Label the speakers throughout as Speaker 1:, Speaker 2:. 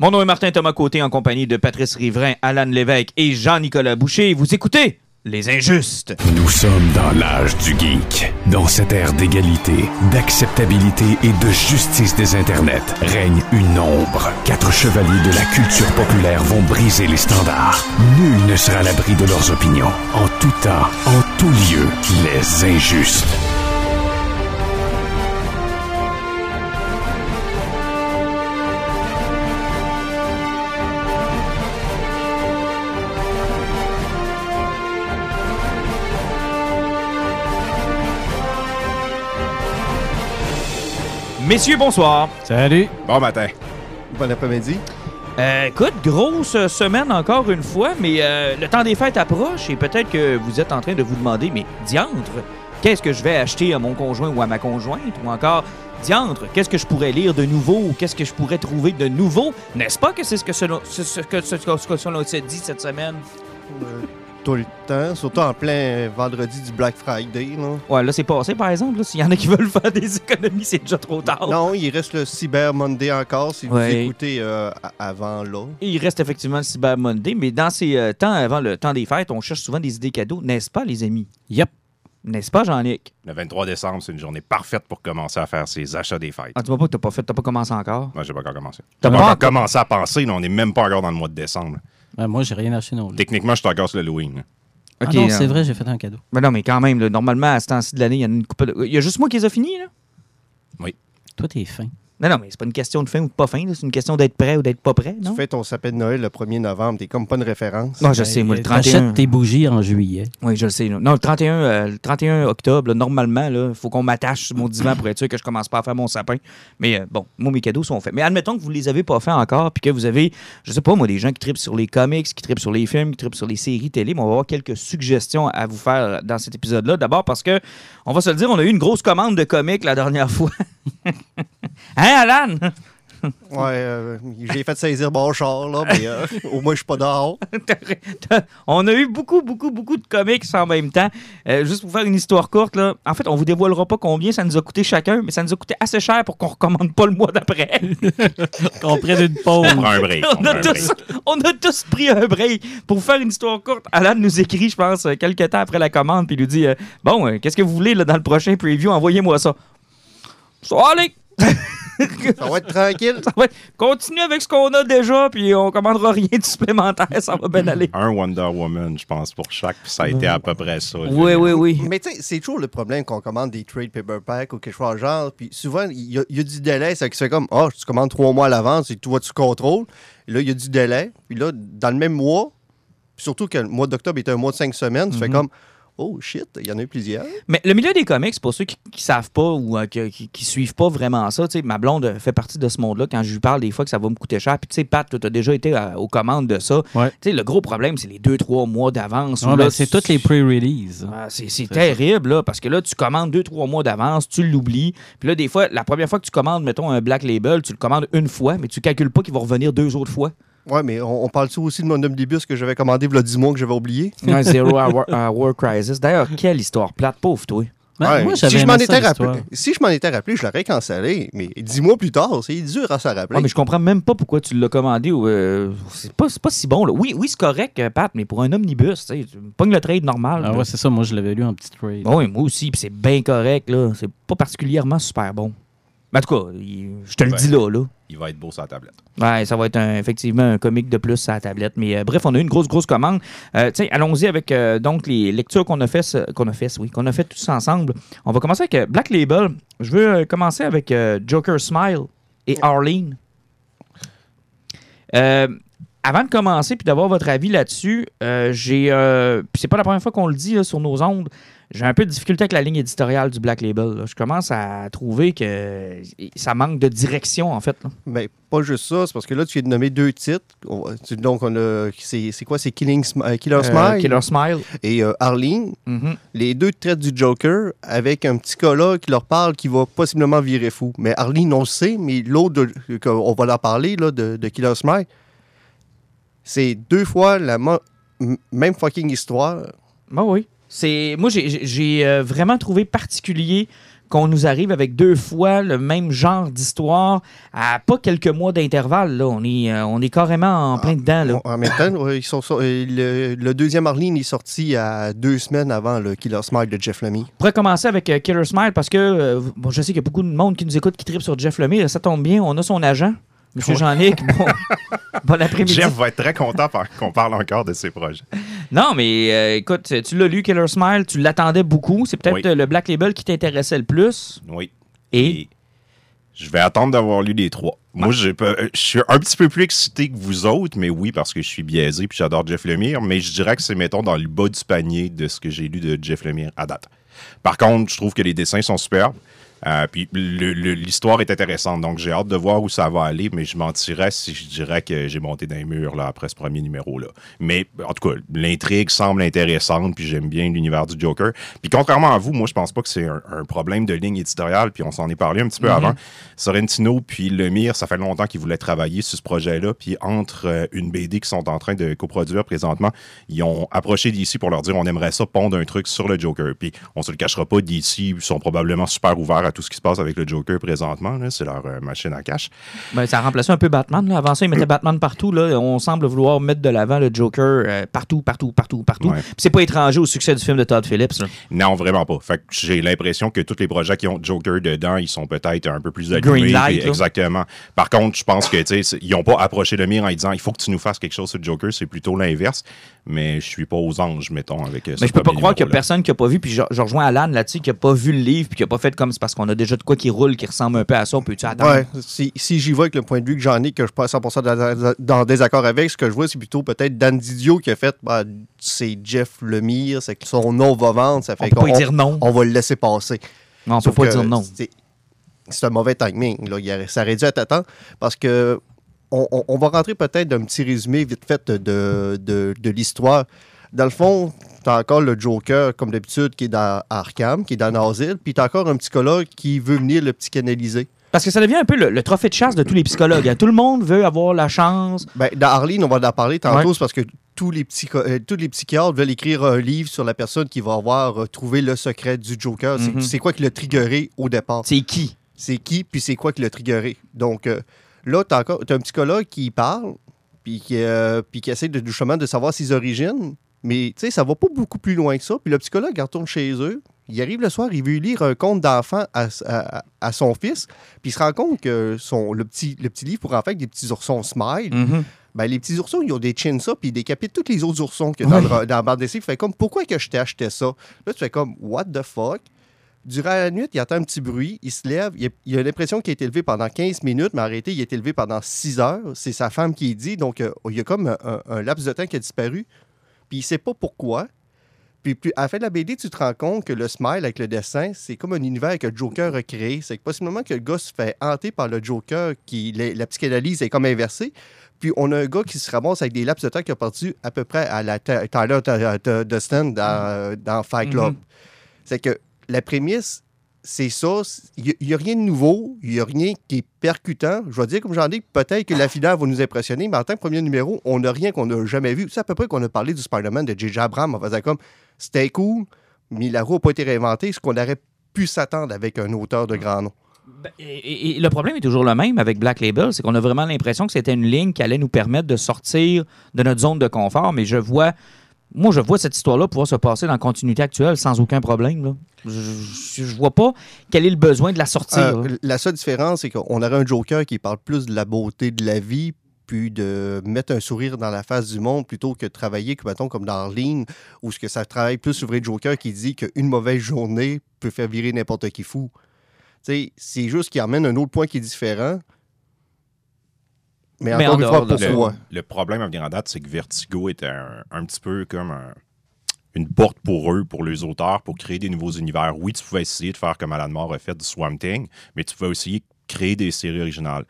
Speaker 1: Mon nom est Martin Thomas Côté en compagnie de Patrice Riverain, Alan Lévesque et Jean-Nicolas Boucher. Vous écoutez Les Injustes.
Speaker 2: Nous sommes dans l'âge du geek. Dans cette ère d'égalité, d'acceptabilité et de justice des internets, règne une ombre. Quatre chevaliers de la culture populaire vont briser les standards. Nul ne sera à l'abri de leurs opinions. En tout temps, en tout lieu, les injustes.
Speaker 1: Messieurs, bonsoir.
Speaker 3: Salut.
Speaker 4: Bon matin.
Speaker 5: Bon après-midi.
Speaker 1: Euh, écoute, grosse semaine encore une fois, mais euh, le temps des fêtes approche et peut-être que vous êtes en train de vous demander, mais diantre, qu'est-ce que je vais acheter à mon conjoint ou à ma conjointe? Ou encore, diantre, qu'est-ce que je pourrais lire de nouveau ou qu'est-ce que je pourrais trouver de nouveau? N'est-ce pas que c'est ce que ce, ce, ce que ce, ce que selon dit cette semaine?
Speaker 5: Euh, tout le temps, surtout en plein vendredi du Black Friday. Là.
Speaker 1: Ouais, là, c'est passé, par exemple. là. S'il y en a qui veulent faire des économies, c'est déjà trop tard.
Speaker 5: Non, il reste le Cyber Monday encore, si vous écoutez euh, avant là.
Speaker 1: Il reste effectivement le Cyber Monday, mais dans ces euh, temps avant le temps des fêtes, on cherche souvent des idées cadeaux, n'est-ce pas, les amis?
Speaker 3: Yep.
Speaker 1: N'est-ce pas, Jean-Nic?
Speaker 4: Le 23 décembre, c'est une journée parfaite pour commencer à faire ses achats des fêtes.
Speaker 1: Ah, tu vois pas que t'as pas fait, t'as pas commencé encore?
Speaker 4: Moi, j'ai pas encore commencé.
Speaker 1: T'as pas
Speaker 4: pas encore commencé à penser, là, on n'est même pas encore dans le mois de décembre.
Speaker 3: Ben, moi, j'ai rien acheté non plus.
Speaker 4: Techniquement, je suis encore sur l'Halloween. là.
Speaker 3: Ah
Speaker 1: Ok,
Speaker 3: non,
Speaker 1: euh,
Speaker 3: c'est vrai, j'ai fait un cadeau.
Speaker 1: Ben non, mais quand même, là, normalement, à ce temps-ci de l'année, il y en a une couple de- Il y a juste moi qui les a finis, là?
Speaker 3: Toi, t'es fin.
Speaker 1: Non, non, mais c'est pas une question de fin ou de pas fin, c'est une question d'être prêt ou d'être pas prêt, non?
Speaker 5: Tu fais ton sapin de Noël le 1er novembre, t'es comme pas une référence.
Speaker 1: Non, je sais, moi, le
Speaker 3: Euh,
Speaker 1: 31...
Speaker 3: T'achètes tes bougies en juillet.
Speaker 1: Oui, je le sais. Non, le 31, euh, le 31 octobre, là, normalement, il faut qu'on m'attache sur mon divan pour être sûr que je commence pas à faire mon sapin. Mais euh, bon, moi, mes cadeaux sont faits. Mais admettons que vous les avez pas faits encore, puis que vous avez, je sais pas, moi, des gens qui tripent sur les comics, qui tripent sur les films, qui tripent sur les séries télé. Mais on va avoir quelques suggestions à vous faire dans cet épisode-là. D'abord parce que, on va se le dire, on a eu une grosse commande de comics la dernière fois. hein, Alan?
Speaker 5: Ouais, euh, j'ai fait saisir mon char, là, mais euh, au moins je suis pas dehors.
Speaker 1: on a eu beaucoup, beaucoup, beaucoup de comics en même temps. Euh, juste pour faire une histoire courte, là, en fait, on vous dévoilera pas combien ça nous a coûté chacun, mais ça nous a coûté assez cher pour qu'on recommande pas le mois d'après.
Speaker 3: Qu'on prenne une pause.
Speaker 4: On prend un break.
Speaker 1: on, a
Speaker 4: un
Speaker 1: tous,
Speaker 4: break.
Speaker 1: on a tous pris un break. Pour faire une histoire courte, Alan nous écrit, je pense, euh, quelques temps après la commande, puis il nous dit euh, Bon, euh, qu'est-ce que vous voulez là, dans le prochain preview? Envoyez-moi ça. Ça va aller.
Speaker 5: Ça va être tranquille.
Speaker 1: Ça va être- Continue avec ce qu'on a déjà, puis on commandera rien de supplémentaire. Ça va bien aller.
Speaker 4: Un Wonder Woman, je pense, pour chaque. puis ça a été à peu près ça.
Speaker 1: Oui, oui, oui.
Speaker 5: Mais tu sais, c'est toujours le problème qu'on commande des trade paperback ou quelque chose genre. Puis souvent, il y, a- il y a du délai. Ça qui se fait comme, ah, tu commandes trois mois à l'avance et toi, tu contrôles. Et là, il y a du délai. Puis là, dans le même mois, puis surtout que le mois d'octobre est un mois de cinq semaines, tu fais comme, oh shit, il y en a eu plusieurs.
Speaker 1: Mais le milieu des comics, pour ceux qui, qui savent pas ou euh, qui, qui- qui suivent pas vraiment ça, tu sais, ma blonde fait partie de ce monde-là. Quand je lui parle des fois que ça va me coûter cher, puis tu sais, Pat, tu as déjà été euh, aux commandes de ça.
Speaker 3: Ouais.
Speaker 1: Tu sais, le gros problème, c'est les deux, trois mois d'avance.
Speaker 3: Ouais,
Speaker 1: là,
Speaker 3: ben, c'est toutes les pre-releases.
Speaker 1: Ah, c'est c'est terrible, là, parce que là, tu commandes deux, trois mois d'avance, tu l'oublies. Puis là, des fois, la première fois que tu commandes, mettons, un Black Label, tu le commandes une fois, mais tu calcules pas qu'il va revenir deux autres fois.
Speaker 5: Ouais, mais on, on parle-tu aussi de mon omnibus que j'avais commandé il y a 10 mois que j'avais oublié?
Speaker 1: Un Zero Hour, Hour Crisis. D'ailleurs, quelle histoire plate, pauvre toi.
Speaker 3: Ben,
Speaker 5: Ouais,
Speaker 3: moi,
Speaker 5: si je m'en étais rappelé, si je m'en étais rappelé, je l'aurais cancellé. Mais dix mois plus tard, c'est dur à se rappeler.
Speaker 1: Ouais, mais je comprends même pas pourquoi tu l'as commandé. ou, euh, c'est pas, si bon. Là. Oui, oui c'est correct, euh, Pat, mais pour un omnibus, tu pognes le trade normal.
Speaker 3: Ah ouais, c'est ça. Moi, je l'avais lu en petit trade.
Speaker 1: Oui, moi aussi, puis c'est bien correct. là. C'est pas particulièrement super bon. Mais en tout cas, il- je te le
Speaker 4: Ouais.
Speaker 1: dis là. là.
Speaker 4: Il va être beau sur la tablette.
Speaker 1: Ouais, ça va être un- effectivement un comique de plus à la tablette. Mais euh, bref, on a eu une grosse, grosse commande. Euh, tiens, allons-y avec euh, donc les lectures qu'on a fait, ce- qu'on a fait, oui, qu'on a fait tous ensemble. On va commencer avec euh, Black Label. Je veux euh, commencer avec euh, Joker Smile et Arlene. Euh, avant de commencer puis d'avoir votre avis là-dessus, euh, j'ai. euh, puis c'est pas la première fois qu'on le dit là, sur nos ondes. J'ai un peu de difficulté avec la ligne éditoriale du Black Label. là. Je commence à trouver que ça manque de direction, en fait. là.
Speaker 5: Mais pas juste ça, c'est parce que là, tu viens de nommer deux titres. Donc, on a. C'est c'est quoi? C'est Killing euh, Killer
Speaker 1: Euh,
Speaker 5: Smile?
Speaker 1: Killer Smile.
Speaker 5: et euh, Arlene.
Speaker 1: Mhm.
Speaker 5: Les deux traitent du Joker avec un petit là qui leur parle qui va possiblement virer fou. Mais Arlene, on le sait, mais l'autre, de- on va leur parler là, de, de Killer Smile. C'est deux fois la mo- même fucking histoire.
Speaker 1: Bah oui. C'est moi j'ai- euh, vraiment trouvé particulier qu'on nous arrive avec deux fois le même genre d'histoire à pas quelques mois d'intervalle. Là. On, est, euh, on est carrément en plein dedans. Là.
Speaker 5: En même temps, ils sont, euh, le, le deuxième Arline est sorti à deux semaines avant le Killer Smile de Jeff Lemire.
Speaker 1: On pourrait commencer avec euh, Killer Smile parce que bon, je sais qu'il y a beaucoup de monde qui nous écoute qui tripe sur Jeff Lemire. Ça tombe bien, on a son agent, M. Jean-Nic. Bon, bon après-midi.
Speaker 4: Jeff va être très content qu'on parle encore de ses projets.
Speaker 1: Non, mais euh, écoute, tu l'as lu, Killer Smile, tu l'attendais beaucoup. C'est peut-être
Speaker 4: Oui.
Speaker 1: le Black Label qui t'intéressait le plus.
Speaker 4: Oui.
Speaker 1: Et?
Speaker 4: Je vais attendre d'avoir lu les trois. Moi, euh, je suis un petit peu plus excité que vous autres, mais oui, parce que je suis biaisé puis j'adore Jeff Lemire, mais je dirais que c'est, mettons, dans le bas du panier de ce que j'ai lu de Jeff Lemire à date. Par contre, je trouve que les dessins sont superbes. Euh, puis l'histoire est intéressante, donc j'ai hâte de voir où ça va aller, mais je mentirais si je dirais que j'ai monté d'un mur là, après ce premier numéro-là. Mais en tout cas, l'intrigue semble intéressante, puis j'aime bien l'univers du Joker. Puis contrairement à vous, moi je pense pas que c'est un, un problème de ligne éditoriale, puis on s'en est parlé un petit peu avant. Sorrentino puis Lemire, ça fait longtemps qu'ils voulaient travailler sur ce projet-là, puis entre euh, une BD qu'ils sont en train de coproduire présentement, ils ont approché d'ici pour leur dire on aimerait ça pondre un truc sur le Joker. Puis on se le cachera pas, d'ici ils sont probablement super ouverts à tout ce qui se passe avec le Joker présentement. C'est leur euh, machine à cash.
Speaker 1: ben, ça a remplacé un peu Batman. Là. Avant ça, ils mettaient Batman partout. Là. On semble vouloir mettre de l'avant le Joker euh, partout, partout, partout, partout.
Speaker 4: Ouais.
Speaker 1: C'est pas étranger au succès du film de Todd Phillips. là.
Speaker 4: Non, vraiment pas. Fait j'ai l'impression que tous les projets qui ont Joker dedans, ils sont peut-être un peu plus allumés.
Speaker 1: Green light,
Speaker 4: puis exactement. Par contre, je pense que ils n'ont pas approché le mire en disant il faut que tu nous fasses quelque chose sur le Joker. C'est plutôt l'inverse. Mais je suis pas aux anges, mettons, avec euh, ce
Speaker 1: Mais je peux pas croire qu'il y a personne qui a pas vu, puis je, je rejoins Alan là-dessus, qui a pas vu le livre, puis qui a pas fait comme c'est parce qu'on a déjà de quoi qui roule, qui ressemble un peu à ça. On peut-tu attendre?
Speaker 5: Ouais, si, si j'y vais avec le point de vue que j'en ai, que je suis pas à 100% dans, désaccord avec, ce que je vois, c'est plutôt peut-être Dan Didio qui a fait bah, c'est Jeff Lemire, c'est que son nom va vendre, ça
Speaker 1: On
Speaker 5: fait
Speaker 1: peut pas
Speaker 5: qu'on
Speaker 1: dire non.
Speaker 5: on va le laisser passer.
Speaker 1: Non, on peut
Speaker 5: Sauf
Speaker 1: pas
Speaker 5: que
Speaker 1: dire non.
Speaker 5: c'est- un mauvais timing. Là. Il ça aurait dû être à temps parce que on, on- on va rentrer peut-être d'un petit résumé vite fait de, de, de l'histoire. Dans le fond, tu as encore le Joker, comme d'habitude, qui est dans Arkham, qui est dans l'asile, puis tu as encore un psychologue qui veut venir le psychanalyser.
Speaker 1: Parce que ça devient un peu le, le trophée de chasse de tous les psychologues. hein. Tout le monde veut avoir la chance.
Speaker 5: Ben, dans Arline, on va en parler tantôt,
Speaker 1: Ouais.
Speaker 5: parce que tous les, psycho- euh, tous les psychiatres veulent écrire un livre sur la personne qui va avoir euh, trouvé le secret du Joker. C'est-
Speaker 1: Mhm.
Speaker 5: C'est quoi qui l'a triggeré au départ?
Speaker 1: C'est qui?
Speaker 5: c'est qui, puis c'est quoi qui l'a triggeré? Donc euh, là, tu as, un psychologue qui parle, puis qui, euh, puis qui essaie de, justement de savoir ses origines, mais tu sais, ça va pas beaucoup plus loin que ça. Puis le psychologue, il retourne chez eux, il arrive le soir, il veut lire un conte d'enfant à, à- à son fils, puis il se rend compte que son, le, petit, le petit livre pour enfants avec des petits oursons smile, ben, les petits oursons, ils ont des chins ça, puis ils décapitent tous les autres oursons a dans, le- dans la bande d'essai. Il fait comme, pourquoi que je t'ai acheté ça? Là, tu fais comme, what the fuck? Durant la nuit, il entend un petit bruit, il se lève, il a, il a l'impression qu'il a été élevé pendant 15 minutes, mais arrêté, il a été élevé pendant 6 heures. C'est sa femme qui dit, donc euh, il y a comme un, un- un laps de temps qui a disparu, puis il sait pas pourquoi. Puis, puis à la fin de la BD, tu te rends compte que le smile avec le dessin, c'est comme un univers que le Joker a créé. C'est que possiblement que le gars se fait hanter par le Joker, qui la, la psychanalyse est comme inversée. Puis on a un gars qui se ramasse avec des laps de temps qui a perdu à peu près à la Tyler Ta- Ta- Dustin dans, dans Fight Club.
Speaker 1: Mhm.
Speaker 5: C'est que la prémisse, c'est ça. Il n'y a, rien de nouveau. Il n'y a rien qui est percutant. Je vais dire, comme j'en dis, peut-être que la finale va nous impressionner, mais en tant que premier numéro, on n'a rien qu'on n'a jamais vu. C'est à peu près qu'on a parlé du Spider-Man de J.J. Abrams en faisant comme c'était cool, mais la roue n'a pas été réinventée, ce qu'on aurait pu s'attendre avec un auteur de grand nom.
Speaker 1: Ben, Et, le problème est toujours le même avec Black Label, c'est qu'on a vraiment l'impression que c'était une ligne qui allait nous permettre de sortir de notre zone de confort, mais je vois, moi je vois cette histoire-là pouvoir se passer dans la continuité actuelle sans aucun problème. là. Je, je vois pas quel est le besoin de la sortir.
Speaker 5: Euh, la seule différence, c'est qu'on aurait un Joker qui parle plus de la beauté de la vie, puis de mettre un sourire dans la face du monde plutôt que de travailler, mettons, comme dans Arlene, où ce que ça travaille plus sur le Joker qui dit qu'une mauvaise journée peut faire virer n'importe qui fou. C'est juste qu'il amène un autre point qui est différent. Mais,
Speaker 1: Mais
Speaker 5: encore
Speaker 1: en
Speaker 5: une fois,
Speaker 1: dehors de ça.
Speaker 5: pourquoi?
Speaker 4: Le, le problème à venir en date, c'est que Vertigo était un, un petit peu comme un- une porte pour eux, pour les auteurs, pour créer des nouveaux univers. Oui, tu pouvais essayer de faire comme Alan Moore a fait du Swamp Thing, mais tu pouvais aussi créer des séries originales.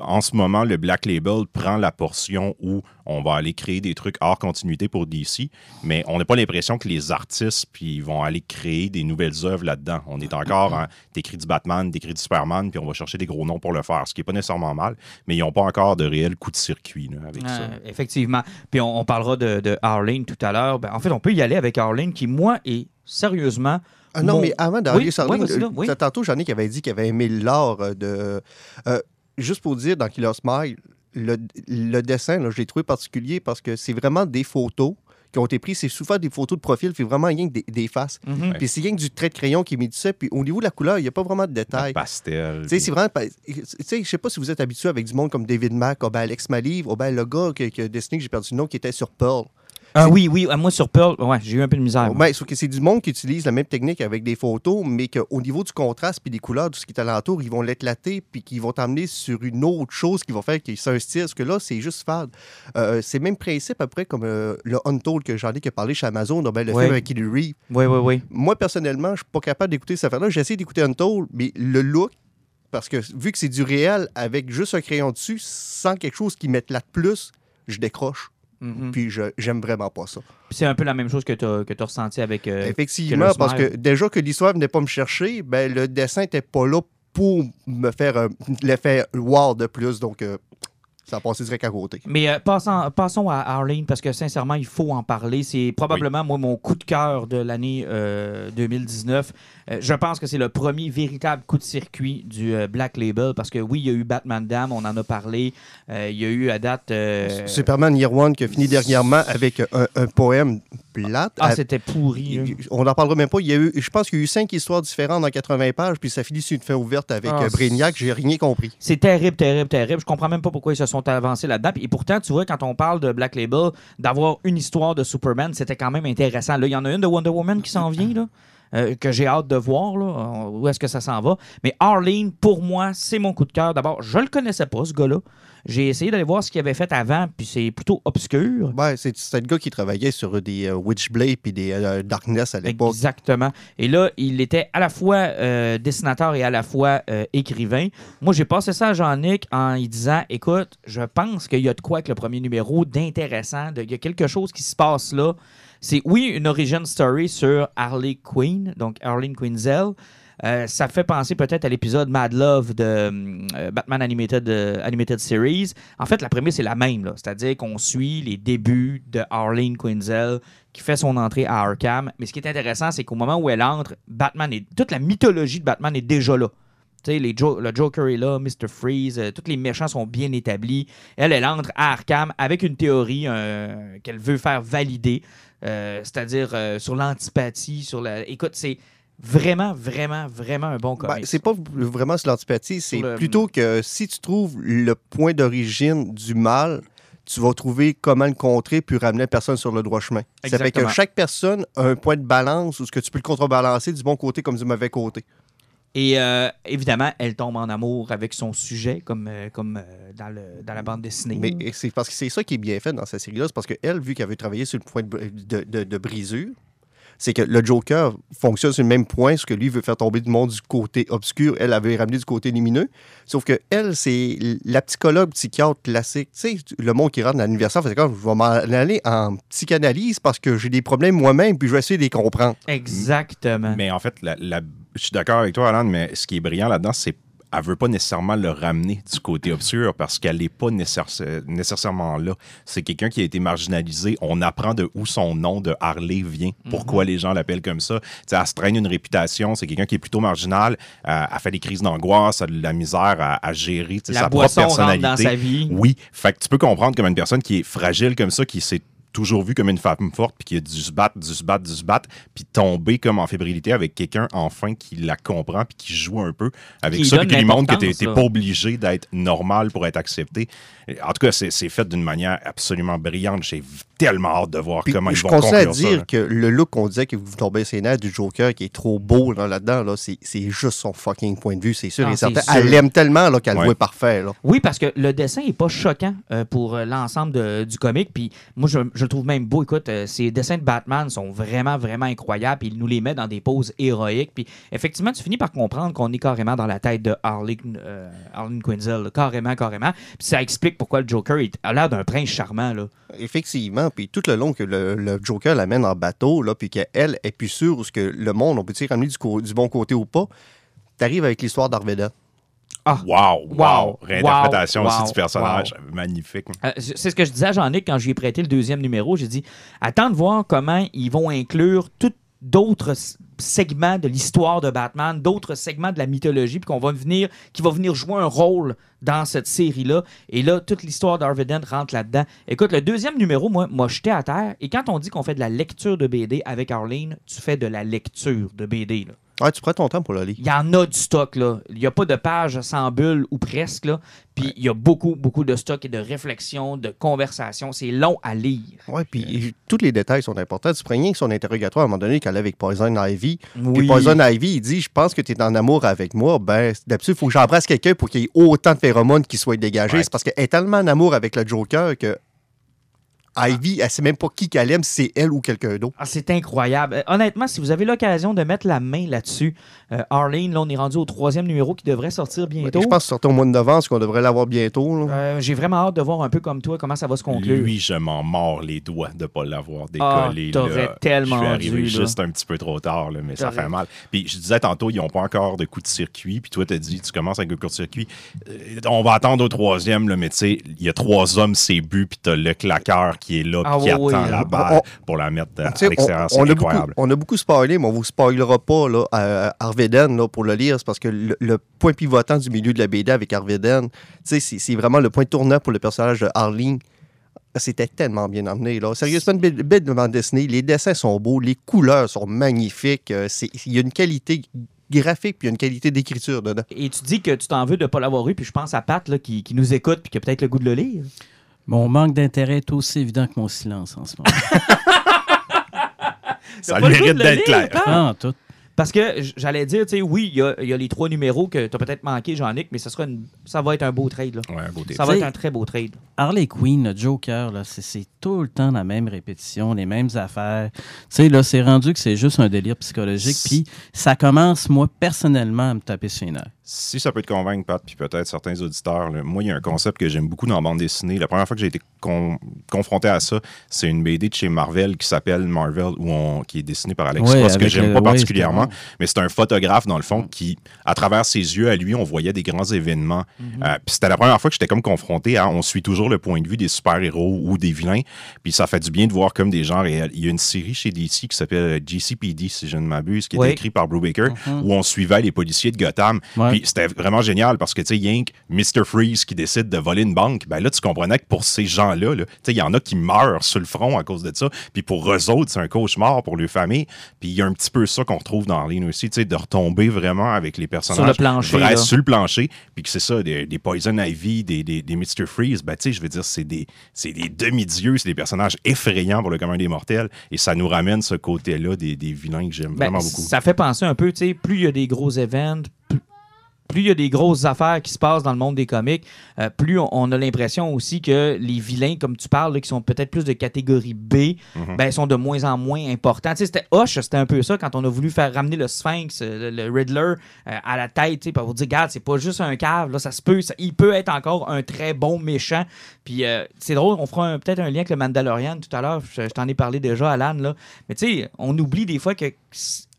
Speaker 4: En ce moment, le Black Label prend la portion où on va aller créer des trucs hors continuité pour DC, mais on n'a pas l'impression que les artistes puis vont aller créer des nouvelles œuvres là-dedans. On est encore, hein, t'écris du Batman, t'écris du Superman, puis on va chercher des gros noms pour le faire, ce qui n'est pas nécessairement mal, mais ils n'ont pas encore de réel coup de circuit là, avec ça.
Speaker 1: Effectivement. Puis on, on parlene de, de Arlene tout à l'heure. Ben, en fait, on peut y aller avec Arlene qui, moi, est sérieusement
Speaker 5: Ah non,
Speaker 1: Mon-
Speaker 5: mais avant d'arriver
Speaker 1: Oui,
Speaker 5: sur
Speaker 1: oui,
Speaker 5: Arlene,
Speaker 1: vas-y, là,
Speaker 5: euh,
Speaker 1: oui.
Speaker 5: t'as- tantôt, j'en ai qui avait dit qu'il avait aimé l'art euh, de. euh, juste pour dire, dans Killer Smile, le, le dessin, là, je l'ai trouvé particulier parce que c'est vraiment des photos qui ont été prises. C'est souvent des photos de profil, puis vraiment rien que des, des faces.
Speaker 1: Mhm.
Speaker 5: Puis c'est rien que du trait de crayon qui est mis dessus. Puis au niveau de la couleur, il n'y a pas vraiment de détails.
Speaker 4: Pastel.
Speaker 5: Tu sais, c'est vraiment. pas- Tu sais, je sais pas si vous êtes habitué avec du monde comme David Mack, ou ben Alex Maliv, ou ben le gars qui, qui a dessiné, que j'ai perdu le nom, qui était sur Pearl.
Speaker 1: Ah oui, oui, ah, moi sur Pearl, ouais, j'ai eu un peu de misère.
Speaker 5: Ben, sauf que c'est du monde qui utilise la même technique avec des photos, mais qu'au niveau du contraste puis des couleurs, tout ce qui est alentour, ils vont l'éclater puis qu'ils vont t'emmener sur une autre chose qui va faire que c'est un style. Parce que là, c'est juste fade. Euh, c'est le même principe, après, comme euh, le Untold que j'en ai qui a parlé chez Amazon, ben, le
Speaker 1: Ouais.
Speaker 5: film avec Kelly Reeve.
Speaker 1: Oui, oui, oui.
Speaker 5: Moi, personnellement, je suis pas capable d'écouter cette affaire-là. J'ai essayé d'écouter Untold, mais le look, parce que vu que c'est du réel avec juste un crayon dessus, sans quelque chose qui mette là de plus, je décroche.
Speaker 1: Mhm.
Speaker 5: Puis je- j'aime vraiment pas ça.
Speaker 1: Puis c'est un peu la même chose que tu as, que t'as ressenti avec. euh,
Speaker 5: Effectivement, parce que déjà que l'histoire venait pas me chercher, ben le dessin n'était pas là pour me faire l'effet wow de plus. Donc, euh, ça a passé direct à côté.
Speaker 1: Mais euh, passons, passons à Arlene parce que sincèrement, il faut en parler. C'est probablement, moi, mon coup de cœur de l'année euh, 2019. Euh, je pense que c'est le premier véritable coup de circuit du euh, Black Label parce que oui, il y a eu Batman Dam, on en a parlé. Euh, il y a eu à date. euh,
Speaker 5: Superman Year One qui a fini dernièrement avec un, un poème plate.
Speaker 1: Ah,
Speaker 5: À-
Speaker 1: c'était pourri.
Speaker 5: il- on n'en parlera même pas. Il y a eu, je pense qu'il y a eu cinq histoires différentes en 80 pages, puis ça finit sur une fin ouverte avec
Speaker 1: Ah,
Speaker 5: euh, Brainiac. J'ai rien compris.
Speaker 1: C'est terrible, terrible, terrible. Je comprends même pas pourquoi ils se sont avancés là-dedans. Et pourtant, tu vois, quand on parle de Black Label, d'avoir une histoire de Superman, c'était quand même intéressant. Là, il y en a une de Wonder Woman qui s'en vient, là. euh, que j'ai hâte de voir, là, où est-ce que ça s'en va. Mais Arlene, pour moi, c'est mon coup de cœur. D'abord, je le connaissais pas, ce gars-là. J'ai essayé d'aller voir ce qu'il avait fait avant, puis c'est plutôt obscur.
Speaker 5: Ouais, c'est c'est le gars qui travaillait sur des euh, Witchblade puis des euh, Darkness à l'époque.
Speaker 1: Exactement. Et là, il était à la fois euh, dessinateur et à la fois écrivain. Moi, j'ai passé ça à Jean-Nic en lui disant Écoute, je pense qu'il y a de quoi avec le premier numéro d'intéressant. de- Il y a quelque chose qui se passe là. C'est, oui, une origin story sur Harley Quinn, donc Arlene Quinzel. Euh, ça fait penser peut-être à l'épisode Mad Love de euh, Batman Animated, euh, Animated Series. En fait, la prémisse est la même, c'est-à-dire qu'on suit les débuts de Arlene Quinzel qui fait son entrée à Arkham. Mais ce qui est intéressant, c'est qu'au moment où elle entre, Batman est toute la mythologie de Batman est déjà là. Les Jo- le Joker est là, Mr. Freeze, tous les méchants sont bien établis. Elle, elle entre à Arkham avec une théorie qu'elle veut faire valider, c'est-à-dire sur l'antipathie, sur la. Écoute, c'est vraiment, vraiment, vraiment un bon
Speaker 5: Ben,
Speaker 1: comic.
Speaker 5: c'est pas vraiment sur l'antipathie, c'est
Speaker 1: le-
Speaker 5: plutôt que si tu trouves le point d'origine du mal, tu vas trouver comment le contrer puis ramener la personne sur le droit chemin. Ça fait que
Speaker 1: Exactement.
Speaker 5: chaque personne a un point de balance où ce que tu peux le contrebalancer du bon côté comme du mauvais côté.
Speaker 1: Et euh, évidemment, elle tombe en amour avec son sujet, comme, euh, comme euh, dans, le, dans la bande dessinée.
Speaker 5: Mais c'est parce que c'est ça qui est bien fait dans cette série-là, c'est parce qu'elle, vu qu'elle veut travailler sur le point de, de- de- de brisure, c'est que le Joker fonctionne sur le même point, ce que lui veut faire tomber du monde du côté obscur, elle avait ramené du côté lumineux. Sauf que elle, c'est la psychologue psychiatre classique. Tu sais, le monde qui rentre dans l'anniversaire, fait comme je vais m'en aller en psychanalyse parce que j'ai des problèmes moi-même, puis je vais essayer de les comprendre.
Speaker 1: Exactement.
Speaker 4: Mais en fait, la- la- je suis d'accord avec toi, Alan, mais ce qui est brillant là-dedans, c'est qu'elle veut pas nécessairement le ramener du côté obscur parce qu'elle n'est pas nécessaire- nécessairement là. C'est quelqu'un qui a été marginalisé. On apprend de où son nom de Harley vient, pourquoi les gens l'appellent comme ça. Tu sais, elle se traîne une réputation. C'est quelqu'un qui est plutôt marginal. Euh, elle fait des crises d'angoisse, elle a de la misère à, à gérer
Speaker 1: la
Speaker 4: sa
Speaker 1: boisson
Speaker 4: propre personnalité.
Speaker 1: dans sa vie.
Speaker 4: Oui, fait que tu peux comprendre comme une personne qui est fragile comme ça, qui s'est toujours vue comme une femme forte, puis qui a dû se battre, dû se battre, dû se battre, puis tomber comme en fébrilité avec quelqu'un enfin qui la comprend, puis qui joue un peu avec
Speaker 1: Qui
Speaker 4: ça, puis qui lui montre que
Speaker 1: là.
Speaker 4: pas obligé d'être normal pour être accepté. En tout cas, c'est c'est fait d'une manière absolument brillante. J'ai tellement hâte de voir
Speaker 5: Puis
Speaker 4: comment ils
Speaker 5: je
Speaker 4: vont
Speaker 5: continue à
Speaker 4: conclure ça.
Speaker 5: dire
Speaker 4: là.
Speaker 5: que le look qu'on disait que vous tombez ses nerfs du Joker qui est trop beau là, là-dedans, là, c'est c'est juste son fucking point de vue, c'est sûr et certain.
Speaker 1: sûr.
Speaker 5: Elle l'aime tellement là, qu'elle
Speaker 4: Ouais.
Speaker 5: le voit parfait. Là.
Speaker 1: Oui, parce que le dessin est pas choquant euh, pour euh, l'ensemble du comic. Puis moi, je, je le trouve même beau. Écoute, euh, ces dessins de Batman sont vraiment, vraiment incroyables. Puis il nous les met dans des poses héroïques. Puis effectivement, tu finis par comprendre qu'on est carrément dans la tête de Harley, euh, Harley Quinzel. là. Carrément, carrément. Puis ça explique pourquoi le Joker est- a l'air d'un prince charmant. Là.
Speaker 5: Effectivement, puis tout le long que le, le Joker l'amène en bateau, là, puis qu'elle est plus sûre où ce que le monde, on peut-tu ramener du, du bon côté ou pas, t'arrives avec l'histoire d'Arveda.
Speaker 4: Wow, wow,
Speaker 1: Wow,
Speaker 4: Réinterprétation
Speaker 1: wow,
Speaker 4: aussi
Speaker 1: wow,
Speaker 4: du personnage. Magnifique.
Speaker 1: Euh, c'est ce que je disais à Jean-Nic quand je lui ai prêté le deuxième numéro. J'ai dit Attends de voir comment ils vont inclure tout- d'autres segments de l'histoire de Batman, d'autres segments de la mythologie, puis qu'on va venir, qui va venir jouer un rôle dans cette série-là. Et là, toute l'histoire d'Harvey rentre là-dedans. Écoute, le deuxième numéro, moi, m'a jeté à terre. Et quand on dit qu'on fait de la lecture de BD avec Arlene, tu fais de la lecture de BD. Là.
Speaker 5: Ouais, tu prends ton temps pour le lire.
Speaker 1: Il y en a du stock, là. Il n'y a pas de page sans bulle ou presque, là. Puis il y a beaucoup, beaucoup de stock et de réflexion, de conversation. C'est long à lire.
Speaker 5: Ouais, puis tous les détails sont importants. Tu prends rien que son interrogatoire à un moment donné qu'elle est avec Poison Ivy. Puis
Speaker 1: Oui.
Speaker 5: Poison Ivy, il dit Je pense que tu es en amour avec moi. Ben, d'habitude, il faut que j'embrasse quelqu'un pour qu'il y ait autant de phéromones qui soient dégagés.
Speaker 4: Ouais.
Speaker 5: C'est parce qu'elle est tellement en amour avec le Joker que Ivy, elle sait même pas qui qu'elle aime, si c'est elle ou quelqu'un d'autre.
Speaker 1: Ah, c'est incroyable. Euh, honnêtement, si vous avez l'occasion de mettre la main là-dessus, euh, Arlene, là, on est rendu au troisième numéro qui devrait sortir bientôt.
Speaker 5: Je pense que sortir au mois de novembre, ce qu'on devrait l'avoir bientôt.
Speaker 1: Euh, J'ai vraiment hâte de voir un peu comme toi comment ça va se conclure.
Speaker 4: Lui, je m'en mords les doigts de ne pas l'avoir
Speaker 1: Ah,
Speaker 4: décollé.
Speaker 1: t'aurais
Speaker 4: là.
Speaker 1: tellement
Speaker 4: Je suis arrivé
Speaker 1: dû, là.
Speaker 4: juste un petit peu trop tard, là, mais ça
Speaker 1: T'aurais-
Speaker 4: fait mal. Puis je disais tantôt, ils n'ont pas encore de coup de circuit. Puis toi, tu dit, tu commences avec un coup de circuit. Euh, on va attendre au troisième, là, mais tu sais, il y a trois hommes, c'est but, puis tu as le claqueur qui est là,
Speaker 1: Ah
Speaker 4: qui
Speaker 1: oui,
Speaker 4: attend
Speaker 1: oui.
Speaker 4: la
Speaker 5: On-
Speaker 4: balle
Speaker 5: on-
Speaker 4: pour la mettre euh, à l'extérieur.
Speaker 5: on,
Speaker 4: C'est
Speaker 5: on a beaucoup,
Speaker 4: incroyable.
Speaker 5: on a beaucoup spoilé, mais on vous spoilera pas là, à Arveden là, pour le lire. C'est parce que le, le point pivotant du milieu de la BD avec Arveden, tu sais, c'est vraiment le point tournant pour le personnage de Arlene. C'était tellement bien emmené. Là. Sérieusement, une belle, belle bande dessinée. Les dessins sont beaux, les couleurs sont magnifiques. euh, Il y a une qualité graphique puis il y a une qualité d'écriture dedans.
Speaker 1: Et tu dis que tu t'en veux de ne pas l'avoir eu, puis je pense à Pat là, qui, qui nous écoute puis qui a peut-être le goût de le lire.
Speaker 3: Mon manque d'intérêt est aussi évident que mon silence en ce moment.
Speaker 4: Ça mérite d'être clair.
Speaker 1: Pat?
Speaker 3: Ah, tout.
Speaker 1: Parce que j'allais dire, tu sais, oui, il y a, il y a les trois numéros que tu as peut-être manqué, Jean-Nic, mais ça, sera une- ça va être un beau trade. Là.
Speaker 4: Ouais, un beau
Speaker 1: Ça va être un très beau trade.
Speaker 3: Harley Quinn, le Joker, là, c'est, c'est tout le temps la même répétition, les mêmes affaires. Tu sais, là, c'est rendu que c'est juste un délire psychologique. Puis ça commence, moi, personnellement, à me taper sur les nerfs.
Speaker 4: Si ça peut te convaincre, Pat, puis peut-être certains auditeurs, là, moi, il y a un concept que j'aime beaucoup dans la bande dessinée. La première fois que j'ai été con- confronté à ça, c'est une BD de chez Marvel qui s'appelle Marvel, où on, qui est dessinée par Alex
Speaker 3: Ouais,
Speaker 4: Ross, que j'aime pas
Speaker 3: ouais,
Speaker 4: particulièrement. Mais c'est un photographe, dans le fond, qui, à travers ses yeux, à lui, on voyait des grands événements. Euh, puis c'était la première fois que j'étais comme confronté à, on suit toujours le point de vue des super-héros ou des vilains. Puis ça fait du bien de voir comme des gens réels. Il y a une série chez DC qui s'appelle GCPD, si je ne m'abuse, qui est écrite par Brubaker, où on suivait les policiers de Gotham.
Speaker 3: Ouais.
Speaker 4: Puis c'était vraiment génial parce que, tu sais, Yank, Mr. Freeze qui décide de voler une banque, ben là, tu comprenais que pour ces gens-là, là, tu sais, il y en a qui meurent sur le front à cause de ça. Puis pour eux autres, c'est un cauchemar pour leur famille. Puis il y a un petit peu ça qu'on retrouve dans Lean aussi, tu sais, de retomber vraiment avec les personnages.
Speaker 1: le plancher,
Speaker 4: vrais sur le plancher. Puis que c'est ça, des, des Poison Ivy, des, des, des Mr. Freeze, ben, tu sais, je veux dire, c'est des, c'est des demi-dieux, c'est des personnages effrayants pour le commun des mortels. Et ça nous ramène ce côté-là des, des vilains que j'aime
Speaker 1: Ben,
Speaker 4: vraiment beaucoup.
Speaker 1: Ça fait penser un peu, tu sais, plus il y a des gros événements, plus, il y a des grosses affaires qui se passent dans le monde des comics, euh, plus on, on a l'impression aussi que les vilains, comme tu parles, là, qui sont peut-être plus de catégorie B,
Speaker 4: Mhm.
Speaker 1: ben, sont de moins en moins importants. Tu sais, c'était Hush, c'était un peu ça quand on a voulu faire ramener le Sphinx, euh, le, le Riddler, euh, à la tête, pour vous dire, regarde, c'est pas juste un cave, là, ça se peut, ça- il peut être encore un très bon méchant. Puis euh, c'est drôle, on fera peut-être un lien avec le Mandalorian tout à l'heure, je, je t'en ai parlé déjà, Alan, là. Mais tu sais, on oublie des fois que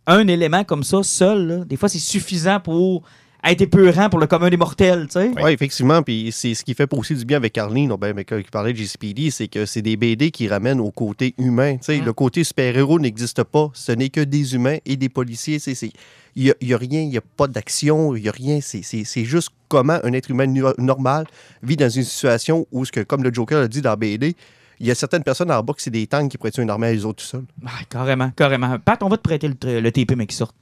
Speaker 1: un élément comme ça, seul, là, des fois, c'est suffisant pour être épeurant pour le commun des mortels, tu sais.
Speaker 5: Oui, effectivement. Puis c'est ce qui fait aussi du bien avec Carline, ben, mais quand il parlait de JCPD, c'est que c'est des BD qui ramènent au côté humain. Tu sais,
Speaker 1: Mm.
Speaker 5: Le côté super-héros n'existe pas. Ce n'est que des humains et des policiers. Tu sais, c'est- Il n'y a, il y a rien, il n'y a pas d'action, il n'y a rien. C'est- C'est c'est juste comment un être humain nu- normal vit dans une situation où, ce que, comme le Joker l'a dit dans BD, il y a certaines personnes en bas qui c'est des tanks qui prêtent une armée à eux autres tout seuls.
Speaker 1: Ah, carrément, carrément. Pat, on va te prêter le, le TP, mais qui sort.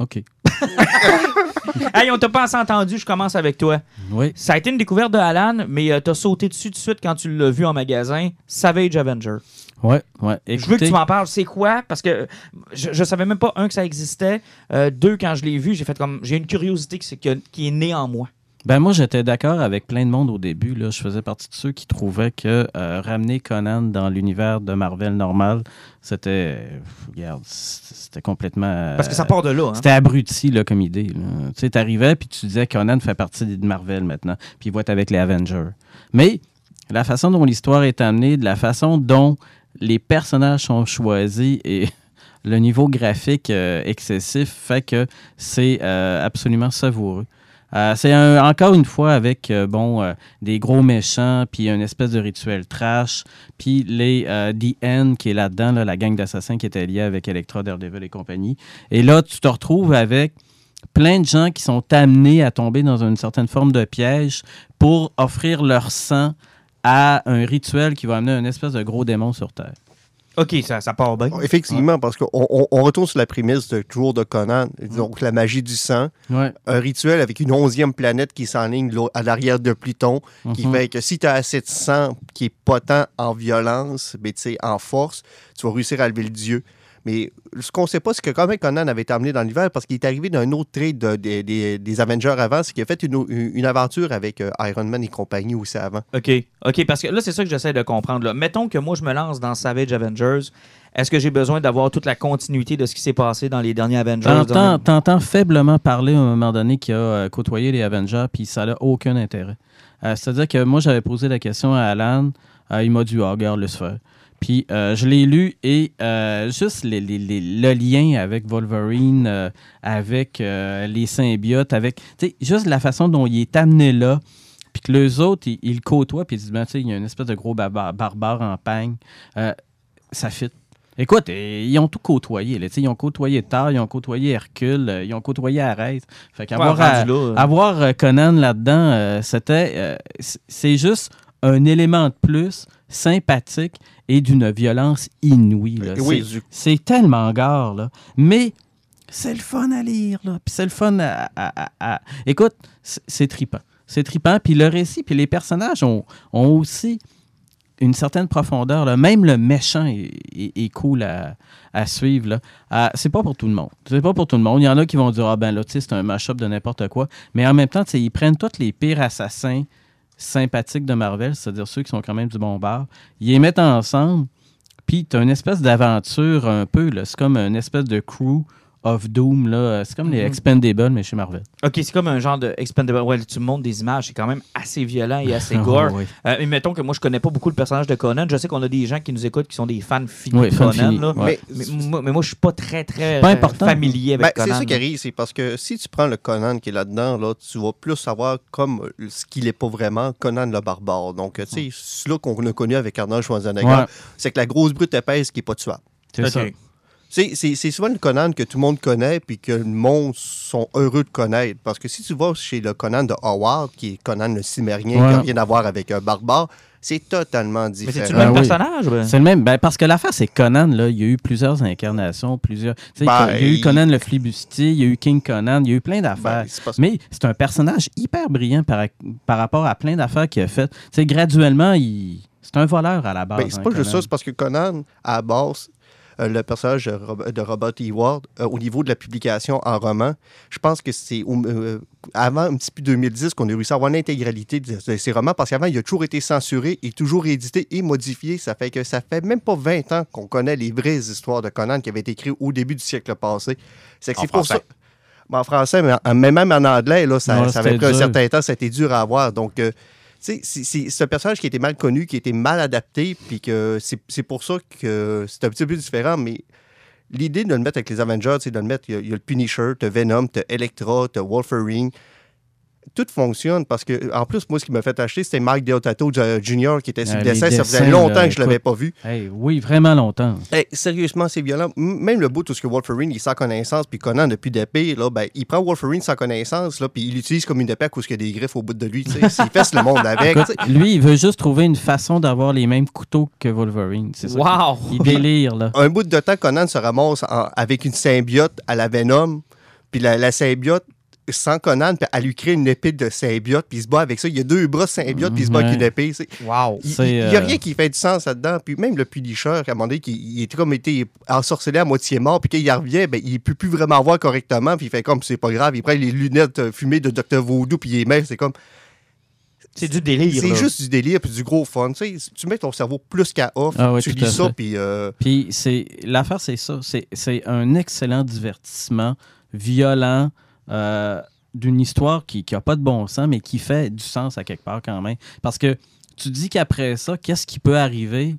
Speaker 3: OK.
Speaker 1: hey, on t'a pas assez entendu, je commence avec toi.
Speaker 3: Oui.
Speaker 1: Ça a été une découverte de Alan, mais euh, t'as sauté dessus tout de suite quand tu l'as vu en magasin. Savage Avenger.
Speaker 3: Ouais, ouais.
Speaker 1: je veux que tu m'en parles. C'est quoi? Parce que je, je savais même pas, un, que ça existait. Euh, deux, quand je l'ai vu, j'ai fait comme. J'ai une curiosité qui, qui, qui est née en moi.
Speaker 3: Ben moi, j'étais d'accord avec plein de monde au début. Là. Je faisais partie de ceux qui trouvaient que euh, ramener Conan dans l'univers de Marvel normal, c'était. Regarde, c'était complètement. euh,
Speaker 1: Parce que ça part de là. hein.
Speaker 3: C'était abruti là, comme idée. là. Tu sais, t'arrivais puis tu disais Conan fait partie de Marvel maintenant, puis il va être avec les Avengers. Mais la façon dont l'histoire est amenée, de la façon dont les personnages sont choisis et le niveau graphique euh, excessif fait que c'est euh, absolument savoureux. Euh, c'est encore une fois avec euh, bon euh, des gros méchants, puis une espèce de rituel trash, puis les The End qui est là-dedans, là, la gang d'assassins qui était liée avec Electra, Daredevil et compagnie. Et là, tu te retrouves avec plein de gens qui sont amenés à tomber dans une certaine forme de piège pour offrir leur sang à un rituel qui va amener un espèce de gros démon sur Terre.
Speaker 1: OK, ça, ça part bien.
Speaker 5: Effectivement, parce qu'on on, on retourne sur la prémisse de, toujours de Conan, donc la magie du sang,
Speaker 3: Ouais.
Speaker 5: un rituel avec une onzième planète qui s'enligne à l'arrière de Pluton, qui
Speaker 3: Mhm.
Speaker 5: fait que si tu as assez de sang qui est potent en violence, ben, tu sais, en force, tu vas réussir à lever le dieu. Mais ce qu'on sait pas, c'est que quand même Conan avait été emmené dans l'hiver parce qu'il est arrivé d'un autre trade de- des- Avengers avant, c'est qu'il a fait une, une- aventure avec euh, Iron Man et compagnie aussi avant.
Speaker 1: OK. OK, parce que là, c'est ça que j'essaie de comprendre. Là. Mettons que moi, je me lance dans Savage Avengers. Est-ce que j'ai besoin d'avoir toute la continuité de ce qui s'est passé dans les derniers Avengers?
Speaker 3: T'entends, faiblement parler à un moment donné qu'il a euh, côtoyé les Avengers, puis ça n'a aucun intérêt. Euh, C'est-à-dire que moi, j'avais posé la question à Alan, euh, il m'a dit, ah, regarde le faire. Puis euh, je l'ai lu et euh, juste les- les- les- le lien avec Wolverine, euh, avec les symbiotes, avec tu sais, juste la façon dont il est amené là, puis que les autres, ils, ils le côtoient, puis ils disent, ben, tu sais, il y a une espèce de gros barba- barbare en peigne. Euh, ça fit. Écoute, ils ont tout côtoyé. Là, tu sais, ils ont côtoyé Thor, ils ont côtoyé Hercule, ils ont côtoyé Ares. Fait qu'avoir
Speaker 1: euh,
Speaker 3: avoir Conan là-dedans, c'était. c'est juste un élément de plus sympathique et d'une violence inouïe. là.
Speaker 5: Oui,
Speaker 3: C'est-
Speaker 5: du-
Speaker 3: tellement gare, là. Mais c'est le fun à lire, là. Puis c'est le fun à... à- à- à- Écoute, c'est trippant. C'est trippant. Puis le récit, puis les personnages ont, ont aussi une certaine profondeur. là. Même le méchant est, est- est cool à, à suivre. Euh, c'est pas pour tout le monde. C'est pas pour tout le monde. Il y en a qui vont dire Ah ben là, c'est un mash-up de n'importe quoi. Mais en même temps, ils prennent tous les pires assassins sympathiques de Marvel, c'est-à-dire ceux qui sont quand même du bon bar. Ils les mettent ensemble. Puis tu as une espèce d'aventure un peu. C'est comme une espèce de crew of Doom. là. C'est comme les
Speaker 1: Mhm.
Speaker 3: Expendables, mais chez Marvel.
Speaker 1: OK, c'est comme un genre de expendable. Ouais, tu me montres des images, c'est quand même assez violent et assez gore.
Speaker 3: oui.
Speaker 1: Euh, mais mettons que moi, je connais pas beaucoup le personnage de Conan. Je sais qu'on a des gens qui nous écoutent qui sont des fans finis
Speaker 3: Oui,
Speaker 1: de
Speaker 3: fan
Speaker 1: Conan.
Speaker 3: fini,
Speaker 1: là.
Speaker 3: ouais.
Speaker 1: Mais, moi, mais moi, je suis pas très, très
Speaker 3: Pas
Speaker 1: euh,
Speaker 3: important.
Speaker 1: familier
Speaker 5: Ben,
Speaker 1: avec
Speaker 5: c'est
Speaker 1: Conan.
Speaker 5: ça qui arrive, c'est parce que si tu prends le Conan qui est là-dedans, là, tu vas plus savoir comme euh, ce qu'il n'est pas vraiment, Conan le barbare. Donc, euh, tu sais, celui qu'on a connu avec Arnold Schwarzenegger,
Speaker 3: Ouais,
Speaker 5: c'est que la grosse brute épaisse qui n'est pas tuable.
Speaker 3: c'est ça.
Speaker 5: C'est c'est- c'est souvent le Conan que tout le monde connaît puis que le monde sont heureux de connaître. Parce que si tu vas chez le Conan de Howard, qui est Conan le cimérien,
Speaker 3: Ouais.
Speaker 5: qui n'a rien à voir avec un barbare, c'est totalement
Speaker 1: Mais
Speaker 5: différent.
Speaker 1: c'est-tu le
Speaker 3: Ben
Speaker 1: même
Speaker 3: oui.
Speaker 1: personnage? ben?
Speaker 3: C'est le même. Ben, parce que l'affaire, c'est Conan, là, il y a eu plusieurs incarnations, plusieurs.
Speaker 5: Ben,
Speaker 3: il y a eu
Speaker 5: il-
Speaker 3: Conan le flibustier, il y a eu King Conan, il y a eu plein d'affaires.
Speaker 5: Ben, c'est pas-
Speaker 3: Mais c'est un personnage hyper brillant par, par rapport à plein d'affaires qu'il a faites. Graduellement, il... c'est un voleur à la base.
Speaker 5: Ben, c'est
Speaker 3: hein,
Speaker 5: pas juste ça, c'est parce que Conan, à la base, le personnage de, Rob- de Robert E. Ward, euh, au niveau de la publication en roman, je pense que c'est euh, avant un petit peu 2010 qu'on a réussi à avoir l'intégralité de, de ces romans, parce qu'avant, il a toujours été censuré et toujours édité et modifié. Ça fait que ça fait même pas 20 ans qu'on connaît les vraies histoires de Conan qui avaient été écrites au début du siècle passé. C'est que
Speaker 4: En
Speaker 5: c'est pour
Speaker 4: français.
Speaker 5: ça. Ben, en français, mais, en- mais même en anglais, là, ça,
Speaker 3: Ouais,
Speaker 5: ça avait un certain temps, ça a été dur à avoir. Donc, euh, c'est- un personnage qui a été mal connu, qui a été mal adapté, puis que c'est pour ça que c'est un petit peu différent, mais l'idée de le mettre avec les Avengers, c'est de le mettre, il y, a, le Punisher, t'as Venom, t'as Electra, t'as Wolverine. Tout fonctionne parce que, en plus, moi, ce qui m'a fait acheter, c'était Mike Deodato euh, Jr. qui était sur
Speaker 3: Ah,
Speaker 5: le dessin. Ça faisait longtemps
Speaker 3: là,
Speaker 5: que je l'avais
Speaker 3: écoute.
Speaker 5: pas vu.
Speaker 3: Hey, oui, vraiment longtemps.
Speaker 5: Hey, sérieusement, c'est violent. M- Même le bout tout ce que Wolverine, il sans connaissance, puis Conan depuis d'épée, là, ben, il prend Wolverine sans connaissance, là, puis il l'utilise comme une épée à cause qu'il y a des griffes au bout de lui. Il fesse le monde avec.
Speaker 3: Lui, il veut juste trouver une façon d'avoir les mêmes couteaux que Wolverine. C'est ça.
Speaker 1: Wow!
Speaker 3: Il délire, là.
Speaker 5: Un bout de temps, Conan se ramasse en- avec une symbiote à la Venom, puis la, la symbiote sans Conan, puis elle lui crée une épée de symbiote, puis il se bat avec ça. Il y a deux bras symbiote, puis il se bat avec une épée.
Speaker 1: Wow!
Speaker 5: Il n'y a
Speaker 3: euh,
Speaker 5: rien qui fait du sens là-dedans. Puis même le Punisher, à un moment donné, qui, il était comme été ensorcelé à moitié mort, puis quand il revient, ben, il ne peut plus vraiment voir correctement, puis il fait comme c'est pas grave. Il prend les lunettes euh, fumées de Dr. Voodoo, puis il les met. C'est comme.
Speaker 1: C'est du délire.
Speaker 5: C'est
Speaker 1: là.
Speaker 5: juste du délire, puis du gros fun. Tu sais, tu mets ton cerveau plus qu'à off,
Speaker 3: Ah oui,
Speaker 5: tu lis ça, puis. euh,
Speaker 3: Puis c'est l'affaire, c'est ça. C'est, c'est un excellent divertissement, violent, euh, d'une histoire qui n'a pas de bon sens, mais qui fait du sens à quelque part quand même. Parce que tu dis qu'après ça, qu'est-ce qui peut arriver?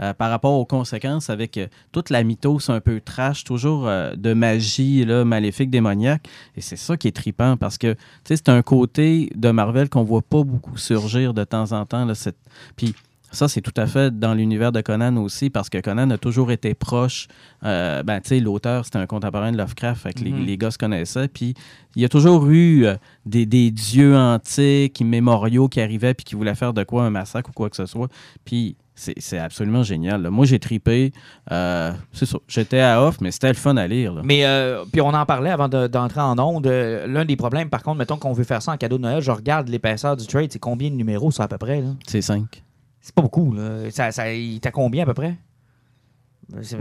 Speaker 3: euh, par rapport aux conséquences avec euh, toute la mythos un peu trash, toujours de magie là, maléfique, démoniaque? Et c'est ça qui est trippant parce que c'est un côté de Marvel qu'on voit pas beaucoup surgir de temps en temps. Là, cette... Puis ça, c'est tout à fait dans l'univers de Conan aussi, parce que Conan a toujours été proche. euh, ben, tu sais, l'auteur, c'était un contemporain de Lovecraft, fait que les,
Speaker 1: Mhm.
Speaker 3: les gars se connaissaient. Puis il y a toujours eu euh, des, des dieux antiques, immémoriaux qui arrivaient puis qui voulaient faire de quoi un massacre ou quoi que ce soit. Puis c'est absolument génial. là. Moi, j'ai tripé. euh, c'est ça. J'étais à off, mais c'était le fun à lire. là.
Speaker 1: Mais euh, puis on en parlait avant de- d'entrer en onde. L'un des problèmes, par contre, mettons qu'on veut faire ça en cadeau de Noël, je regarde l'épaisseur du trade, c'est combien de numéros ça à peu près? là?
Speaker 3: C'est 5.
Speaker 1: C'est pas beaucoup. Là. Ça, ça, il t'a combien à peu près?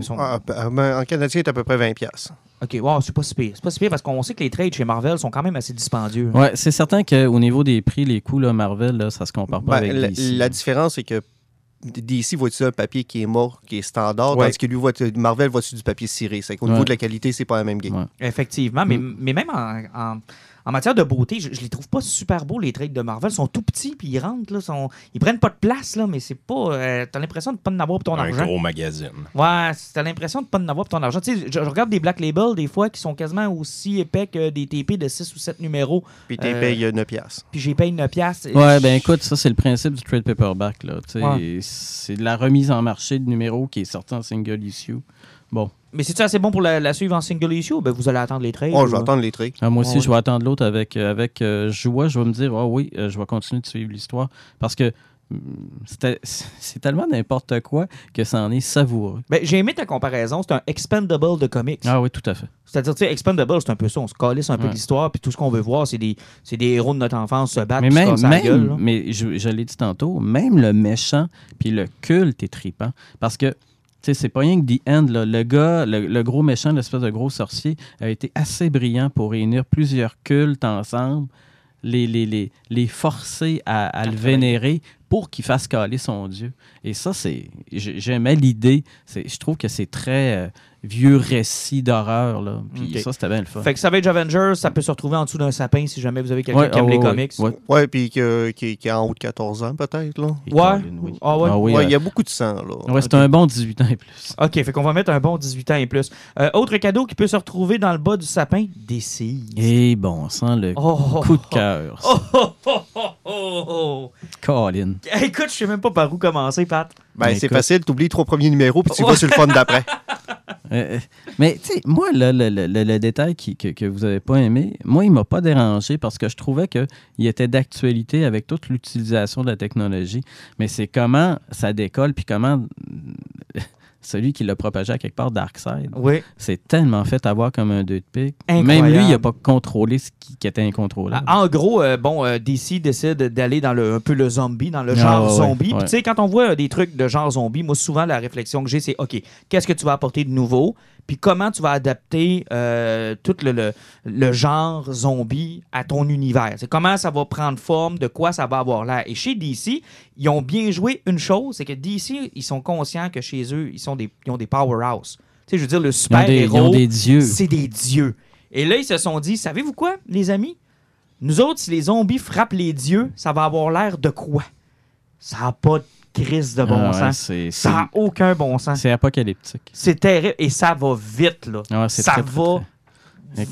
Speaker 1: Son-
Speaker 5: Ah, ben, en canadien, c'est à peu près 20$. piastres.
Speaker 1: Ok, wow, c'est pas si pire. C'est pas si pire parce qu'on sait que les trades chez Marvel sont quand même assez dispendieux.
Speaker 3: Ouais, c'est certain qu'au niveau des prix, les coûts, là, Marvel, là, ça se compare pas
Speaker 5: Ben,
Speaker 3: avec
Speaker 5: la,
Speaker 3: DC.
Speaker 5: la différence, c'est que DC va utiliser un papier qui est mort, qui est standard,
Speaker 1: Ouais.
Speaker 5: tandis que lui, va, Marvel va utiliser du papier ciré? C'est qu'au niveau de la qualité, c'est pas la même game.
Speaker 3: Ouais.
Speaker 1: Effectivement, mais,
Speaker 3: Mm.
Speaker 1: mais même en, en- en matière de beauté, je, je les trouve pas super beaux, les trades de Marvel. Ils sont tout petits, puis ils rentrent, là, sont, ils prennent pas de place, là, mais c'est pas. euh, t'as l'impression de pas en avoir pour ton
Speaker 4: un
Speaker 1: argent.
Speaker 4: gros magazine.
Speaker 1: Ouais, c'est- t'as l'impression de pas en avoir pour ton argent. Tu sais, je, je regarde des Black Label des fois qui sont quasiment aussi épais que des TP de 6 ou 7 numéros,
Speaker 5: Puis tu
Speaker 1: Euh,
Speaker 5: payes 9$. piastres.
Speaker 1: puis j'ai payé 9 piastres.
Speaker 3: Ouais, ben écoute, ça c'est le principe du trade paperback. Là.
Speaker 1: Ouais.
Speaker 3: C'est de la remise en marché de numéros qui est sorti en single issue. Bon,
Speaker 1: Mais c'est-tu assez bon pour la, la suivre en single issue ou ben vous allez attendre les trades?
Speaker 5: Oh,
Speaker 1: ou-
Speaker 5: je vais attendre les traits.
Speaker 3: Ah, moi aussi,
Speaker 1: Ouais.
Speaker 3: je vais attendre l'autre avec, euh, avec euh, joie. Je vais me dire, ah oui, euh, je vais continuer de suivre l'histoire. Parce que c'était- c'est tellement n'importe quoi que ça en est savoureux.
Speaker 1: Ben, j'ai aimé ta comparaison. C'est un expendable de comics.
Speaker 3: Ah oui, tout à fait.
Speaker 1: C'est-à-dire, tu sais, expendable, c'est un peu ça. On se calisse un peu
Speaker 3: Ouais.
Speaker 1: de l'histoire, puis tout ce qu'on veut voir, c'est des, c'est des héros de notre enfance se battre,
Speaker 3: Mais
Speaker 1: se
Speaker 3: même,
Speaker 1: la
Speaker 3: même
Speaker 1: gueule.
Speaker 3: mais je, je l'ai dit tantôt, même le méchant puis le culte est tripant. Parce que, sais, c'est pas rien que The End, là. le gars, le, le gros méchant, l'espèce de gros sorcier, a été assez brillant pour réunir plusieurs cultes ensemble, les, les, les, les forcer à, à le vénérer pour qu'il fasse caler son dieu. Et ça, c'est. j'ai- J'aimais l'idée. C'est- Je trouve que c'est très euh, vieux récit d'horreur, là. Puis ça, c'était bien le fun.
Speaker 1: Fait que Savage Avengers, ça peut se retrouver en dessous d'un sapin si jamais vous avez quelqu'un
Speaker 3: Ouais,
Speaker 1: qui aime les
Speaker 3: ouais,
Speaker 1: comics.
Speaker 3: ouais.
Speaker 5: Ouais, puis que- qui, qui est en haut de 14 ans, peut-être. là.
Speaker 1: Ouais.
Speaker 3: Oui.
Speaker 1: Ah ouais?
Speaker 3: Ah oui, euh,
Speaker 5: Il y a beaucoup de sang. là.
Speaker 3: ouais, c'est un bon 18 ans et plus.
Speaker 1: OK, fait qu'on va mettre un bon 18 ans et plus. Euh, autre cadeau qui peut se retrouver dans le bas du sapin, des cils.
Speaker 3: Et bon, sans le
Speaker 1: Oh,
Speaker 3: coup de cœur.
Speaker 1: Oh, oh, oh, oh, oh, oh.
Speaker 3: Colin.
Speaker 1: Écoute, je sais même pas par où commencer, Pat.
Speaker 5: Ben,
Speaker 3: Ben,
Speaker 5: c'est facile, t'oublies les trois premiers numéros, puis tu
Speaker 1: Ouais.
Speaker 5: vas sur le fun d'après.
Speaker 3: Euh, euh, mais tu sais, moi, là, le, le- le- le détail qui- que, que vous n'avez pas aimé, moi, il m'a pas dérangé parce que je trouvais qu'il était d'actualité avec toute l'utilisation de la technologie. Mais c'est comment ça décolle, puis comment celui qui l'a propagé à quelque part, Darkseid,
Speaker 1: Oui.
Speaker 3: c'est tellement fait avoir comme un deux de pique.
Speaker 1: Incroyable.
Speaker 3: Même lui, il n'a pas contrôlé ce qui, qui était incontrôlable.
Speaker 1: En gros, euh, bon, euh, DC décide d'aller dans le, un peu le zombie, dans le
Speaker 3: Ah,
Speaker 1: genre
Speaker 3: ouais,
Speaker 1: zombie.
Speaker 3: Ouais.
Speaker 1: tu sais, quand on voit euh, des trucs de genre zombie, moi, souvent, la réflexion que j'ai, c'est OK, qu'est-ce que tu vas apporter de nouveau? Puis comment tu vas adapter euh, tout le, le- le genre zombie à ton univers? C'est comment ça va prendre forme, de quoi ça va avoir l'air? Et chez DC, ils ont bien joué une chose, c'est que DC, ils sont conscients que chez eux, ils, sont des, ils ont des powerhouses. Tu sais, je veux dire, le
Speaker 3: ils, ont
Speaker 1: super
Speaker 3: des, ils
Speaker 1: héros
Speaker 3: ont des dieux.
Speaker 1: c'est des dieux. Et là, ils se sont dit, savez-vous quoi, les amis? Nous autres, si les zombies frappent les dieux, ça va avoir l'air de quoi? Ça n'a pas de crise de bon
Speaker 3: Ah ouais,
Speaker 1: sens.
Speaker 3: c'est-
Speaker 1: Ça n'a aucun bon sens.
Speaker 3: C'est apocalyptique.
Speaker 1: C'est terrible. Et ça va vite, là.
Speaker 3: Ah ouais, c'est
Speaker 1: ça
Speaker 3: très,
Speaker 1: va
Speaker 3: très.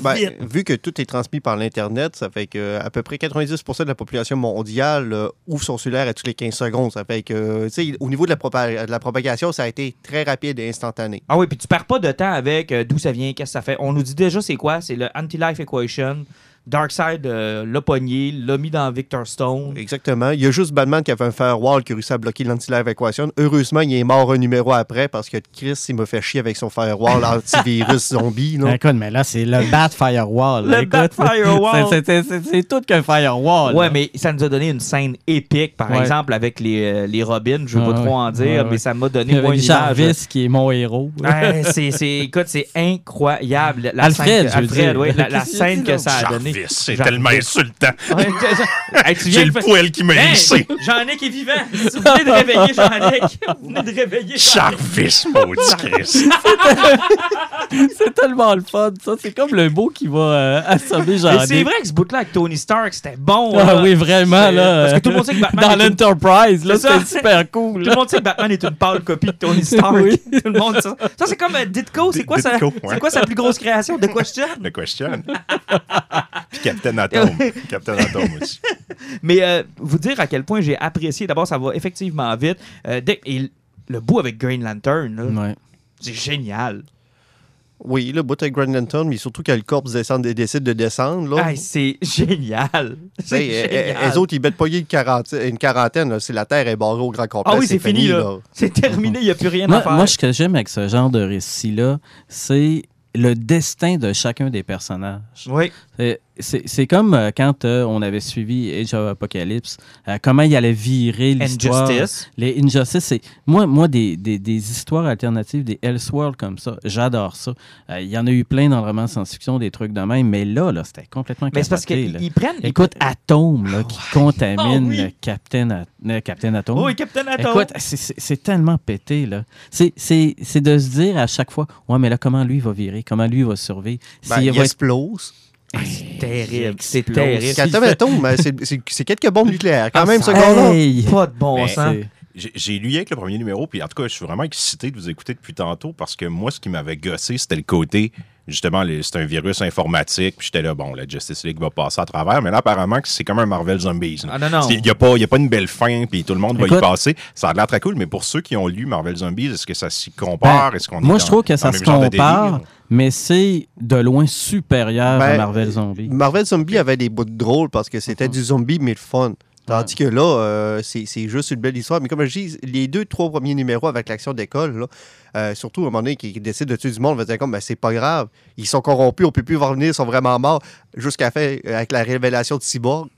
Speaker 5: Ben,
Speaker 1: vite.
Speaker 5: vu que tout est transmis par l'Internet, ça fait que à peu près 90 de la population mondiale euh, ouvre son cellulaire à toutes les 15 secondes. Ça fait que, tu sais, au niveau de la, propa- de la propagation, ça a été très rapide et instantané.
Speaker 1: Ah oui, puis tu perds pas de temps avec euh, d'où ça vient, qu'est-ce que ça fait. On nous dit déjà c'est quoi? C'est le Anti-Life Equation. Darkseid euh, l'a pogné, l'a mis dans Victor Stone.
Speaker 5: Exactement. Il y a juste Batman qui avait un firewall qui a réussi à bloquer l'anti-live equation. Heureusement, il est mort un numéro après parce que Chris, il m'a fait chier avec son firewall antivirus zombie. là.
Speaker 3: Écoute, mais là, c'est le Bat Firewall.
Speaker 1: Le
Speaker 3: Écoute,
Speaker 1: Bat Firewall.
Speaker 3: c'est- tout qu'un Firewall.
Speaker 1: Ouais,
Speaker 3: là.
Speaker 1: mais ça nous a donné une scène épique, par
Speaker 3: Ouais.
Speaker 1: exemple, avec les, euh, les Robins. Je veux
Speaker 3: Ah
Speaker 1: pas trop en dire,
Speaker 3: Ouais,
Speaker 1: mais ça m'a donné moi, une image.
Speaker 3: Jarvis qui est mon héros.
Speaker 1: Ouais, c'est, c'est, écoute, c'est incroyable. La
Speaker 3: Alfred,
Speaker 1: scène que,
Speaker 3: je veux
Speaker 1: Alfred, oui, la, scène que ça a donné.
Speaker 4: C'est tellement insultant. J'ai le poil qui m'a
Speaker 1: Hey,
Speaker 4: lissé.
Speaker 1: Jean-Nic est vivant. Vous venez de réveiller Jean-Nic. Vous venez de réveiller Jean-Nic.
Speaker 4: Jarvis, maudit Chris.
Speaker 3: C'est tellement le fun, ça. C'est comme le mot qui va euh, assommer jean
Speaker 1: Mais c'est vrai que ce bout-là avec Tony Stark, c'était bon.
Speaker 3: Ah
Speaker 1: là.
Speaker 3: oui, vraiment, là.
Speaker 1: Parce que tout le monde sait que Batman
Speaker 3: Dans l'Enterprise, là,
Speaker 1: c'est
Speaker 3: super cool.
Speaker 1: Tout le monde sait que Batman est une pâle copie de Tony Stark.
Speaker 3: Oui.
Speaker 1: Tout le monde ça. Ça, c'est comme euh, Ditko. C'est quoi, ça-
Speaker 4: Ditko, ouais.
Speaker 1: c'est quoi sa plus grosse création? De question?
Speaker 4: Le question. Puis Captain Atom. Captain Atom aussi.
Speaker 1: Mais euh, vous dire à quel point j'ai apprécié. D'abord, ça va effectivement vite. Euh, dès- et le bout avec Green Lantern,
Speaker 3: Ouais.
Speaker 1: c'est génial.
Speaker 5: Oui, le bout avec Grand Lantern, mais surtout quand le corps descend, décide de descendre. Là,
Speaker 1: Hey, c'est génial. C'est
Speaker 5: T'sais, euh,
Speaker 1: génial.
Speaker 5: les autres, ils mettent pas une quarantaine. Une quarantaine là, si la Terre est barrée au grand complet.
Speaker 1: Ah oui, c'est fini, là. C'est terminé, il n'y a plus rien à faire.
Speaker 3: moi, ce que j'aime avec ce genre de récit-là, c'est le destin de chacun des personnages.
Speaker 1: Oui.
Speaker 3: C'est- comme euh, quand euh, on avait suivi Age of Apocalypse, euh, comment il allait virer l'histoire.
Speaker 1: Injustice.
Speaker 3: Les Injustice, c'est. Moi, moi des, des, des histoires alternatives, des Elseworlds comme ça, j'adore ça. Il y en a eu plein dans le roman science-fiction, des trucs de même, mais là, là c'était complètement
Speaker 1: Mais c'est parce qu'ils prennent. ils-
Speaker 3: Écoute, Atome, là, qui contamine
Speaker 1: Oh oui.
Speaker 3: Captain, At- Captain Atome.
Speaker 1: Oui, Captain Atom.
Speaker 3: Écoute, c'est- tellement pété, là. C'est- de se dire à chaque fois, ouais, mais là, comment lui va virer? Comment lui va survivre?
Speaker 5: Ben, il
Speaker 3: va être-
Speaker 5: explose.
Speaker 1: c'est terrible. C'est terrible.
Speaker 5: C'est- quelques bombes nucléaires. Quand
Speaker 1: Ah,
Speaker 5: même,
Speaker 1: ça-.
Speaker 3: Hey!
Speaker 1: Pas de bon
Speaker 4: Mais
Speaker 1: sens.
Speaker 4: J'ai lu avec le premier numéro, puis en tout cas, je suis vraiment excité de vous écouter depuis tantôt parce que moi, ce qui m'avait gossé, c'était le côté, justement, c'est un virus informatique, puis j'étais là, bon, la Justice League va passer à travers, mais là, apparemment, que c'est comme un Marvel Zombies. là.
Speaker 1: Ah non, non.
Speaker 4: Il n'y a, pas- il y a pas une belle fin, puis tout le monde va y passer. Ça a l'air très cool, mais pour ceux qui ont lu Marvel Zombies, est-ce que ça s'y compare?
Speaker 3: Ben,
Speaker 4: Est-ce qu'on est
Speaker 3: Moi,
Speaker 4: dans-
Speaker 3: je trouve que ça se compare, mais c'est de loin supérieur à
Speaker 5: Ben,
Speaker 3: Marvel Zombie.
Speaker 5: Marvel Zombie avait des bouts de drôles parce que c'était du zombie, mais le fun. Tandis que là, euh, c'est c'est juste une belle histoire. Mais comme je dis, les deux, trois premiers numéros avec l'action d'école, là, euh, surtout à un moment donné, qui décident de tuer du monde, on va dire comme, ben, c'est pas grave. Ils sont corrompus, on peut plus voir venir, ils sont vraiment morts. Jusqu'à la fin, euh, avec la révélation de Cyborg.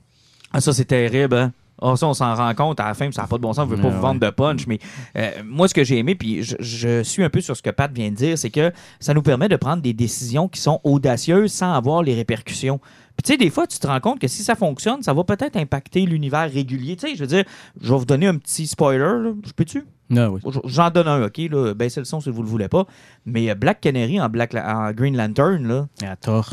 Speaker 1: Ah, ça, c'est terrible, hein? Ah, ça, on s'en rend compte à la fin, ça n'a pas de bon sens, on ne veut pas
Speaker 3: Ouais,
Speaker 1: vous vendre de punch. Mais euh, moi, ce que j'ai aimé, puis je, je suis un peu sur ce que Pat vient de dire, c'est que ça nous permet de prendre des décisions qui sont audacieuses sans avoir les répercussions. Puis tu sais, des fois, tu te rends compte que si ça fonctionne, ça va peut-être impacter l'univers régulier. Tu sais, je veux dire, je vais vous donner un petit spoiler, là. je peux-tu?
Speaker 3: Ah oui.
Speaker 1: J'en donne un, OK? Là. Baissez le son si vous le voulez pas. Mais euh, Black Canary en, Black La- en Green Lantern, là,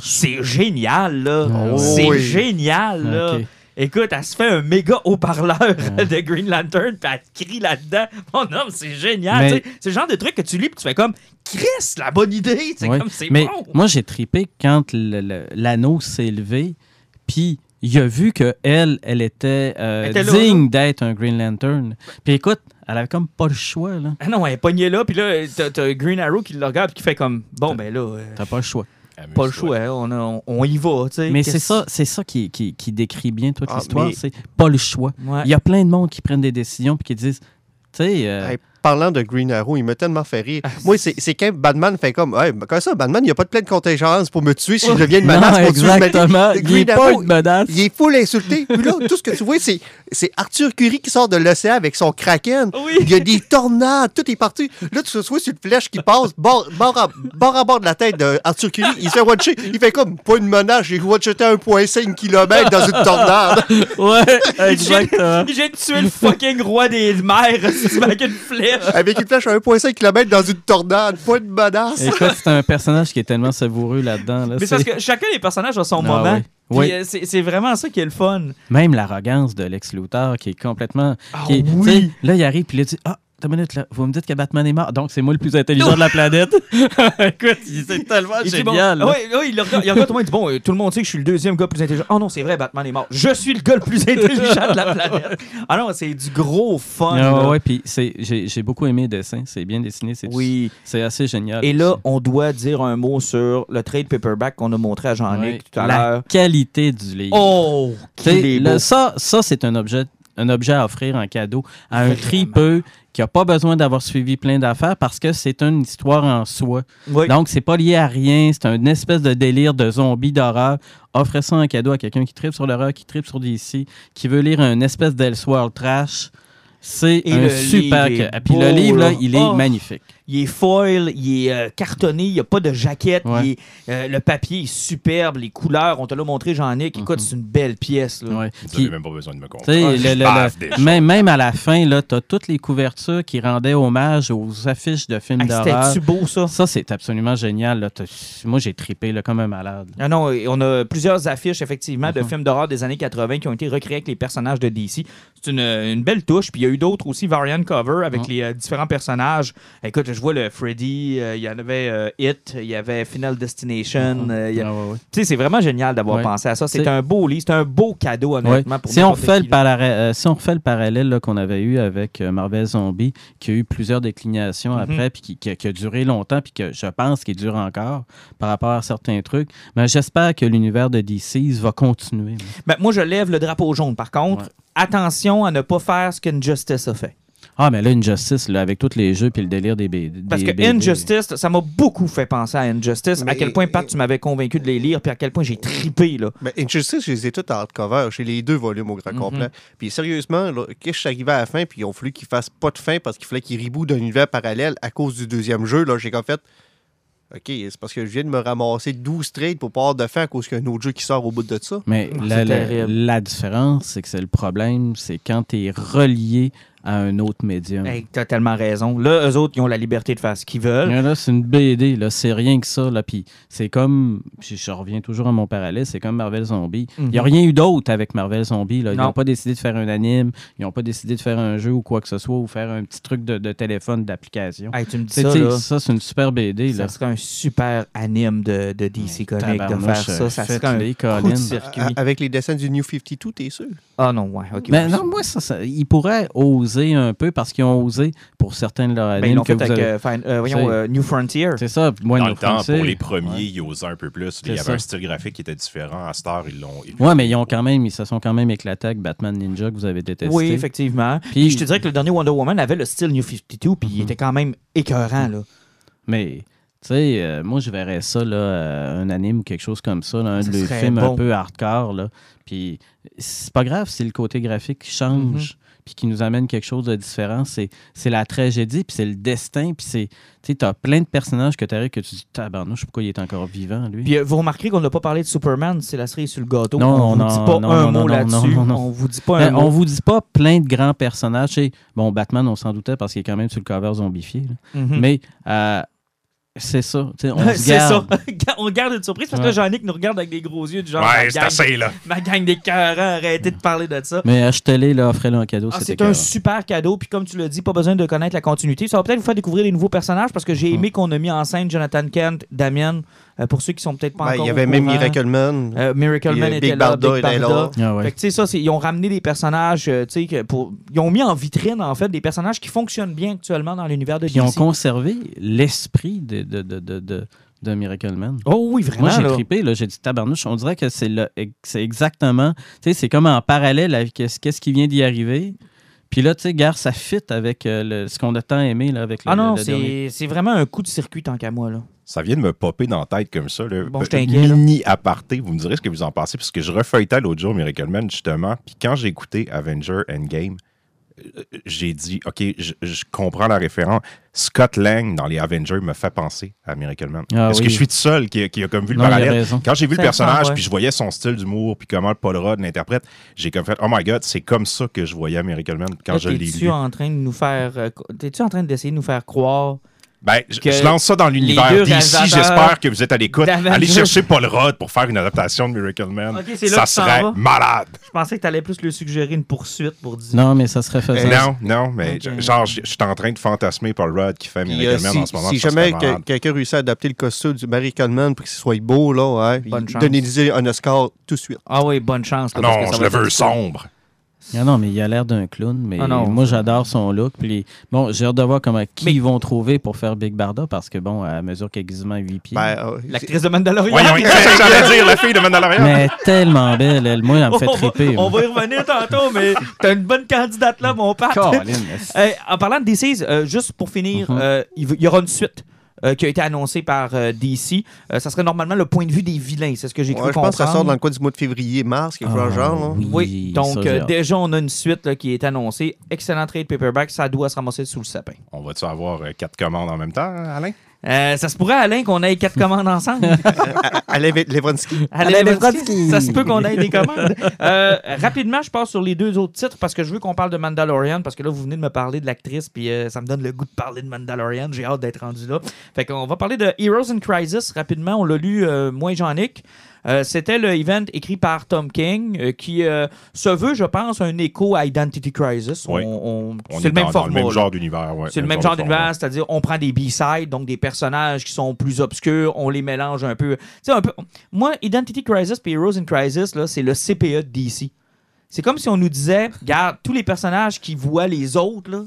Speaker 1: c'est génial, là.
Speaker 3: Ah
Speaker 1: c'est
Speaker 5: Oui.
Speaker 1: génial, là. Écoute, elle se fait un méga haut-parleur de Green Lantern, puis elle crie là-dedans. Mon homme, c'est génial.
Speaker 3: Mais-.
Speaker 1: C'est le genre de truc que tu lis, puis tu fais comme, Chris, la bonne idée. C'est
Speaker 3: Ouais.
Speaker 1: comme, c'est
Speaker 3: Mais
Speaker 1: bon.
Speaker 3: moi, j'ai tripé quand l'anneau s'est levé, puis il a vu que elle, elle était, euh,
Speaker 1: Elle était là,
Speaker 3: digne d'être un Green Lantern. Puis écoute, elle avait comme pas le choix, là.
Speaker 1: Ah non, elle est pognée là, puis là, t'as t'as Green Arrow qui le regarde, puis qui fait comme, bon, ben là, euh,
Speaker 3: T'as pas le choix.
Speaker 1: Pas le choix, hein, on, a- on, on y va. tu sais.
Speaker 3: Mais c'est ça, c'est ça qui, qui, qui décrit bien toute
Speaker 5: Ah,
Speaker 3: l'histoire,
Speaker 5: mais-
Speaker 3: c'est pas le choix.
Speaker 1: Ouais.
Speaker 3: Il y a plein de monde qui prennent des décisions puis qui disent, tu sais, euh,
Speaker 5: Hey, parlant de Green Arrow, il m'a tellement fait rire.
Speaker 1: Ah,
Speaker 5: Moi, c'est quand Batman fait comme, hey, comme ça, Batman, il n'y a pas de pleine contingence pour me tuer si je deviens une
Speaker 3: non,
Speaker 5: menace pour tuer. Me dis,
Speaker 3: exactement, il
Speaker 5: Green
Speaker 3: pas une menace.
Speaker 5: Il est full insulté. Puis là, tout ce que tu vois, c'est Arthur Curry qui sort de l'océan avec son kraken.
Speaker 1: Oui.
Speaker 5: Il y a des tornades, tout est parti. Là, tu vois sur une flèche qui passe, bord, bord, à, bord à bord de la tête d'Arthur Curry. Il fait watcher. Il fait comme, pas une menace, j'ai watché à 1,5 km dans une tornade.
Speaker 3: Ouais, exactement.
Speaker 1: j'ai tué le fucking roi des mers avec une flèche.
Speaker 5: Avec une flèche à 1,5 km dans une tornade. Pas une menace.
Speaker 3: Écoute, c'est un personnage qui est tellement savoureux là-dedans. Là.
Speaker 1: Mais c'est parce que chacun des personnages a son
Speaker 3: Ah
Speaker 1: moment.
Speaker 3: oui.
Speaker 1: Euh, c'est vraiment ça qui est le fun.
Speaker 3: Même l'arrogance de Lex Luthor qui est complètement.
Speaker 1: Ah
Speaker 3: qui est-
Speaker 1: oui.
Speaker 3: Là, il arrive puis il dit Ah, là, vous me dites que Batman est mort, donc c'est moi le plus intelligent de la planète. Écoute, c'est tellement
Speaker 1: Il
Speaker 3: génial.
Speaker 1: bon, oui, oui, il regarde, tout le monde, il dit Bon, euh, tout le monde sait que je suis le deuxième gars le plus intelligent. Oh non, c'est vrai, Batman est mort. Je suis le gars le plus intelligent de la planète. Ah non, c'est du gros fun.
Speaker 3: Ah, ouais, puis j'ai beaucoup aimé le dessin. C'est bien dessiné.
Speaker 1: Oui.
Speaker 3: C'est assez génial.
Speaker 1: Et là, on doit dire un mot sur le trade paperback qu'on a montré à
Speaker 3: Ouais.
Speaker 1: tout à
Speaker 3: La
Speaker 1: l'heure.
Speaker 3: qualité du livre.
Speaker 1: Oh, est beau.
Speaker 3: ça, ça c'est un objet, un objet à offrir en cadeau à un tripeux qui n'a pas besoin d'avoir suivi plein d'affaires parce que c'est une histoire en soi.
Speaker 1: Oui.
Speaker 3: Donc, c'est pas lié à rien. C'est une espèce de délire de zombie d'horreur. Offrez ça en cadeau à quelqu'un qui tripe sur l'horreur, qui tripe sur DC, qui veut lire un espèce d'Elseworld trash. C'est un super. Puis le livre, là. il est
Speaker 1: Oh.
Speaker 3: magnifique.
Speaker 1: Il est foil, il est euh, cartonné, il n'y a pas de jaquette,
Speaker 3: Ouais.
Speaker 1: il est, euh, le papier est superbe, les couleurs, on te l'a montré, Jean-Nic. Écoute,
Speaker 3: Mhm.
Speaker 1: c'est une belle pièce. Là.
Speaker 3: Ouais.
Speaker 4: Vous même pas besoin de me comprendre.
Speaker 1: Ah,
Speaker 3: le-
Speaker 4: déjà.
Speaker 3: même, même à la fin, tu as toutes les couvertures qui rendaient hommage aux affiches de films
Speaker 1: Hey,
Speaker 3: d'horreur.
Speaker 1: C'était-tu beau, ça?
Speaker 3: Ça, c'est absolument génial. là. Moi, j'ai tripé là, comme un malade.
Speaker 1: Ah non, on a plusieurs affiches, effectivement, de
Speaker 3: Mhm.
Speaker 1: films d'horreur des années 80 qui ont été recréés avec les personnages de DC. C'est une, une belle touche. Puis il y a eu d'autres aussi, variant cover, avec
Speaker 3: Mhm.
Speaker 1: les euh, différents personnages. Écoute, je vois le Freddy, euh, il y en avait euh, It, il y avait Final Destination.
Speaker 3: Mhm.
Speaker 1: euh, a-
Speaker 3: Ah, ouais, ouais.
Speaker 1: C'est vraiment génial d'avoir pensé à ça. C'est un beau livre, c'est un beau cadeau, honnêtement. pour
Speaker 3: Si, on
Speaker 1: qui,
Speaker 3: le si on refait le parallèle qu'on avait eu avec Marvel Zombie, qui a eu plusieurs déclinations
Speaker 1: Mhm.
Speaker 3: après, puis qui, qui a- qui a duré longtemps, puis que je pense qu'il dure encore par rapport à certains trucs, mais j'espère que l'univers de DC va continuer.
Speaker 1: Ben, moi, je lève le drapeau jaune. Par contre,
Speaker 3: Ouais.
Speaker 1: attention à ne pas faire ce qu'Injustice a fait.
Speaker 3: Ah, mais là, Injustice, là, avec tous les jeux puis le délire des BD.
Speaker 1: Parce que
Speaker 3: BD.
Speaker 1: Injustice, ça m'a beaucoup fait penser à Injustice.
Speaker 5: Mais-
Speaker 1: à quel point, Pat, tu m'avais convaincu de les lire, puis à quel point j'ai tripé, là.
Speaker 5: Ben, Injustice, je les ai tous en hardcover. J'ai les deux volumes au grand
Speaker 1: Mhm.
Speaker 5: complet. Puis sérieusement, là, quand je suis arrivé à la fin, puis ils ont fallu qu'ils fassent pas de fin parce qu'il fallait qu'ils rebootent d'un univers parallèle à cause du deuxième jeu, là, j'ai qu'en fait. OK, c'est parce que je viens de me ramasser 12 trades pour pas avoir de fin à cause qu'il y a un autre jeu qui sort au bout de ça.
Speaker 3: Mais
Speaker 1: Ah,
Speaker 3: la, la différence, c'est que c'est le problème, c'est quand tu es relié à un autre médium.
Speaker 1: Hey, t'as tellement raison. Là, eux autres, ils ont la liberté de faire ce qu'ils veulent.
Speaker 3: Là, là, c'est une BD, là, c'est rien que ça. Là, puis c'est comme, puis je reviens toujours à mon parallèle, c'est comme Marvel Zombie. Il n'y a
Speaker 1: Mhm.
Speaker 3: rien eu d'autre avec Marvel Zombie. Là. Ils
Speaker 1: Non.
Speaker 3: n'ont pas décidé de faire un anime, ils n'ont pas décidé de faire un jeu ou quoi que ce soit, ou faire un petit truc de, de téléphone, d'application.
Speaker 1: Hey, tu me dis
Speaker 3: C'est-
Speaker 1: ça, là.
Speaker 3: ça, c'est une super BD. Là.
Speaker 1: Ça serait un super anime de, de DC Comics de faire ça. Ça
Speaker 3: faites
Speaker 1: serait un
Speaker 3: les
Speaker 1: coup de
Speaker 3: Colin.
Speaker 1: circuit.
Speaker 5: À- avec les dessins du New 52, t'es sûr?
Speaker 1: Ah non, ouais, ok.
Speaker 3: Mais
Speaker 1: ouais.
Speaker 3: non, moi, ça, ça- ils pourraient oser un peu parce qu'ils ont osé pour certains de leurs
Speaker 1: Ben, ils l'ont fait avec
Speaker 3: avez-
Speaker 1: euh, fin- euh, voyons, euh, New Frontier.
Speaker 3: C'est ça. Moi,
Speaker 4: Dans le temps, pour les premiers,
Speaker 3: Ouais.
Speaker 4: ils osaient un peu plus. Il y avait
Speaker 3: ça.
Speaker 4: un style graphique qui était différent. À Star, ils l'ont. l'ont-
Speaker 3: mais ils ont quand même, ils se sont quand même éclatés avec Batman Ninja que vous avez détesté.
Speaker 1: Oui, effectivement. Puis,
Speaker 3: Puis-
Speaker 1: je te dirais que le dernier Wonder Woman avait le style New 52, puis il
Speaker 3: Mhm.
Speaker 1: était quand même écœurant, là.
Speaker 3: Mais, tu sais, euh, moi, je verrais ça, là, euh, un anime ou quelque chose comme ça, là, un
Speaker 1: Ça
Speaker 3: de films
Speaker 1: bon.
Speaker 3: un peu hardcore, là. Puis, c'est pas grave si le côté graphique change,
Speaker 1: Mhm.
Speaker 3: Puis qui nous amène quelque chose de différent. C'est c'est la tragédie, puis c'est le destin, puis c'est. Tu sais, t'as plein de personnages que t'arrives que tu dis, tabarnouche, pourquoi il est encore vivant, lui?
Speaker 1: Puis euh, vous remarquerez qu'on n'a pas parlé de Superman, c'est la cerise sur le gâteau.
Speaker 3: Non,
Speaker 1: on vous
Speaker 3: non,
Speaker 1: dit pas
Speaker 3: non,
Speaker 1: un
Speaker 3: non,
Speaker 1: mot là-dessus. On vous dit pas
Speaker 3: Ben, on vous dit pas plein de grands personnages. Tu Bon, Batman, on s'en doutait parce qu'il est quand même sur le cover zombifié.
Speaker 1: Mhm.
Speaker 3: Mais euh, c'est ça. On se
Speaker 1: c'est ça.
Speaker 3: garde.
Speaker 1: on garde une surprise parce que
Speaker 3: Ouais.
Speaker 1: Jean-Nic nous regarde avec des gros yeux du genre.
Speaker 4: Ouais,
Speaker 1: ma
Speaker 4: c'est assez, là.
Speaker 1: Ma gang des cœurs, arrêtez de parler de ça.
Speaker 3: Mais achetez-les, là, offrez-le en cadeau.
Speaker 1: Ah,
Speaker 3: c'était
Speaker 1: c'est un super cadeau, puis comme tu l'as dit, pas besoin de connaître la continuité. Ça va peut-être vous faire découvrir des nouveaux personnages parce que j'ai aimé qu'on a mis en scène Jonathan Kent, Damien, pour ceux qui sont peut-être pas
Speaker 5: Ben,
Speaker 1: encore.
Speaker 5: il y avait même. Miracle Man.
Speaker 1: Euh, Miracle Man
Speaker 5: euh,
Speaker 1: était
Speaker 5: Big
Speaker 1: là,
Speaker 5: Barda
Speaker 1: Big
Speaker 5: était là.
Speaker 1: Barda.
Speaker 3: Ah ouais.
Speaker 1: Fait que, tu sais, ça, c'est- ils ont ramené des personnages, euh, tu sais, que pour... ils ont mis en vitrine, en fait, des personnages qui fonctionnent bien actuellement dans l'univers de
Speaker 3: Puis ils ont
Speaker 1: DC.
Speaker 3: conservé l'esprit de, de, de, de, de, de Miracle Man.
Speaker 1: Oh oui, vraiment,
Speaker 3: Moi, j'ai trippé, là, j'ai dit tabarnouche. On dirait que c'est le- c'est exactement. Tu sais, c'est comme en parallèle avec qu'est-ce qu'est-ce qui vient d'y arriver. Puis là, tu sais, gare, ça fit avec euh, le- ce qu'on a tant aimé là, avec le,
Speaker 1: Ah non, c'est c'est vraiment un coup de circuit tant qu'à moi, là.
Speaker 4: Ça vient de me popper dans la tête comme ça. Là.
Speaker 1: Bon, je t'inquiète, là.
Speaker 4: Mini aparté, vous me direz ce que vous en pensez, parce que je refeuilletais l'autre jour Miracle Man, justement, puis quand j'ai écouté Avenger Endgame, j'ai dit, OK, je, je comprends la référence. Scott Lang dans les Avengers me fait penser à Miracle Man.
Speaker 3: Ah
Speaker 4: Est-ce
Speaker 3: oui.
Speaker 4: que je suis tout seul qui, a- qui a comme vu le
Speaker 3: Non,
Speaker 4: parallèle? Quand j'ai vu le personnage, puis je voyais son style d'humour, puis comment Paul Rudd l'interprète, j'ai comme fait, oh my God, c'est comme ça que je voyais Miracle Man quand
Speaker 1: Là,
Speaker 4: je l'ai lu.
Speaker 1: en train de nous faire... euh, T'es-tu en train d'essayer de nous faire croire...
Speaker 4: Ben, je,
Speaker 1: que
Speaker 4: je lance ça dans l'univers d'ici. J'espère que vous êtes à l'écoute. Allez chercher Paul Rudd pour faire une adaptation de Miracle Man. Ça
Speaker 1: tu
Speaker 4: serait malade.
Speaker 1: Je pensais que t'allais plus lui suggérer une poursuite pour dire...
Speaker 3: Non, mais ça serait faisable.
Speaker 4: Non, non, mais genre, je je suis en train de fantasmer Paul Rudd qui fait Miracle
Speaker 5: euh,
Speaker 4: Man
Speaker 5: si,
Speaker 4: en ce moment.
Speaker 5: si jamais que- quelqu'un réussit à adapter le costume du Miracle Man pour qu'il soit beau, là, ouais,
Speaker 1: Bonne chance.
Speaker 5: donnez-lui un Oscar tout de suite.
Speaker 1: Ah oui, bonne chance. là,
Speaker 4: Non,
Speaker 1: parce que ça
Speaker 4: je
Speaker 1: va
Speaker 4: le veux sombre.
Speaker 3: Ah non, mais il a l'air d'un clown. Mais
Speaker 1: Ah non.
Speaker 3: moi, j'adore son look. Puis, bon, j'ai hâte de voir comment, qui
Speaker 1: Mais-
Speaker 3: ils vont trouver pour faire Big Barda parce que, bon, à mesure qu'il est quasiment à 8 pieds.
Speaker 5: Ben, euh,
Speaker 1: L'actrice de Mandalorian.
Speaker 4: Voyons, c'est ça que j'allais dire, la fille de Mandalorian.
Speaker 3: mais tellement belle, elle. Moi, elle me fait
Speaker 1: on, va,
Speaker 3: triper.
Speaker 1: on va y revenir tantôt, mais t'as une bonne candidate là, mon père. Euh, en parlant de DCs, euh, juste pour finir,
Speaker 3: Mhm.
Speaker 1: euh, il il y aura une suite. Euh, qui a été annoncé par euh, DC. Euh, ça serait normalement le point de vue des vilains, c'est ce que j'ai
Speaker 5: Ouais,
Speaker 1: cru
Speaker 5: je pense que ça sort
Speaker 1: comprendre.
Speaker 5: dans le coin du mois de février, mars, quelque chose
Speaker 3: Ah,
Speaker 5: genre.
Speaker 3: oui.
Speaker 1: Oui,
Speaker 3: ça,
Speaker 1: donc euh, déjà on a une suite là, qui est annoncée. Excellent trade paperback, ça doit se ramasser sous le sapin.
Speaker 4: On va-tu avoir euh, quatre commandes en même temps, Alain?
Speaker 1: Euh, ça se pourrait, Alain, qu'on ait quatre commandes ensemble.
Speaker 5: Alain Levonsky.
Speaker 1: Alain
Speaker 3: Alain
Speaker 1: Levensky,
Speaker 3: Levensky.
Speaker 1: Ça se peut qu'on ait des commandes. Euh, rapidement, je passe sur les deux autres titres parce que je veux qu'on parle de Mandalorian parce que là, vous venez de me parler de l'actrice puis euh, ça me donne le goût de parler de Mandalorian. J'ai hâte d'être rendu là. Fait qu'on va parler de Heroes in Crisis rapidement. On l'a lu, euh, moi et Jean-Nic. Euh, C'était le event écrit par Tom King euh, qui euh, se veut, je pense, un écho à Identity Crisis.
Speaker 4: Oui.
Speaker 1: On- c'est
Speaker 4: est
Speaker 1: le même
Speaker 4: dans, dans
Speaker 1: format.
Speaker 4: le même genre d'univers. ouais,
Speaker 1: C'est le même genre d'univers, c'est-à-dire on prend des B-sides, donc des personnages qui sont plus obscurs, on les mélange un peu. Un peu. Moi, Identity Crisis et Heroes in Crisis, c'est le CPE de DC. C'est comme si on nous disait, regarde, tous les personnages qui voient les autres, là,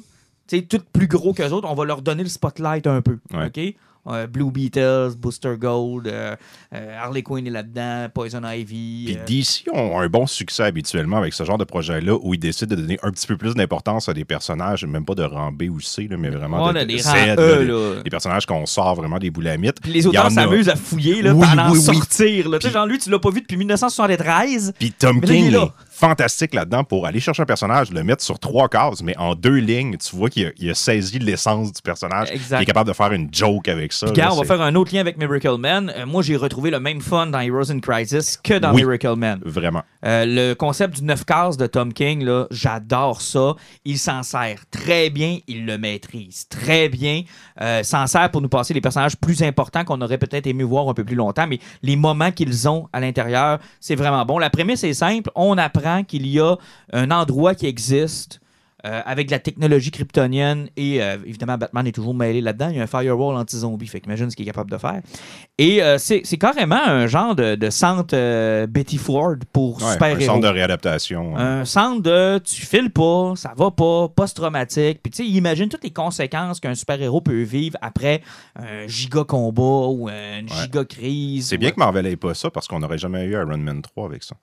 Speaker 1: tout plus gros qu'eux autres, on va leur donner le spotlight un peu.
Speaker 4: Ouais.
Speaker 1: OK? Euh, Blue Beetles, Booster Gold, euh, euh, Harley Quinn est là-dedans, Poison Ivy.
Speaker 4: Puis
Speaker 1: euh,
Speaker 4: DC ont un bon succès habituellement avec ce genre de projet-là où ils décident de donner un petit peu plus d'importance à des personnages, même pas de rang B ou C, là, mais vraiment de,
Speaker 1: des
Speaker 4: Z, là,
Speaker 1: E,
Speaker 4: des-
Speaker 1: là.
Speaker 4: des personnages qu'on sort vraiment des boulamites.
Speaker 1: Puis les auteurs
Speaker 4: a.
Speaker 1: s'amusent à fouiller là,
Speaker 4: Oui,
Speaker 1: pendant
Speaker 4: oui, oui.
Speaker 1: sortir. là. Tu sais,
Speaker 4: Puis-
Speaker 1: genre, lui, tu l'as pas vu depuis 1973.
Speaker 4: Puis Tom King fantastique là-dedans pour aller chercher un personnage, le mettre sur trois cases, mais en deux lignes, tu vois qu'il a, il a saisi l'essence du personnage.
Speaker 1: Exact.
Speaker 4: Il est capable de faire une joke avec ça.
Speaker 1: Gars, on va faire un autre lien avec Miracle Man. Euh, moi, j'ai retrouvé le même fun dans Heroes in Crisis que dans
Speaker 4: Oui.
Speaker 1: Miracle Man.
Speaker 4: Vraiment.
Speaker 1: Euh, le concept du 9 cases de Tom King, là, j'adore ça. Il s'en sert très bien, il le maîtrise très bien. Euh, s'en sert pour nous passer les personnages plus importants qu'on aurait peut-être aimé voir un peu plus longtemps, mais les moments qu'ils ont à l'intérieur, c'est vraiment bon. La prémisse est simple. On apprend qu'il y a un endroit qui existe. Euh, avec de la technologie kryptonienne et euh, évidemment Batman est toujours mêlé là-dedans. Il y a un firewall anti-zombie, fait qu'imagine ce qu'il est capable de faire. Et euh, c'est carrément un genre de, de centre euh, Betty Ford pour
Speaker 4: Ouais, un
Speaker 1: super-héros.
Speaker 4: centre de réadaptation.
Speaker 1: Un centre de tu files pas, ça va pas, post-traumatique. Puis tu sais, il imagine toutes les conséquences qu'un super-héros peut vivre après un giga combat ou une giga crise.
Speaker 4: C'est bien que Marvel ait pas ça parce qu'on n'aurait jamais eu Iron Man 3 avec ça.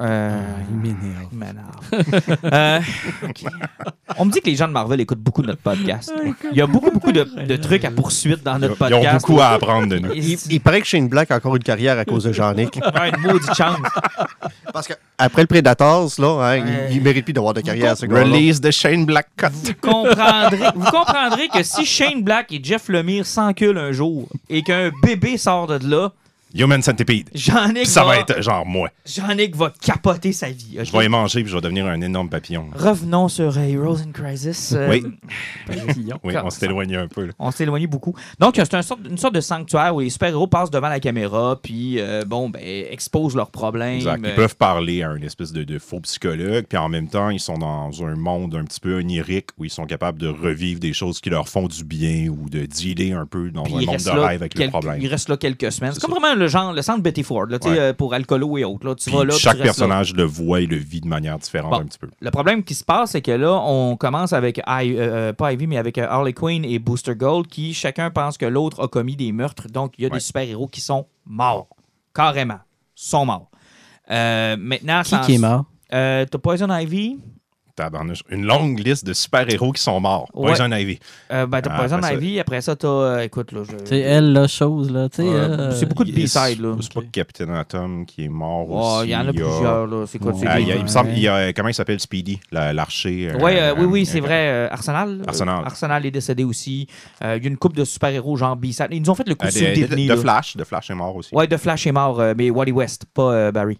Speaker 1: Euh,
Speaker 3: Il m'énerve.
Speaker 1: il m'énerve. Euh. On me dit que les gens de Marvel écoutent beaucoup de notre podcast. Il y a beaucoup, beaucoup de, de trucs à poursuite dans
Speaker 4: Ils
Speaker 1: notre
Speaker 4: ont
Speaker 1: podcast.
Speaker 4: beaucoup à apprendre de nous.
Speaker 5: Il, il paraît que Shane Black a encore une carrière à cause de Jean-Nic.
Speaker 1: Ouais, une maudite chance.
Speaker 5: Parce que après le Predators, là, hein,
Speaker 1: Ouais.
Speaker 5: il, il mérite plus d'avoir de carrière, ce gars-là.
Speaker 4: Release de Shane Black Cut.
Speaker 1: comprendrez, vous comprendrez que si Shane Black et Jeff Lemire s'enculent un jour et qu'un bébé sort de là,
Speaker 4: Human Centipede.
Speaker 1: Jean-Nic
Speaker 4: ça
Speaker 1: va,
Speaker 4: va être genre moi.
Speaker 1: Jean-Nic va capoter sa vie. ok?
Speaker 4: Je vais y manger puis je vais devenir un énorme papillon.
Speaker 1: Revenons sur euh, Heroes in Crisis. Euh,
Speaker 4: Oui.
Speaker 3: Papillon.
Speaker 4: Oui, on s'est éloigné un peu. là.
Speaker 1: On s'est éloigné beaucoup. Donc, c'est un sorte- une sorte de sanctuaire où les super-héros passent devant la caméra puis, euh, bon, ben, exposent leurs problèmes.
Speaker 4: Exact. Ils
Speaker 1: Euh,
Speaker 4: peuvent parler à un espèce de, de faux psychologue, puis en même temps, ils sont dans un monde un petit peu onirique où ils sont capables de revivre des choses qui leur font du bien ou de dealer un peu dans
Speaker 1: puis
Speaker 4: un monde de rêve avec le
Speaker 1: quelques-
Speaker 4: problème.
Speaker 1: Il reste là quelques semaines. C'est comme vraiment le genre, le centre Betty Ford, là,
Speaker 4: Ouais.
Speaker 1: euh, pour alcoolo et autres. Là. Tu vas là,
Speaker 4: chaque
Speaker 1: tu restes là.
Speaker 4: personnage le voit et le vit de manière différente
Speaker 1: Bon.
Speaker 4: un petit peu.
Speaker 1: Le problème qui se passe, c'est que là, on commence avec, I- euh, pas Ivy, mais avec euh, Harley Quinn et Booster Gold, qui chacun pense que l'autre a commis des meurtres. Donc, il y a
Speaker 4: Ouais.
Speaker 1: des super-héros qui sont morts. Carrément. Sont morts. Euh, maintenant,
Speaker 3: Qui
Speaker 1: sans-
Speaker 3: qui est mort?
Speaker 1: Euh, T'as Poison Ivy?
Speaker 4: Tabarnouche. Une longue liste de super-héros qui sont morts.
Speaker 1: Ouais.
Speaker 4: Poison Ivy.
Speaker 1: Euh, ben, t'as
Speaker 4: Ah,
Speaker 1: Poison
Speaker 4: après ça-
Speaker 1: Ivy. Après ça, t'as. euh, écoute, là. je-
Speaker 3: Tu sais, elle, la chose, là. tu
Speaker 1: Euh,
Speaker 3: euh,
Speaker 1: c'est beaucoup de B-side, là.
Speaker 4: C'est pas Captain Atom qui est mort
Speaker 1: Oh,
Speaker 4: aussi.
Speaker 1: Il y en a plusieurs, là. C'est quoi
Speaker 3: Ouais.
Speaker 1: c'est
Speaker 4: Ah, il, y a- il me semble, il y a, comment il s'appelle Speedy, la- l'archer.
Speaker 1: Ouais, euh, oui, oui,
Speaker 4: euh,
Speaker 1: c'est
Speaker 4: euh,
Speaker 1: vrai. euh, Arsenal. euh,
Speaker 4: Arsenal.
Speaker 1: Arsenal est décédé aussi. Euh, Il y a une couple de super-héros, genre B-side. Ils nous ont fait le coup sur
Speaker 4: de,
Speaker 1: Disney.
Speaker 4: de-. Flash. De Flash est mort aussi.
Speaker 1: Ouais, de Flash est mort, mais Wally West, pas Barry.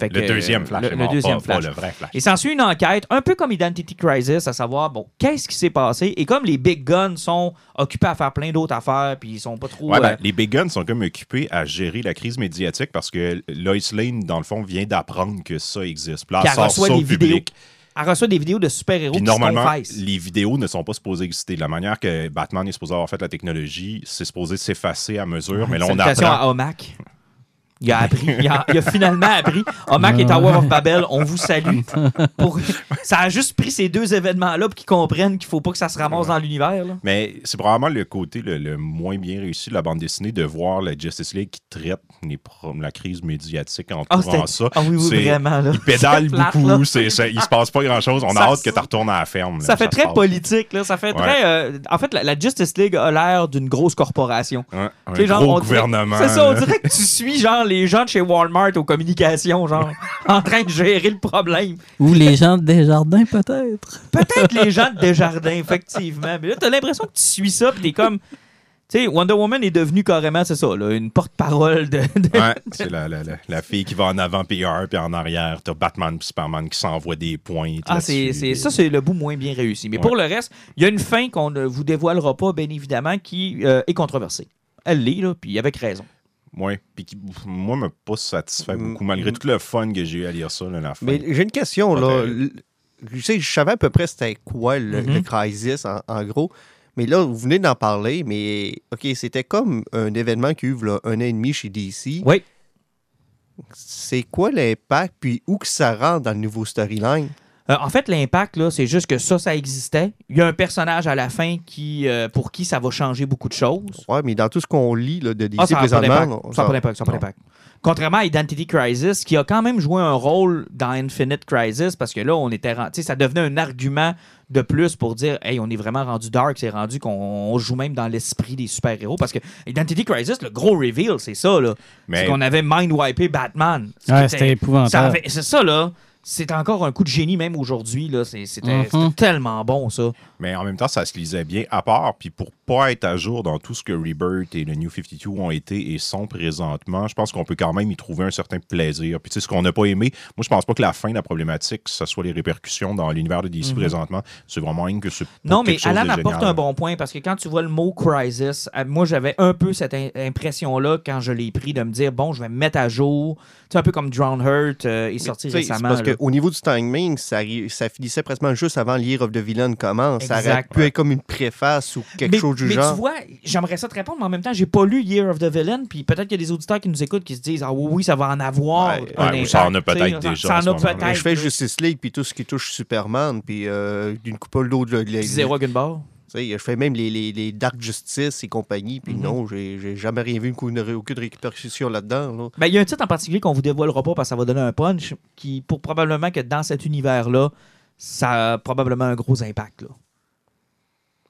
Speaker 4: Ouais.
Speaker 1: Fait que,
Speaker 4: Le deuxième
Speaker 1: euh,
Speaker 4: Flash
Speaker 1: le,
Speaker 4: est
Speaker 1: le deuxième
Speaker 4: pas,
Speaker 1: Flash.
Speaker 4: pas le vrai Flash.
Speaker 1: Et s'ensuit une enquête, un peu comme Identity Crisis, à savoir, bon, qu'est-ce qui s'est passé? Et comme les big guns sont occupés à faire plein d'autres affaires, puis ils sont pas trop...
Speaker 4: Ouais, ben,
Speaker 1: euh,
Speaker 4: les Big Guns sont comme occupés à gérer la crise médiatique parce que Lois Lane, dans le fond, vient d'apprendre que ça existe. Puis elle
Speaker 1: reçoit des vidéos.
Speaker 4: public.
Speaker 1: elle reçoit des vidéos de super-héros qui
Speaker 4: normalement, les vidéos ne sont pas supposées exister. De la manière que Batman est supposé avoir fait la technologie, c'est supposé s'effacer à mesure. mais là, on apprend.
Speaker 1: à Omac. Il a appris. Il a, il a finalement appris. Omak et Tower of Babel, on vous salue. Pour... Ça a juste pris ces deux événements-là pour qu'ils comprennent qu'il faut pas que ça se ramasse dans l'univers.
Speaker 4: Mais c'est probablement le côté le, le moins bien réussi de la bande dessinée de voir la Justice League qui traite les la crise médiatique en
Speaker 1: Ah, c'était-
Speaker 4: ça.
Speaker 1: ah oui, oui, vraiment. Là.
Speaker 4: Il pédale beaucoup, c'est, c'est- il se passe pas grand-chose. On
Speaker 1: Ça-
Speaker 4: a hâte que tu retournes à la ferme. là.
Speaker 1: Ça fait très politique. Là. Ça fait
Speaker 4: Ouais.
Speaker 1: très. euh, en fait, la, la Justice League a l'air d'une grosse corporation.
Speaker 4: Ouais, un
Speaker 1: genre, dirait-
Speaker 4: gouvernement.
Speaker 1: C'est ça, on dirait que tu suis genre les gens de chez Walmart aux communications, genre, en train de gérer le problème.
Speaker 3: Ou les gens de Desjardins, peut-être.
Speaker 1: Peut-être les gens de Desjardins, effectivement. Mais là, t'as l'impression que tu suis ça, pis t'es comme. Tu sais, Wonder Woman est devenue carrément, c'est ça, là, une porte-parole de. de-
Speaker 4: Ouais, c'est la, la, la, la fille qui va en avant PR, puis en arrière, t'as Batman et Superman qui s'envoient des points.
Speaker 1: Ah, c'est, c'est- ça, c'est le bout moins bien réussi. Mais
Speaker 4: Ouais.
Speaker 1: pour le reste, il y a une fin qu'on ne vous dévoilera pas, bien évidemment, qui euh, est controversée. Elle l'est, là, puis avec raison.
Speaker 4: Ouais, puis qui, moi, me pas satisfait
Speaker 5: Mm,
Speaker 4: beaucoup, malgré
Speaker 5: mm.
Speaker 4: tout le fun que j'ai eu à lire ça, là, la fin.
Speaker 5: Mais j'ai une question, là. Je sais, je savais à peu près c'était quoi le, le Crisis, en, en gros. Mais là, vous venez d'en parler, mais OK, c'était comme un événement qui a eu là, un an et demi chez DC.
Speaker 1: Oui.
Speaker 5: C'est quoi l'impact, puis où que ça rentre dans le nouveau storyline?
Speaker 1: Euh, en fait, l'impact, là, c'est juste que ça, ça existait. Il y a un personnage à la fin qui, euh, pour qui ça va changer beaucoup de choses.
Speaker 5: Ouais, mais dans tout ce qu'on lit là, de DC
Speaker 1: Ah, ça n'a pas
Speaker 5: présentement...
Speaker 1: Ça n'a pas d'impact. ça n'a pas
Speaker 5: non.
Speaker 1: d'impact. Contrairement à Identity Crisis, qui a quand même joué un rôle dans Infinite Crisis, parce que là, on était, ren- tu sais, ça devenait un argument de plus pour dire, hey, on est vraiment rendu dark, c'est rendu qu'on on joue même dans l'esprit des super-héros. Parce que Identity Crisis, le gros reveal, c'est ça, là.
Speaker 4: Mais-
Speaker 1: C'est qu'on avait mind-wipé Batman.
Speaker 3: Ouais, c'était épouvantable.
Speaker 1: C'est ça, là. C'est encore un coup de génie, même aujourd'hui. là. C'est- C'était
Speaker 3: Mhm.
Speaker 1: c'était tellement bon, ça.
Speaker 4: Mais en même temps, ça se lisait bien à part. Puis pour pas être à jour dans tout ce que Rebirth et le New 52 ont été et sont présentement, je pense qu'on peut quand même y trouver un certain plaisir. Puis tu sais, ce qu'on n'a pas aimé, moi, je pense pas que la fin de la problématique, ce soit les répercussions dans l'univers de DC présentement. C'est vraiment rien que c'est pas
Speaker 1: Mhm. Non, mais
Speaker 4: chose
Speaker 1: Alan apporte un bon point parce que quand tu vois le mot crisis, euh, moi j'avais un peu cette in- impression-là quand je l'ai pris de me dire bon, je vais me mettre à jour. Tu sais, un peu comme Drown Hurt euh, est sorti
Speaker 5: c'est
Speaker 1: récemment.
Speaker 5: Parce
Speaker 1: là.
Speaker 5: Qu'au niveau du timing, ça, ça finissait presque juste avant Year of the Villain commence. Ça aurait pu être comme une préface ou quelque
Speaker 1: mais,
Speaker 5: chose du
Speaker 1: mais
Speaker 5: genre.
Speaker 1: tu vois, j'aimerais ça te répondre, mais en même temps, j'ai pas lu Year of the Villain, puis peut-être qu'il y a des auditeurs qui nous écoutent qui se disent Ah oui, oui, ça va en avoir.
Speaker 5: Ouais,
Speaker 1: un
Speaker 4: ouais, ou
Speaker 1: impact,
Speaker 4: ça en a peut-être déjà
Speaker 1: Ça
Speaker 4: en
Speaker 1: en
Speaker 4: ce
Speaker 1: a
Speaker 4: moment-là.
Speaker 1: peut-être.
Speaker 5: je fais. Justice League, puis tout ce qui touche Superman, puis euh, d'une couple d'autres. là, les-
Speaker 1: Puis Zero Gunbar.
Speaker 5: Je fais même les, les, les Dark Justice et compagnie,
Speaker 1: Mhm.
Speaker 5: puis non, j'ai jamais rien vu, aucune, aucune répercussion là-dedans. là.
Speaker 1: Ben, il y a un titre en particulier qu'on vous dévoilera pas parce que ça va donner un punch qui, pour probablement que dans cet univers-là, ça a probablement un gros impact. Là.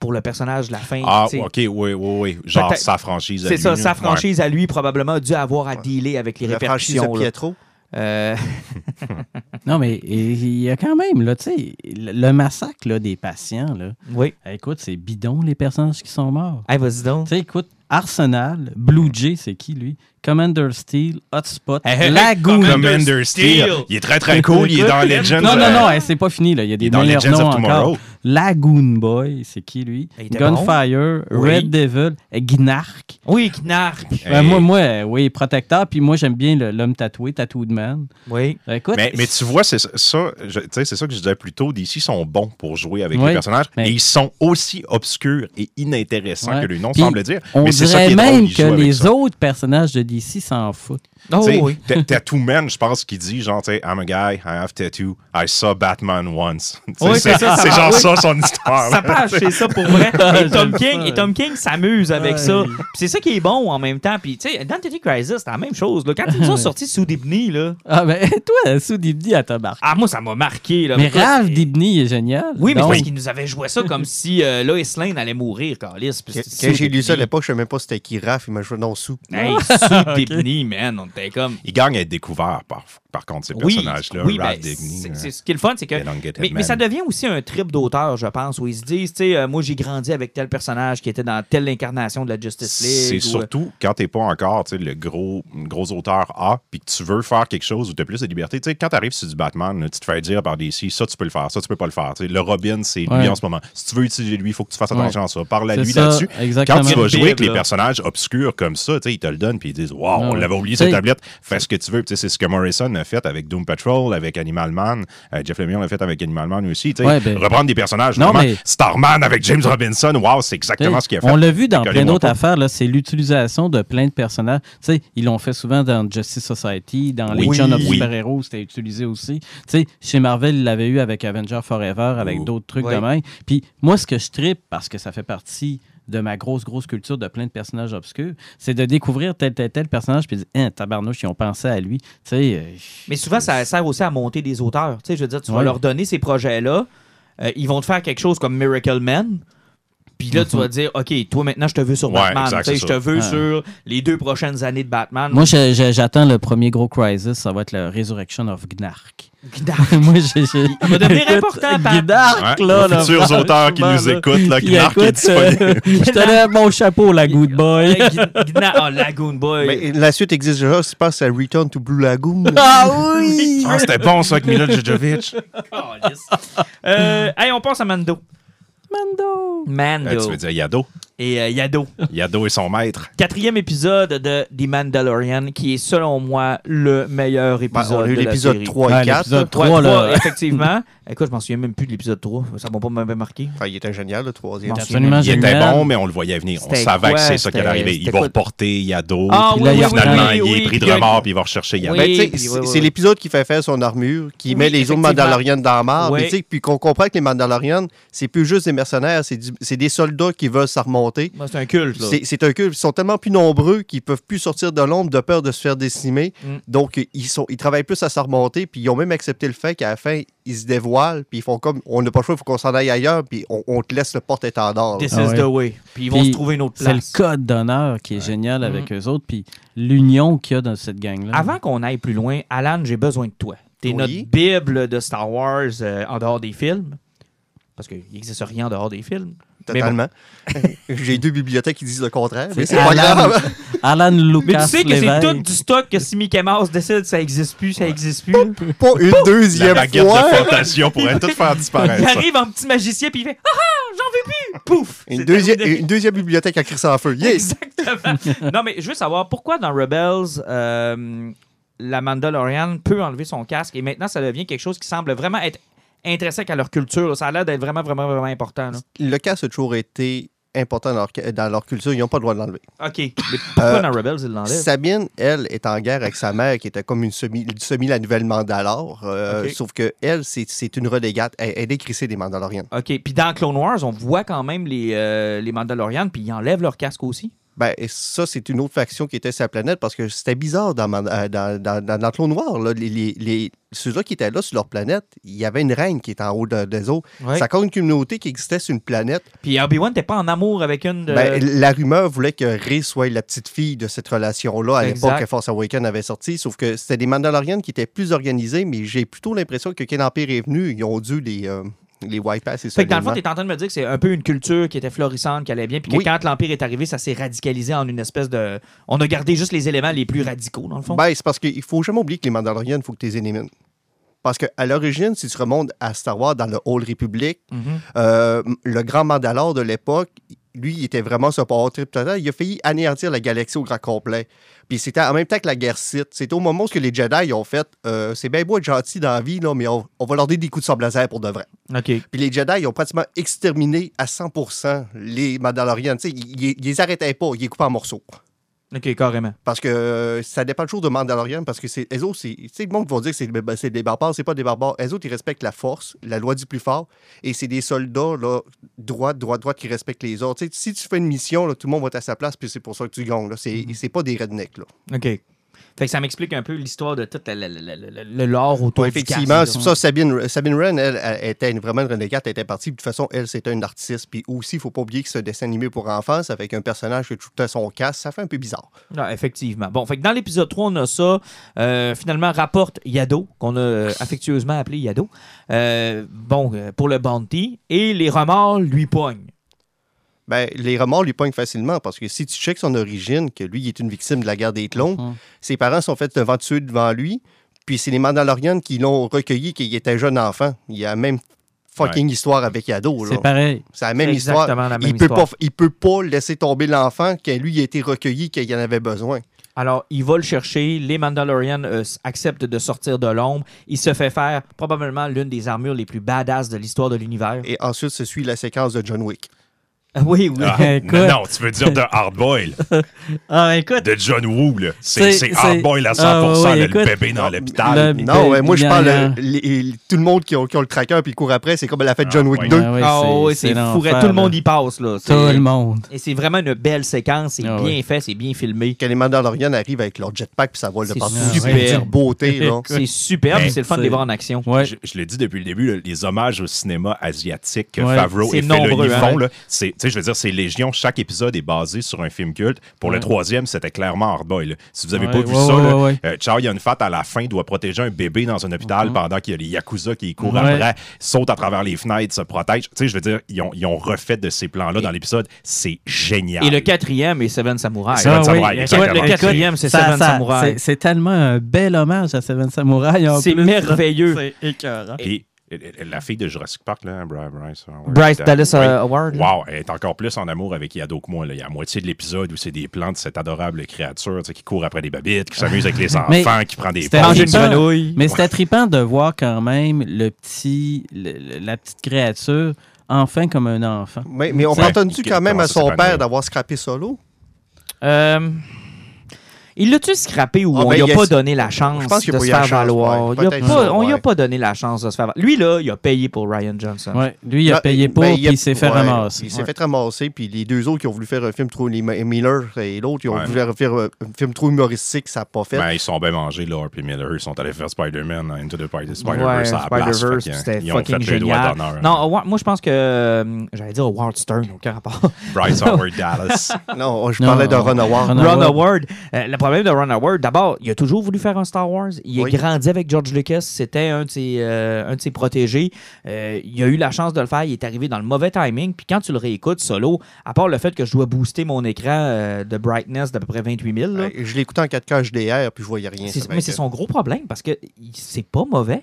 Speaker 1: Pour le personnage de la fin.
Speaker 4: Ah, ok, oui, oui, oui. Genre sa franchise à
Speaker 1: C'est
Speaker 4: lui,
Speaker 1: ça,
Speaker 4: là.
Speaker 1: sa
Speaker 4: Ouais.
Speaker 1: franchise à lui, probablement, a dû avoir à
Speaker 5: Ouais.
Speaker 1: dealer avec les
Speaker 5: La franchise de
Speaker 1: répercussions. là. Euh,
Speaker 3: Non, mais il y a quand même, là, tu sais, le le massacre là, des patients, là.
Speaker 1: oui.
Speaker 3: Écoute, c'est bidon, les personnages qui sont morts.
Speaker 1: Hey, vas-y donc.
Speaker 3: Tu sais, écoute, Arsenal, Blue Jay, c'est qui, lui? Commander Steel, Hotspot,
Speaker 1: Hey, hey,
Speaker 3: Lagoon.
Speaker 1: Commander
Speaker 4: Commander Steel.
Speaker 1: Steel.
Speaker 4: Il est très, très cool. Il est dans Legends.
Speaker 3: Non, non,
Speaker 4: euh,
Speaker 3: non, hey, c'est pas fini, là. Il y a des meilleurs
Speaker 4: Legends
Speaker 3: noms
Speaker 4: of
Speaker 3: encore.
Speaker 4: Tomorrow.
Speaker 3: Lagoon Boy, c'est qui, lui?
Speaker 1: Était
Speaker 3: Gunfire,
Speaker 1: Oui.
Speaker 3: Red Devil, Gnark.
Speaker 1: Oui, Knark.
Speaker 3: Ben, moi, moi, euh, oui, Protecteur, puis moi, j'aime bien l'homme tatoué, Tattooed Man.
Speaker 1: Oui.
Speaker 3: Ben, écoute,
Speaker 4: Mais, mais tu vois, c'est ça, ça, c'est que je disais plus tôt. DC sont bons pour jouer avec
Speaker 3: Oui,
Speaker 4: les personnages,
Speaker 3: mais-
Speaker 4: et ils sont aussi obscurs et inintéressants
Speaker 3: Ouais.
Speaker 4: que le nom semble dire.
Speaker 3: on
Speaker 4: mais c'est ça
Speaker 3: dirait
Speaker 4: qui est drôle,
Speaker 3: même que les
Speaker 4: ça.
Speaker 3: autres personnages de DC s'en foutent.
Speaker 1: Oh, oui.
Speaker 4: Ta- Tattoo Man, je pense qu'il dit genre, I'm a guy, I have tattoo, I saw Batman once.
Speaker 1: Oui, c'est ça,
Speaker 4: genre
Speaker 1: oui.
Speaker 4: ça son histoire.
Speaker 1: Ça peut acheter ça pour vrai. Et Tom King, et Tom King s'amuse avec
Speaker 3: Ouais.
Speaker 1: ça. Puis c'est ça qui est bon en même temps. Puis, tu sais, Identity Crisis, c'est la même chose. Là. Quand ils nous ont sorti sous Dibney, là,
Speaker 3: Ah, ben, toi, sous Dibny, elle t'a marqué.
Speaker 1: ah, moi, ça m'a marqué. Là.
Speaker 3: Mais Ralph
Speaker 1: c'est-
Speaker 3: Dibny est génial.
Speaker 1: Oui, mais c'est
Speaker 3: Donc,
Speaker 1: parce qu'ils nous avaient joué ça comme si euh, Lois Lane allait mourir, Carlis.
Speaker 5: Quand j'ai lu ça à
Speaker 1: Dibny.
Speaker 5: l'époque, je savais même pas c'était qui Raph, il m'a joué non sous.
Speaker 1: Hey, sous Dibny, man, on était comme.
Speaker 4: Il gagne à être découvert, par, par contre, ces
Speaker 1: Oui,
Speaker 4: personnages-là.
Speaker 1: oui
Speaker 4: Ralph
Speaker 1: ben,
Speaker 4: Digny,
Speaker 1: c'est- c'est- ce qui est le fun, c'est que. Mais, mais ça devient aussi un trip d'auteur, je pense, où ils se disent, tu sais, euh, moi j'ai grandi avec tel personnage qui était dans telle incarnation de la Justice
Speaker 4: C'est
Speaker 1: League. ou, euh,
Speaker 4: surtout quand t'es pas encore tu sais, le gros, gros auteur A, puis que tu veux faire quelque chose où tu as plus de liberté. Tu sais, quand tu arrives sur du Batman, là, tu te fais dire par DC, ça tu peux le faire, ça tu peux pas le faire. Tu sais, le Robin, c'est lui en ce moment. Si tu veux utiliser lui, il faut que tu fasses attention à ça. Parle à
Speaker 3: c'est
Speaker 4: lui là-dessus.
Speaker 3: Exactement.
Speaker 4: Quand tu vas jouer avec les. Personnages obscurs comme ça, tu sais, ils te le donnent puis ils disent wow,
Speaker 3: Ah
Speaker 4: on l'avait oublié,
Speaker 3: T'sais-
Speaker 4: cette tablette. Fais ce que tu veux. Puis, tu sais, C'est ce que Morrison a fait avec Doom Patrol, avec Animal Man. Euh, Jeff Lemire l'a fait avec Animal Man aussi. tu sais.
Speaker 3: Ouais, ben-
Speaker 4: Reprendre des personnages.
Speaker 3: Non, mais-
Speaker 4: Starman avec James Robinson, wow, c'est exactement ce qu'il a fait.
Speaker 3: On l'a vu dans plein d'autres affaires, là, c'est l'utilisation de plein de personnages. Tu sais, ils l'ont fait souvent dans Justice Society, dans
Speaker 4: Oui.
Speaker 3: Legion of
Speaker 4: Oui.
Speaker 3: Super-Héros, c'était utilisé aussi. Tu sais, chez Marvel, ils l'avaient eu avec Avenger Forever, avec
Speaker 4: Oh.
Speaker 3: d'autres trucs
Speaker 1: Oui.
Speaker 3: de même. Puis moi, ce que je tripe, parce que ça fait partie de ma grosse, grosse culture de plein de personnages obscurs, c'est de découvrir tel, tel, tel personnage, puis de dire, hein, tabarnouche, ils ont pensé à lui. Tu sais, euh,
Speaker 1: Mais souvent, ça sert aussi à monter des auteurs. Tu sais, je veux dire, tu vas leur donner ces projets-là. euh, ils vont te faire quelque chose comme Miracle Man. Puis là, tu
Speaker 3: Mhm.
Speaker 1: vas dire, OK, toi, maintenant, je te veux sur
Speaker 4: Ouais,
Speaker 1: Batman.
Speaker 4: exact,
Speaker 1: je
Speaker 4: ça.
Speaker 1: te veux
Speaker 3: Ouais.
Speaker 1: sur les deux prochaines années de Batman.
Speaker 3: moi, je- je- j'attends le premier gros crisis, ça va être la Resurrection of Gnark.
Speaker 1: Dark.
Speaker 3: moi, j'ai. j'ai-
Speaker 1: Il va devenir
Speaker 3: Écoute,
Speaker 1: important, Pat.
Speaker 3: Gnark,
Speaker 4: Ouais,
Speaker 3: là,
Speaker 4: les
Speaker 3: là,
Speaker 4: futurs auteurs qui nous écoutent, là, Gnark est
Speaker 3: écoute, euh,
Speaker 4: disponible.
Speaker 3: je te lève mon chapeau, la good boy.
Speaker 1: Oh, Lagoon Boy.
Speaker 5: Mais la suite existe déjà, je pense à Return to Blue Lagoon.
Speaker 3: Ah oui!
Speaker 4: Ah, c'était bon, ça, avec Mila Djokovic.
Speaker 1: Calisse. euh, hey, on passe à Mando.
Speaker 3: Mando!
Speaker 1: Mando.
Speaker 4: Euh, tu veux dire Yado?
Speaker 1: Et euh, Yado.
Speaker 4: Yado et son maître.
Speaker 1: Quatrième épisode de The Mandalorian, qui est selon moi le meilleur
Speaker 5: Ben,
Speaker 1: épisode
Speaker 5: on a eu
Speaker 1: de la
Speaker 5: l'épisode
Speaker 1: série.
Speaker 5: 3
Speaker 3: Ouais,
Speaker 5: et 4.
Speaker 3: l'épisode
Speaker 1: Ouais,
Speaker 3: 3, là.
Speaker 1: trois, effectivement. Écoute, je m'en souviens même plus de l'épisode 3. Ça m'a pas même marqué.
Speaker 5: Enfin, il était génial, le troisième.
Speaker 1: Bon,
Speaker 3: Absolument
Speaker 4: Il était bon, mais on le voyait venir. On savait
Speaker 1: quoi?
Speaker 4: que c'est ça qui allait arriver. Il va reporter Yado.
Speaker 1: Ah,
Speaker 3: Puis
Speaker 1: oui,
Speaker 3: là,
Speaker 1: oui,
Speaker 3: il
Speaker 1: oui,
Speaker 4: Finalement,
Speaker 1: oui,
Speaker 4: il est pris de remords puis il va rechercher Yado.
Speaker 1: Oui,
Speaker 5: Ben, c'est l'épisode qui fait faire son armure, qui
Speaker 1: Oui,
Speaker 5: met les autres. Mandalorians dans la sais, Puis qu'on comprend que les Mandalorians, c'est plus juste des mercenaires, c'est des soldats qui veulent
Speaker 1: Moi, C'est un culte.
Speaker 5: C'est c'est un culte. Ils sont tellement plus nombreux qu'ils peuvent plus sortir de l'ombre de peur de se faire décimer.
Speaker 1: Mm.
Speaker 5: Donc, ils, sont, ils travaillent plus à s'arremonter. Puis, ils ont même accepté le fait qu'à la fin, ils se dévoilent. Puis, ils font comme on n'a pas le choix, il faut qu'on s'en aille ailleurs. Puis, on, on te laisse le porte-étendard.
Speaker 1: This
Speaker 3: Ah
Speaker 1: is
Speaker 3: ouais.
Speaker 1: the way. Puis ils vont
Speaker 3: Puis
Speaker 1: se trouver une autre
Speaker 3: C'est le
Speaker 1: place.
Speaker 3: code d'honneur qui est génial avec eux autres, puis l'union qu'il y a dans cette gang-là.
Speaker 1: Avant qu'on aille plus loin, Alan, j'ai besoin de toi. T'es
Speaker 5: Oui.
Speaker 1: notre bible de Star Wars euh, en dehors des films. Parce qu'il n'existe rien en dehors des films. Mais bon.
Speaker 5: Totalement. J'ai deux bibliothèques qui disent le contraire. Mais
Speaker 3: C'est
Speaker 5: c'est pas
Speaker 3: Alan-
Speaker 5: grave.
Speaker 3: Alan
Speaker 1: Mais
Speaker 3: Lucas
Speaker 1: tu sais que c'est tout du stock que si Mickey Mouse décide ça existe plus, ça existe plus.
Speaker 5: Pas une
Speaker 4: La
Speaker 5: deuxième
Speaker 4: baguette
Speaker 5: fois.
Speaker 4: de fantasio pourrait tout faire disparaître.
Speaker 1: Il arrive en petit magicien puis il fait Ah ah, j'en veux plus! Pouf!
Speaker 5: Deuxième, une deuxième bibliothèque à crisser en feu. Yes!
Speaker 1: Exactement. non, mais je veux savoir pourquoi dans Rebels, euh, la Mandalorian peut enlever son casque et maintenant ça devient quelque chose qui semble vraiment être intrinsèque à leur culture. Ça a l'air d'être vraiment, vraiment, vraiment important. là.
Speaker 5: Le casque a toujours été important dans leur, dans leur culture. Ils n'ont pas le droit de l'enlever.
Speaker 1: OK. Mais pourquoi
Speaker 5: Euh,
Speaker 1: dans Rebels, ils l'enlèvent?
Speaker 5: Sabine, elle, est en guerre avec sa mère, qui était comme une semi, semi la nouvelle Mandalore. euh. Sauf que elle, c'est une relégate. Elle, elle est crissée des Mandaloriens.
Speaker 1: OK. Puis dans Clone Wars, on voit quand même les, euh, les Mandalorians, puis ils enlèvent leur casque aussi.
Speaker 5: Ben, et ça, c'est une autre faction qui était sur la planète parce que c'était bizarre dans, Man- euh, dans, dans, dans, dans Clone Noir. Là, les, les, les- ceux-là qui étaient là sur leur planète, il y avait une reine qui était en haut de- des autres.
Speaker 1: Ouais.
Speaker 5: C'est encore une communauté qui existait sur une planète.
Speaker 1: Puis Obi-Wan n'était pas en amour avec une de...
Speaker 5: Ben, la rumeur voulait que Rey soit la petite fille de cette relation-là à l'époque que Force Awakens avait sorti. Sauf que c'était des Mandalorians qui étaient plus organisés, mais j'ai plutôt l'impression que quand l'Empire est venu, ils ont dû les, euh, les wiper assez
Speaker 1: Fait que dans le fond, tu es en train de me dire que c'est un peu une culture qui était florissante, qui allait bien, puis que
Speaker 5: Oui.
Speaker 1: quand l'Empire est arrivé, ça s'est radicalisé en une espèce de. On a gardé juste les éléments les plus radicaux, dans le fond.
Speaker 5: Ben, c'est parce qu'il faut jamais oublier que les Mandalorians, il faut que tu les élimines. Parce qu'à l'origine, si tu remontes à Star Wars dans le Old Republic,
Speaker 1: Mhm.
Speaker 5: euh, le grand Mandalore de l'époque, lui, il était vraiment total. Il a failli anéantir la galaxie au grand complet. Puis c'était en même temps que la guerre Sith. C'était au moment où les Jedi ont fait euh, c'est bien beau être gentil dans la vie, là, mais on, on va leur donner des coups de sable laser pour de vrai.
Speaker 1: OK.
Speaker 5: Puis les Jedi, ils ont pratiquement exterminé à 100% les Mandalorians. Tu sais, ils, ils, ils les arrêtaient pas, ils les coupaient en morceaux.
Speaker 1: OK, carrément.
Speaker 5: Parce que euh, ça dépend toujours de Mandalorian, parce que c'est, autres, c'est, tu sais, le monde va dire que c'est, ben, des barbares, c'est pas des barbares. Autres, ils respectent la force, la loi du plus fort, et c'est des soldats, là, droit, droit, droit, qui respectent les autres. Tu sais, si tu fais une mission, là, tout le monde va être à sa place, puis c'est pour ça que tu gagnes. Là. C'est, c'est pas des rednecks, là.
Speaker 1: OK. Fait que ça m'explique un peu l'histoire de tout le, lore autour
Speaker 5: Ouais, effectivement, c'est pour ça Sabine, Sabine Wren, elle, elle était une- vraiment une renégate, elle était partie. De toute façon, elle, c'était une artiste. Puis aussi, il faut pas oublier que c'est un dessin animé pour enfants, avec un personnage qui tout temps son casque, ça fait un peu bizarre.
Speaker 1: Ah, effectivement. Bon, fait que dans l'épisode 3, on a ça. Euh, finalement, rapporte Yado, qu'on a euh, affectueusement appelé Yado. Euh, bon, euh, pour le bounty. Et les remords lui pognent.
Speaker 5: Ben, les remords lui pognent facilement parce que si tu checkes son origine, que lui, il est une victime de la guerre des clones,
Speaker 3: Mhm.
Speaker 5: ses parents sont faits devant tuer devant lui, puis c'est les Mandalorians qui l'ont recueilli quand il était jeune enfant. Il y a la même fucking histoire avec Yado.
Speaker 3: C'est pareil.
Speaker 5: C'est la même histoire.
Speaker 1: exactement la même
Speaker 5: il, peut
Speaker 1: histoire.
Speaker 5: pas, il peut pas laisser tomber l'enfant quand lui il a été recueilli quand il en avait besoin.
Speaker 1: Alors, il va le chercher. Les Mandalorians euh, acceptent de sortir de l'ombre. Il se fait faire probablement l'une des armures les plus badass de l'histoire de l'univers.
Speaker 5: Et ensuite, se suit la séquence de John Wick.
Speaker 1: Ah oui, oui.
Speaker 4: Ah,
Speaker 3: Écoute.
Speaker 4: non, non, tu veux dire de Hardboil,
Speaker 3: Ah, écoute.
Speaker 4: de John Woo, là. C'est Hardboil à 100%,
Speaker 3: Ah, oui,
Speaker 4: là, le
Speaker 3: écoute.
Speaker 4: bébé dans l'hôpital.
Speaker 5: Non, ouais, moi, je
Speaker 3: a-
Speaker 5: parle
Speaker 3: a-
Speaker 5: les- tout le monde qui ont, qui ont le tracker puis court après. C'est comme elle a fait
Speaker 4: Ah,
Speaker 5: John Wick. 2.
Speaker 3: Ah, oui,
Speaker 1: Ah
Speaker 3: c'est-
Speaker 1: oui, c'est fou. Tout le monde y passe. Là.
Speaker 3: Tout le monde.
Speaker 1: Et c'est vraiment une belle séquence. C'est
Speaker 3: Ah
Speaker 1: bien
Speaker 3: oui.
Speaker 1: fait, c'est bien filmé.
Speaker 5: Quand les Mandalorians arrivent avec leur jetpack puis ça vole de
Speaker 1: C'est
Speaker 5: partout.
Speaker 1: super.
Speaker 5: C'est une beauté, là.
Speaker 1: C'est superbe c'est le fun de les voir en action.
Speaker 4: Je, l'ai dit depuis le début, les hommages au cinéma asiatique que. Favreau et
Speaker 1: hein.
Speaker 4: font, là, c'est, sais, je veux dire, c'est Légion. Chaque épisode est basé sur un film culte. Pour le troisième, c'était clairement Hardboy. là. Si vous avez
Speaker 3: Ouais,
Speaker 4: pas vu
Speaker 3: ouais,
Speaker 4: ça,
Speaker 3: ouais,
Speaker 4: là,
Speaker 3: ouais.
Speaker 4: euh, Charles Yun-Fat, à la fin, doit protéger un bébé dans un hôpital pendant qu'il y a les Yakuza qui courent
Speaker 3: Ouais.
Speaker 4: après, sautent à travers les fenêtres, se protègent. Tu sais, je veux dire, ils ont, ils ont refait de ces plans-là dans l'épisode. C'est génial.
Speaker 1: Et le quatrième est Seven Samurai.
Speaker 4: Seven
Speaker 3: Ah
Speaker 4: Samurai,
Speaker 3: oui.
Speaker 1: Le quatrième, c'est Seven
Speaker 3: ça-
Speaker 1: Samurai.
Speaker 3: c'est- tellement un bel hommage à Seven Samurai.
Speaker 1: C'est merveilleux.
Speaker 3: C'est écœurant.
Speaker 4: Et la fille de Jurassic Park, là, Bryce, Howard,
Speaker 1: Bryce
Speaker 4: euh,
Speaker 1: Dallas
Speaker 4: oui.
Speaker 1: euh, Award. là.
Speaker 4: Wow, elle est encore plus en amour avec Yado que moi. là. Il y a la moitié de l'épisode où c'est des plans de cette adorable créature tu sais, qui court après des babites, qui s'amuse avec les enfants,
Speaker 3: Mais
Speaker 4: qui prend des
Speaker 3: c'était
Speaker 1: une grenouille.
Speaker 3: Mais c'était trippant de voir quand même le petit, le- le- la petite créature enfin comme un enfant.
Speaker 5: Mais, mais on
Speaker 4: Ouais.
Speaker 5: pardonne-tu
Speaker 4: Il-
Speaker 5: quand même à son père d'avoir scrappé solo?
Speaker 1: Euh, il l'a-tu scrappé ou
Speaker 5: Ah,
Speaker 1: on
Speaker 5: ben,
Speaker 1: lui a pas donné la chance de se faire
Speaker 5: chance,
Speaker 1: valoir?
Speaker 5: ouais.
Speaker 1: Il a pas-
Speaker 5: ça,
Speaker 1: on lui a pas donné la chance de se faire valoir. Lui, là, il a payé pour Ryan Johnson.
Speaker 3: Ouais. Lui, il a payé pour,
Speaker 5: ben,
Speaker 3: puis il s'est fait
Speaker 5: ouais,
Speaker 3: ramasser.
Speaker 5: Il s'est
Speaker 3: Ouais.
Speaker 5: fait ramasser, puis les deux autres qui ont voulu faire un film trop. Miller et l'autre, ils ont
Speaker 4: Ouais.
Speaker 5: voulu faire un film trop humoristique, ça n'a pas fait.
Speaker 4: Ben, ils sont bien mangés, là, puis Miller. Ils sont allés faire Spider-Man, Into the Spider-Verse à la place. Ils ont
Speaker 1: fucking
Speaker 4: fait le doigt
Speaker 1: génial.
Speaker 4: d'honneur.
Speaker 1: Non, Howard- moi, je pense que. euh, J'allais dire Howard Stern, aucun rapport.
Speaker 4: Bryce Howard Dallas.
Speaker 5: Non, je parlais de Ron Howard.
Speaker 3: Ron
Speaker 1: Ron
Speaker 3: Howard.
Speaker 1: Problème de Ron Howard, d'abord, il a toujours voulu faire un Star Wars. Il
Speaker 5: Oui.
Speaker 1: a grandi avec George Lucas. C'était un, de ses, euh, un de ses protégés. Euh, il a eu la chance de le faire. Il est arrivé dans le mauvais timing. Puis quand tu le réécoutes solo, à part le fait que je dois booster mon écran euh, de brightness d'à peu près 28 000, là,
Speaker 5: Euh, Je écouté en 4K HDR, puis je voyais rien.
Speaker 1: mais c'est son gros problème parce que c'est pas mauvais.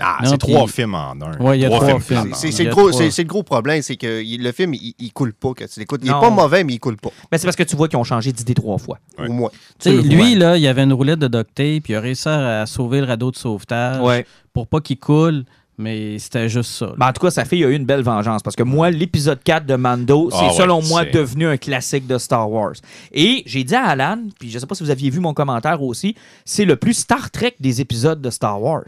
Speaker 4: Ah, c'est
Speaker 3: puis-
Speaker 4: trois films en un.
Speaker 3: Ouais, il y a trois
Speaker 4: films.
Speaker 5: C'est c'est le, gros-
Speaker 3: trois.
Speaker 5: c'est- c'est le gros problème, c'est que le film, il, il coule pas quand tu l'écoutes. Il est
Speaker 1: Non.
Speaker 5: pas mauvais, mais il coule pas,
Speaker 1: Ben, c'est parce que tu vois qu'ils ont changé d'idée trois fois.
Speaker 5: Au moins.
Speaker 3: Lui, là, il avait une roulette de duct tape, puis il a réussi à sauver le radeau de sauvetage
Speaker 1: Ouais.
Speaker 3: pour pas qu'il coule, mais c'était juste ça.
Speaker 1: Ben, en tout cas, sa fille a eu une belle vengeance parce que moi, l'épisode 4 de Mando, c'est
Speaker 4: Ah ouais,
Speaker 1: selon moi
Speaker 4: c'est-
Speaker 1: devenu un classique de Star Wars. Et j'ai dit à Alan, puis je sais pas si vous aviez vu mon commentaire aussi, c'est le plus Star Trek des épisodes de Star Wars.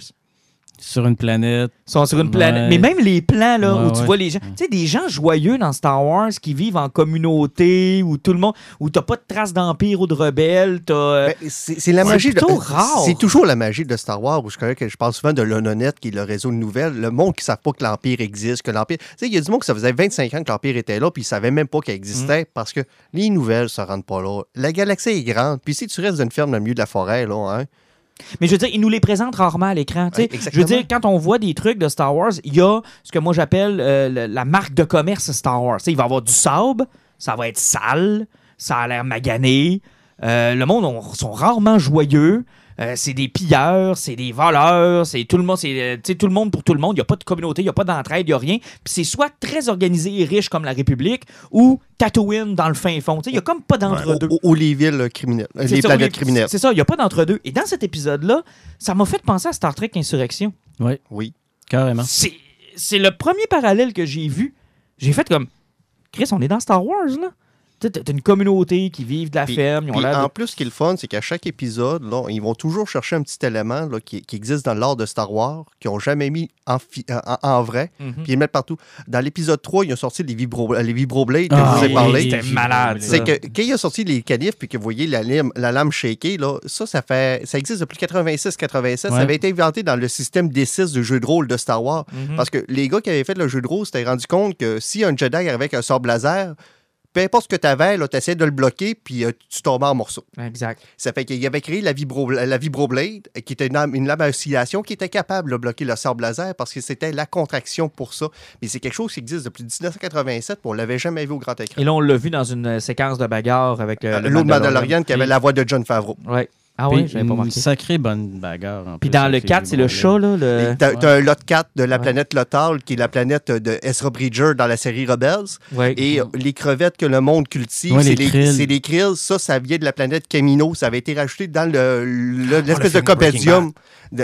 Speaker 3: Sur une planète.
Speaker 1: Ils sont sur une planète.
Speaker 3: Ouais.
Speaker 1: Mais même les plans là,
Speaker 3: Ouais,
Speaker 1: où tu
Speaker 3: ouais.
Speaker 1: vois les gens, tu sais, des gens joyeux dans Star Wars qui vivent en communauté, où tout le monde, où t'as pas de traces d'empire ou de rebelles, t'as. euh,
Speaker 5: Ben, c'est c'est la
Speaker 1: c'est
Speaker 5: magie. de-
Speaker 1: plutôt rare.
Speaker 5: C'est toujours la magie de Star Wars. Où je, je parle souvent de l'Ononet, qui est le réseau de nouvelles. Le monde qui ne savent pas que l'Empire existe, que l'Empire. Tu sais, il y a du monde que ça faisait 25 ans que l'Empire était là, puis ils ne savaient même pas qu'il
Speaker 1: Mm.
Speaker 5: existait parce que les nouvelles ne se rendent pas là. La galaxie est grande. Puis si tu restes dans une ferme dans le milieu de la forêt, là, hein,
Speaker 1: Mais je veux dire, ils nous les présentent rarement à l'écran.
Speaker 5: Ouais,
Speaker 1: je veux dire, quand on voit des trucs de Star Wars, il y a ce que moi j'appelle euh, la marque de commerce Star Wars. Il va y avoir du sable, ça va être sale, ça a l'air magané. Euh, le monde on- sont rarement joyeux. Euh, c'est des pilleurs, c'est des voleurs, c'est tout le monde, c'est euh, tout le monde pour tout le monde. Il n'y a pas de communauté, il n'y a pas d'entraide, il n'y a rien. Puis c'est soit très organisé et riche comme la République ou Tatooine dans le fin fond. Tu sais, Il n'y a comme pas d'entre-deux.
Speaker 5: ou, ou les villes criminelles, euh,
Speaker 1: C'est
Speaker 5: les
Speaker 1: ça,
Speaker 5: planètes criminelles.
Speaker 1: C'est ça, il n'y a pas d'entre-deux. Et dans cet épisode-là, ça m'a fait penser à Star Trek Insurrection.
Speaker 3: Oui,
Speaker 5: Oui.
Speaker 3: carrément.
Speaker 1: C'est le premier parallèle que j'ai vu. J'ai fait comme Chris, on est dans Star Wars, là. T'as une communauté qui vivent de la
Speaker 5: Puis-
Speaker 1: ferme. Ils ont
Speaker 5: Puis en
Speaker 1: de-
Speaker 5: plus, ce qui est le fun, c'est qu'à chaque épisode, là, ils vont toujours chercher un petit élément là, qui, qui existe dans l'art de Star Wars, qu'ils n'ont jamais mis en, fi- en- en vrai,
Speaker 1: Mhm.
Speaker 5: puis ils le mettent partout. Dans l'épisode 3, ils ont sorti les, vibro, les vibroblades que
Speaker 3: Ah,
Speaker 5: je vous ai parlé.
Speaker 1: C'était malade.
Speaker 5: C'est que quand il a sorti les canifs puis que vous voyez la, lame- la lame shaker, là, ça, ça fait ça existe depuis 86-87.
Speaker 3: Ouais.
Speaker 5: Ça avait été inventé dans le système D6 de jeu de rôle de Star Wars.
Speaker 1: Mhm.
Speaker 5: Parce que les gars qui avaient fait le jeu de rôle s'étaient rendu compte que si un Jedi arrivait avec un sort laser, peu importe ce que tu avais, tu essayais de le bloquer puis euh, tu tombais en morceaux.
Speaker 1: Exact.
Speaker 5: Ça fait qu'il avait créé la, vibro, la vibroblade, qui était une, lame- une lame à oscillation qui était capable de bloquer le sable laser parce que c'était la contraction pour ça. Mais c'est quelque chose qui existe depuis 1987, puis on l'avait jamais vu au grand écran.
Speaker 1: Et là, on l'a vu dans une euh, séquence de bagarre avec euh,
Speaker 5: Euh,
Speaker 1: le
Speaker 5: L'autre
Speaker 1: Mandalorian.
Speaker 5: Qui avait la voix de John Favreau.
Speaker 1: Ouais. Ah ouais, j'avais pas
Speaker 3: une
Speaker 1: remarqué.
Speaker 3: sacrée bonne bagarre. en
Speaker 1: Puis
Speaker 3: plus,
Speaker 1: dans
Speaker 3: avec
Speaker 1: le
Speaker 3: les
Speaker 1: 4, c'est le chat, là. Le...
Speaker 5: T'as un lot 4 de la
Speaker 1: Ouais.
Speaker 5: planète Lothal, qui est la planète de Ezra Bridger dans la série Rebels.
Speaker 1: Ouais.
Speaker 5: Et euh, les crevettes que le monde cultive,
Speaker 3: Ouais,
Speaker 5: c'est
Speaker 3: les
Speaker 5: les,
Speaker 3: krills.
Speaker 5: c'est les krills. Ça, ça vient de la planète Camino. Ça avait été rajouté dans le- le- l'espèce
Speaker 4: le
Speaker 5: de
Speaker 4: film Breaking
Speaker 5: copédium.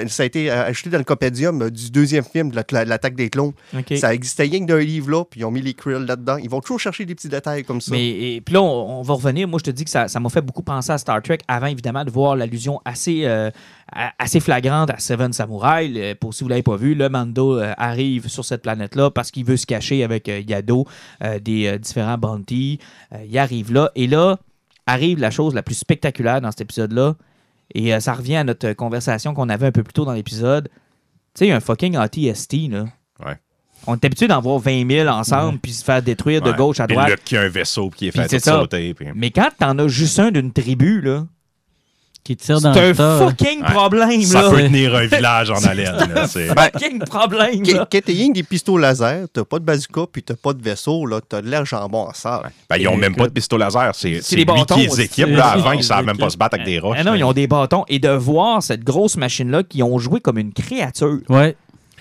Speaker 5: Ça a été euh, ajouté dans le copédium du deuxième film de la- la- l'attaque des clones. Ça existait rien que d'un livre là, puis ils ont mis les krills là-dedans. Ils vont toujours chercher des petits détails comme ça.
Speaker 1: Mais et- puis là, on, on va revenir. Moi, je te dis que ça m'a fait beaucoup penser à Star Trek avant, évidemment, de voir l'allusion assez, euh, assez flagrante à Seven Samurai. Le- pour si vous ne l'avez pas vu, le Mando euh, arrive sur cette planète-là parce qu'il veut se cacher avec euh, Yado des différents bounties. Il arrive là. Et là, arrive la chose la plus spectaculaire dans cet épisode-là. Et euh, ça revient à notre conversation qu'on avait un peu plus tôt dans l'épisode. Tu sais, un fucking ATST, là.
Speaker 4: Ouais.
Speaker 1: On est habitué d'en voir 20 000 ensemble puis se faire détruire de gauche à
Speaker 4: Puis
Speaker 1: droite.
Speaker 4: le qui a un vaisseau qui est
Speaker 1: Puis
Speaker 4: fait
Speaker 1: ça.
Speaker 4: sauter. puis-
Speaker 1: Mais quand t'en as juste un d'une tribu, là,
Speaker 3: Qui tire
Speaker 1: c'est
Speaker 3: dans
Speaker 1: un
Speaker 3: le tas.
Speaker 1: fucking
Speaker 4: Ouais.
Speaker 1: problème,
Speaker 4: Ça
Speaker 1: là.
Speaker 4: peut tenir un village en haleine. c'est-
Speaker 1: fucking problème,
Speaker 5: Quand
Speaker 1: là.
Speaker 5: quand t'as rien que des pistolets laser, t'as pas de bazooka, puis t'as pas de vaisseau, là, t'as de l'air jambon en salle.
Speaker 4: Ben, ils ont même pas de pistolet laser. C'est c'est
Speaker 1: les
Speaker 4: lui
Speaker 1: bâtons
Speaker 4: qui les équipe. Là,
Speaker 3: C'est-
Speaker 4: avant, ils
Speaker 3: c'est-
Speaker 4: savent même pas se battre avec des roches.
Speaker 1: Ah non, ils ont des bâtons. Et de voir cette grosse machine-là qui ont joué comme une créature,
Speaker 3: Ouais.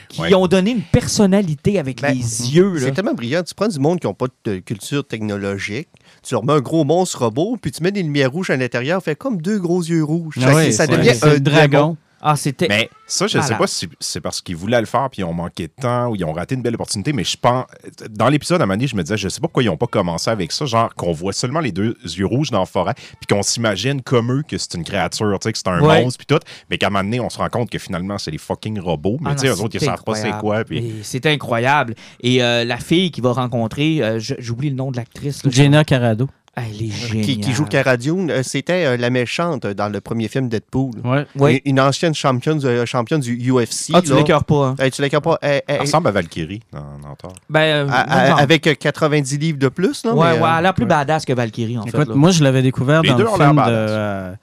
Speaker 1: qui
Speaker 4: Ouais.
Speaker 1: ont donné une personnalité avec
Speaker 5: Ben,
Speaker 1: les yeux, là.
Speaker 5: C'est tellement brillant. Tu prends du monde qui n'a pas de culture technologique, tu leur mets un gros monstre robot, puis tu mets des lumières rouges à l'intérieur, fait comme deux gros yeux rouges.
Speaker 3: Ah
Speaker 5: Ça- devient un
Speaker 3: dragon.
Speaker 1: Ah, c'était...
Speaker 4: Mais ça, je ne sais pas si c'est parce qu'ils voulaient le faire puis ils ont manqué de temps ou ils ont raté une belle opportunité, mais je pense. Dans l'épisode, à un moment donné, je me disais, je sais pas pourquoi ils n'ont pas commencé avec ça, genre qu'on voit seulement les deux yeux rouges dans la forêt puis qu'on s'imagine comme eux que c'est une créature, tu sais, que c'est un
Speaker 1: Ouais.
Speaker 4: monstre puis tout, mais qu'à un moment donné, on se rend compte que finalement, c'est des fucking robots, mais
Speaker 1: Ah
Speaker 4: tu sais, eux autres, ils savent pas c'est
Speaker 1: incroyable.
Speaker 4: quoi. Puis...
Speaker 1: Et C'était incroyable. Et euh, la fille qu'il va rencontrer, euh, j'oublie le nom de l'actrice.
Speaker 3: Jenna Carado.
Speaker 1: Ah, Elle est géniale.
Speaker 5: qui, qui joue Cara Dune, euh, c'était euh, la méchante euh, dans le premier film Deadpool.
Speaker 3: Ouais.
Speaker 1: Oui.
Speaker 5: Une, une ancienne championne, euh, championne du UFC.
Speaker 1: Ah, tu
Speaker 5: là.
Speaker 1: l'écœures pas, hein?
Speaker 5: Tu l'écœures pas. Elle- elle-
Speaker 4: Elle ressemble à Valkyrie dans, dans Thor.
Speaker 1: Ben, euh,
Speaker 5: à-
Speaker 1: non.
Speaker 5: avec euh, 90 livres de plus, non?
Speaker 1: ouais,
Speaker 5: mais,
Speaker 1: ouais,
Speaker 5: euh,
Speaker 1: elle a l'air plus
Speaker 5: ouais.
Speaker 1: badass que Valkyrie, en fait.
Speaker 3: Écoute,
Speaker 1: là.
Speaker 3: moi, je l'avais découvert
Speaker 4: Les
Speaker 3: dans
Speaker 4: deux
Speaker 3: le film de. euh,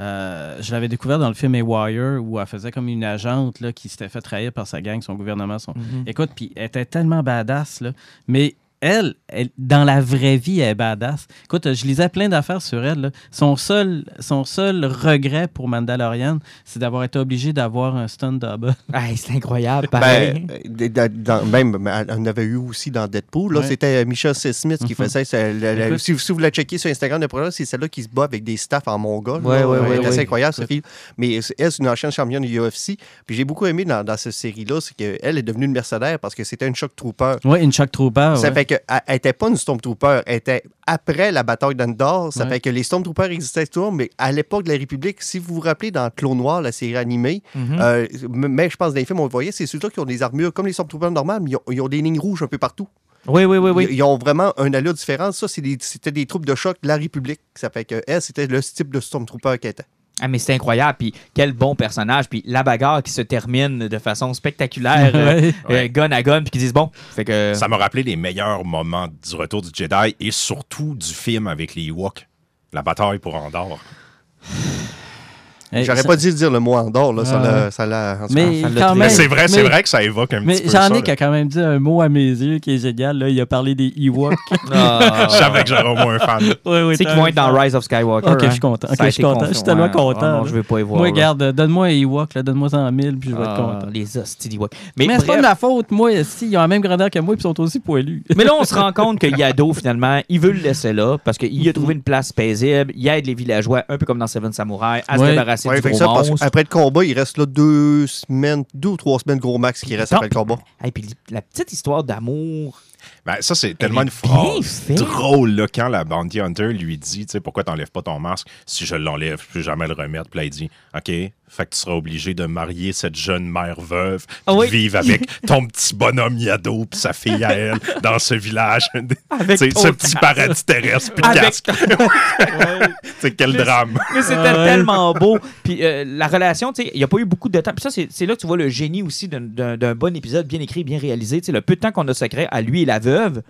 Speaker 3: euh, je l'avais découvert dans le film Haywire où elle faisait comme une agente là, qui s'était fait trahir par sa gang, son gouvernement. Son...
Speaker 1: Mhm.
Speaker 3: Écoute, puis elle était tellement badass, là. Mais elle, elle, dans la vraie vie, elle est badass. Écoute, je lisais plein d'affaires sur elle. là. Son, seul, son seul regret pour Mandalorian, c'est d'avoir été obligé d'avoir un stunt double.
Speaker 1: Hey, c'est incroyable, pareil.
Speaker 5: Ben, dans- même, on avait eu aussi dans Deadpool. Là,
Speaker 3: Ouais.
Speaker 5: C'était euh, Michel C. Smith qui
Speaker 3: Mhm.
Speaker 5: faisait. c'est le- le-
Speaker 3: Écoute.
Speaker 5: si, si vous la checkez sur Instagram, le programme, c'est celle-là qui se bat avec des staffs en mongol.
Speaker 1: Ouais, ouais,
Speaker 5: Elle
Speaker 1: ouais,
Speaker 5: est assez
Speaker 1: ouais.
Speaker 5: incroyable, ce film. Mais c'est- elle, c'est une ancienne championne du UFC. Puis j'ai beaucoup aimé dans, dans cette série-là, c'est qu'elle est devenue une mercenaire parce que c'était une shock trooper.
Speaker 3: Oui, une Shock Trooper.
Speaker 5: Ça
Speaker 3: ouais.
Speaker 5: fait qu'elle n'était pas une Stormtrooper, elle était après la bataille d'Andor. Ça
Speaker 3: Ouais.
Speaker 5: fait que les Stormtroopers existaient toujours, mais à l'époque de la République, si vous vous rappelez dans Clone Noir, la série animée,
Speaker 1: Mhm.
Speaker 5: euh, mais je pense dans les films, on le voyait, c'est ceux-là qui ont des armures comme les Stormtroopers normales, mais ils ont, ils ont des lignes rouges un peu partout.
Speaker 1: Oui, oui, oui, oui.
Speaker 5: Ils, ont vraiment un allure différent. Ça, c'est des- c'était des troupes de choc de la République. Ça fait que elle, c'était le type de Stormtrooper qu'elle était.
Speaker 1: Ah, mais c'est incroyable. Puis quel bon personnage. Puis la bagarre qui se termine de façon spectaculaire, euh,
Speaker 3: Ouais.
Speaker 1: euh,
Speaker 4: Ouais.
Speaker 1: gun à gun, puis qui disent bon. Fait que.
Speaker 4: Ça m'a rappelé les meilleurs moments du retour du Jedi et surtout du film avec les Ewoks. La bataille pour Andorre.
Speaker 5: J'aurais pas dû dire le mot Andorre, là. Ça
Speaker 3: Ah.
Speaker 5: l'a- ça
Speaker 3: Mais.
Speaker 4: Mais c'est vrai, c'est
Speaker 3: mais-
Speaker 4: vrai que ça évoque un
Speaker 3: Mais
Speaker 4: petit peu
Speaker 3: ai qui a quand même dit un mot à mes yeux qui est génial. Là. Il a parlé des Ewoks.
Speaker 1: Ah.
Speaker 4: Je savais que j'aurais au moins un fan.
Speaker 3: oui, oui,
Speaker 1: Tu sais qu'ils vont être dans Rise of Skywalker.
Speaker 3: Ok, je
Speaker 1: hein.
Speaker 3: suis content. Je suis content. Je suis tellement
Speaker 1: confirmé.
Speaker 3: content,
Speaker 1: Ah non, je vais pas y voir.
Speaker 3: Moi, regarde, donne-moi un Ewok, donne-moi en mille, puis je vais être
Speaker 1: Ah,
Speaker 3: content.
Speaker 1: Les hosties d'Ewok.
Speaker 3: Mais,
Speaker 1: Mais,
Speaker 3: c'est pas de ma faute, moi, si, ils ont la même grandeur que moi, puis ils sont aussi poilus.
Speaker 1: Mais là, on se rend compte que Yado, finalement, il veut le laisser là parce qu'il a trouvé une place paisible. Il aide les villageois, un peu comme dans Seven Samurai, à se
Speaker 3: Ouais.
Speaker 1: Débarrasser
Speaker 5: Ouais,
Speaker 1: du
Speaker 5: fait que
Speaker 1: gros
Speaker 5: ça, parce
Speaker 1: monstre.
Speaker 5: qu'après le combat, il reste là deux semaines, deux ou trois semaines gros max qui reste après le combat.
Speaker 1: Et puis la petite histoire d'amour.
Speaker 4: Ben, ça, c'est tellement une phrase drôle là, quand la Bounty Hunter lui dit tu sais, Pourquoi t'enlèves pas ton masque Si je l'enlève, je peux jamais le remettre. Puis là, il dit OK, fait que tu seras obligé de marier cette jeune mère veuve,
Speaker 1: Ah oui.
Speaker 4: vivre avec ton petit bonhomme Yado, puis sa fille à elle, dans ce village.
Speaker 1: Ton
Speaker 4: ce petit paradis terrestre, puis
Speaker 1: Avec-
Speaker 4: casque. C'est quel drame.
Speaker 1: Mais c'était
Speaker 3: ouais.
Speaker 1: tellement beau. Puis euh, la relation, tu sais, il n'y a pas eu beaucoup de temps. Puis ça, c'est c'est là que tu vois le génie aussi d'un- bon épisode bien écrit, bien réalisé. Tu sais, le peu de temps qu'on a secret à lui et la veuve,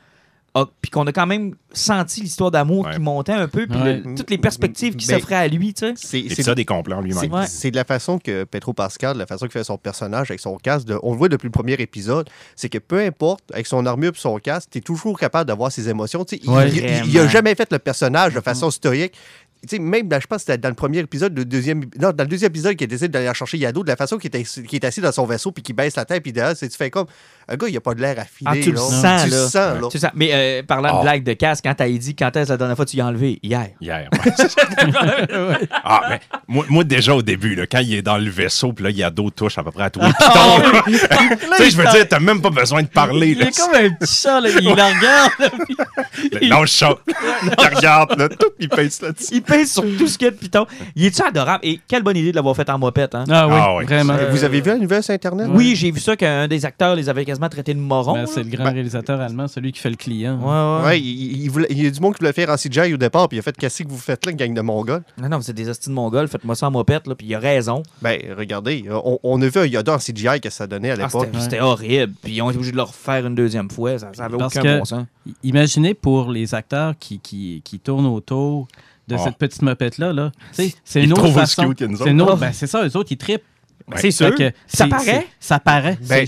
Speaker 1: puis qu'on a quand même senti l'histoire d'amour
Speaker 4: Ouais.
Speaker 1: qui montait un peu, puis
Speaker 3: Ouais.
Speaker 1: le- toutes les perspectives qui
Speaker 5: Mais-
Speaker 1: s'offraient à lui, tu sais.
Speaker 5: C'est
Speaker 4: ça des complots lui-même.
Speaker 5: C'est
Speaker 1: Ouais.
Speaker 5: de la façon que Petro Pascal, de la façon qu'il fait son personnage avec son casque, de- on le voit depuis le premier épisode, c'est que peu importe, avec son armure et son casque, tu es toujours capable d'avoir ses émotions. Tu sais, il-
Speaker 3: Ouais.
Speaker 5: il, il- il a
Speaker 1: Vraiment.
Speaker 5: jamais fait le personnage de façon stoïque. Sais, même, là, je pense que c'était dans le premier épisode, le deuxième, non, dans le deuxième épisode, qui décide d'aller chercher Yado, de la façon qu'il est, est assis dans son vaisseau, puis qu'il baisse la tête, puis derrière, c'est- tu fais comme, un gars, il a pas de l'air affilé.
Speaker 1: Ah, tu le
Speaker 5: là.
Speaker 1: sens,
Speaker 5: Tu
Speaker 1: là.
Speaker 5: le sens, là.
Speaker 1: C'est ça. Mais euh, parlant de
Speaker 4: Ah.
Speaker 1: blague de casque, quand t'as dit quand est-ce la dernière fois que tu l'as enlevé? Hier.
Speaker 4: Hier. ouais. ah, mais moi, moi, déjà au début, là, quand il est dans le vaisseau, puis là, il y a d'autres touches à peu près à tous les pitons. tu sais, je veux dire, t'as même pas besoin de parler.
Speaker 3: Il
Speaker 4: Là.
Speaker 3: est comme un petit chat, là, il la regarde. là, puis-
Speaker 4: Le- Non, le chat. il regarde, là, tout, il pèse là-dessus.
Speaker 1: Sur tout ce qu'il y a de piton. Il est-tu adorable? Et quelle bonne idée de l'avoir fait en mopette, hein?
Speaker 3: Ah oui,
Speaker 4: Ah oui.
Speaker 3: vraiment.
Speaker 5: Euh, Vous avez vu la nouvelle sur Internet?
Speaker 1: Oui, j'ai vu ça qu'un des acteurs les avait quasiment traités de morons.
Speaker 3: Ben, c'est le grand réalisateur allemand, celui qui fait le client.
Speaker 1: Ouais, ouais.
Speaker 5: Ouais, il, il voulait- il y a du monde qui voulait faire en CGI au départ, puis il a fait Qu'est-ce que vous faites là, gang de Mongols?
Speaker 1: Non, non, c'est des hosties de mongols. Faites-moi ça en mopette, là. Puis il a raison.
Speaker 5: Ben, regardez, on, on a vu un Yoda en CGI que ça donnait à
Speaker 1: Ah,
Speaker 5: l'époque.
Speaker 1: c'était horrible. Puis ils ont été obligés de le refaire une deuxième fois. Ça, ça avait
Speaker 3: Parce
Speaker 1: aucun
Speaker 3: que-
Speaker 1: bon sens.
Speaker 3: Imaginez pour les acteurs qui, qui, qui tournent autour de
Speaker 4: Ah.
Speaker 3: cette petite mopette-là. Là. C'est une autre façon. C'est autre- ben, c'est ça, eux autres, ils trippent.
Speaker 1: C'est sûr.
Speaker 3: Que
Speaker 1: Ça paraît.
Speaker 3: Ça paraît.
Speaker 5: Ben.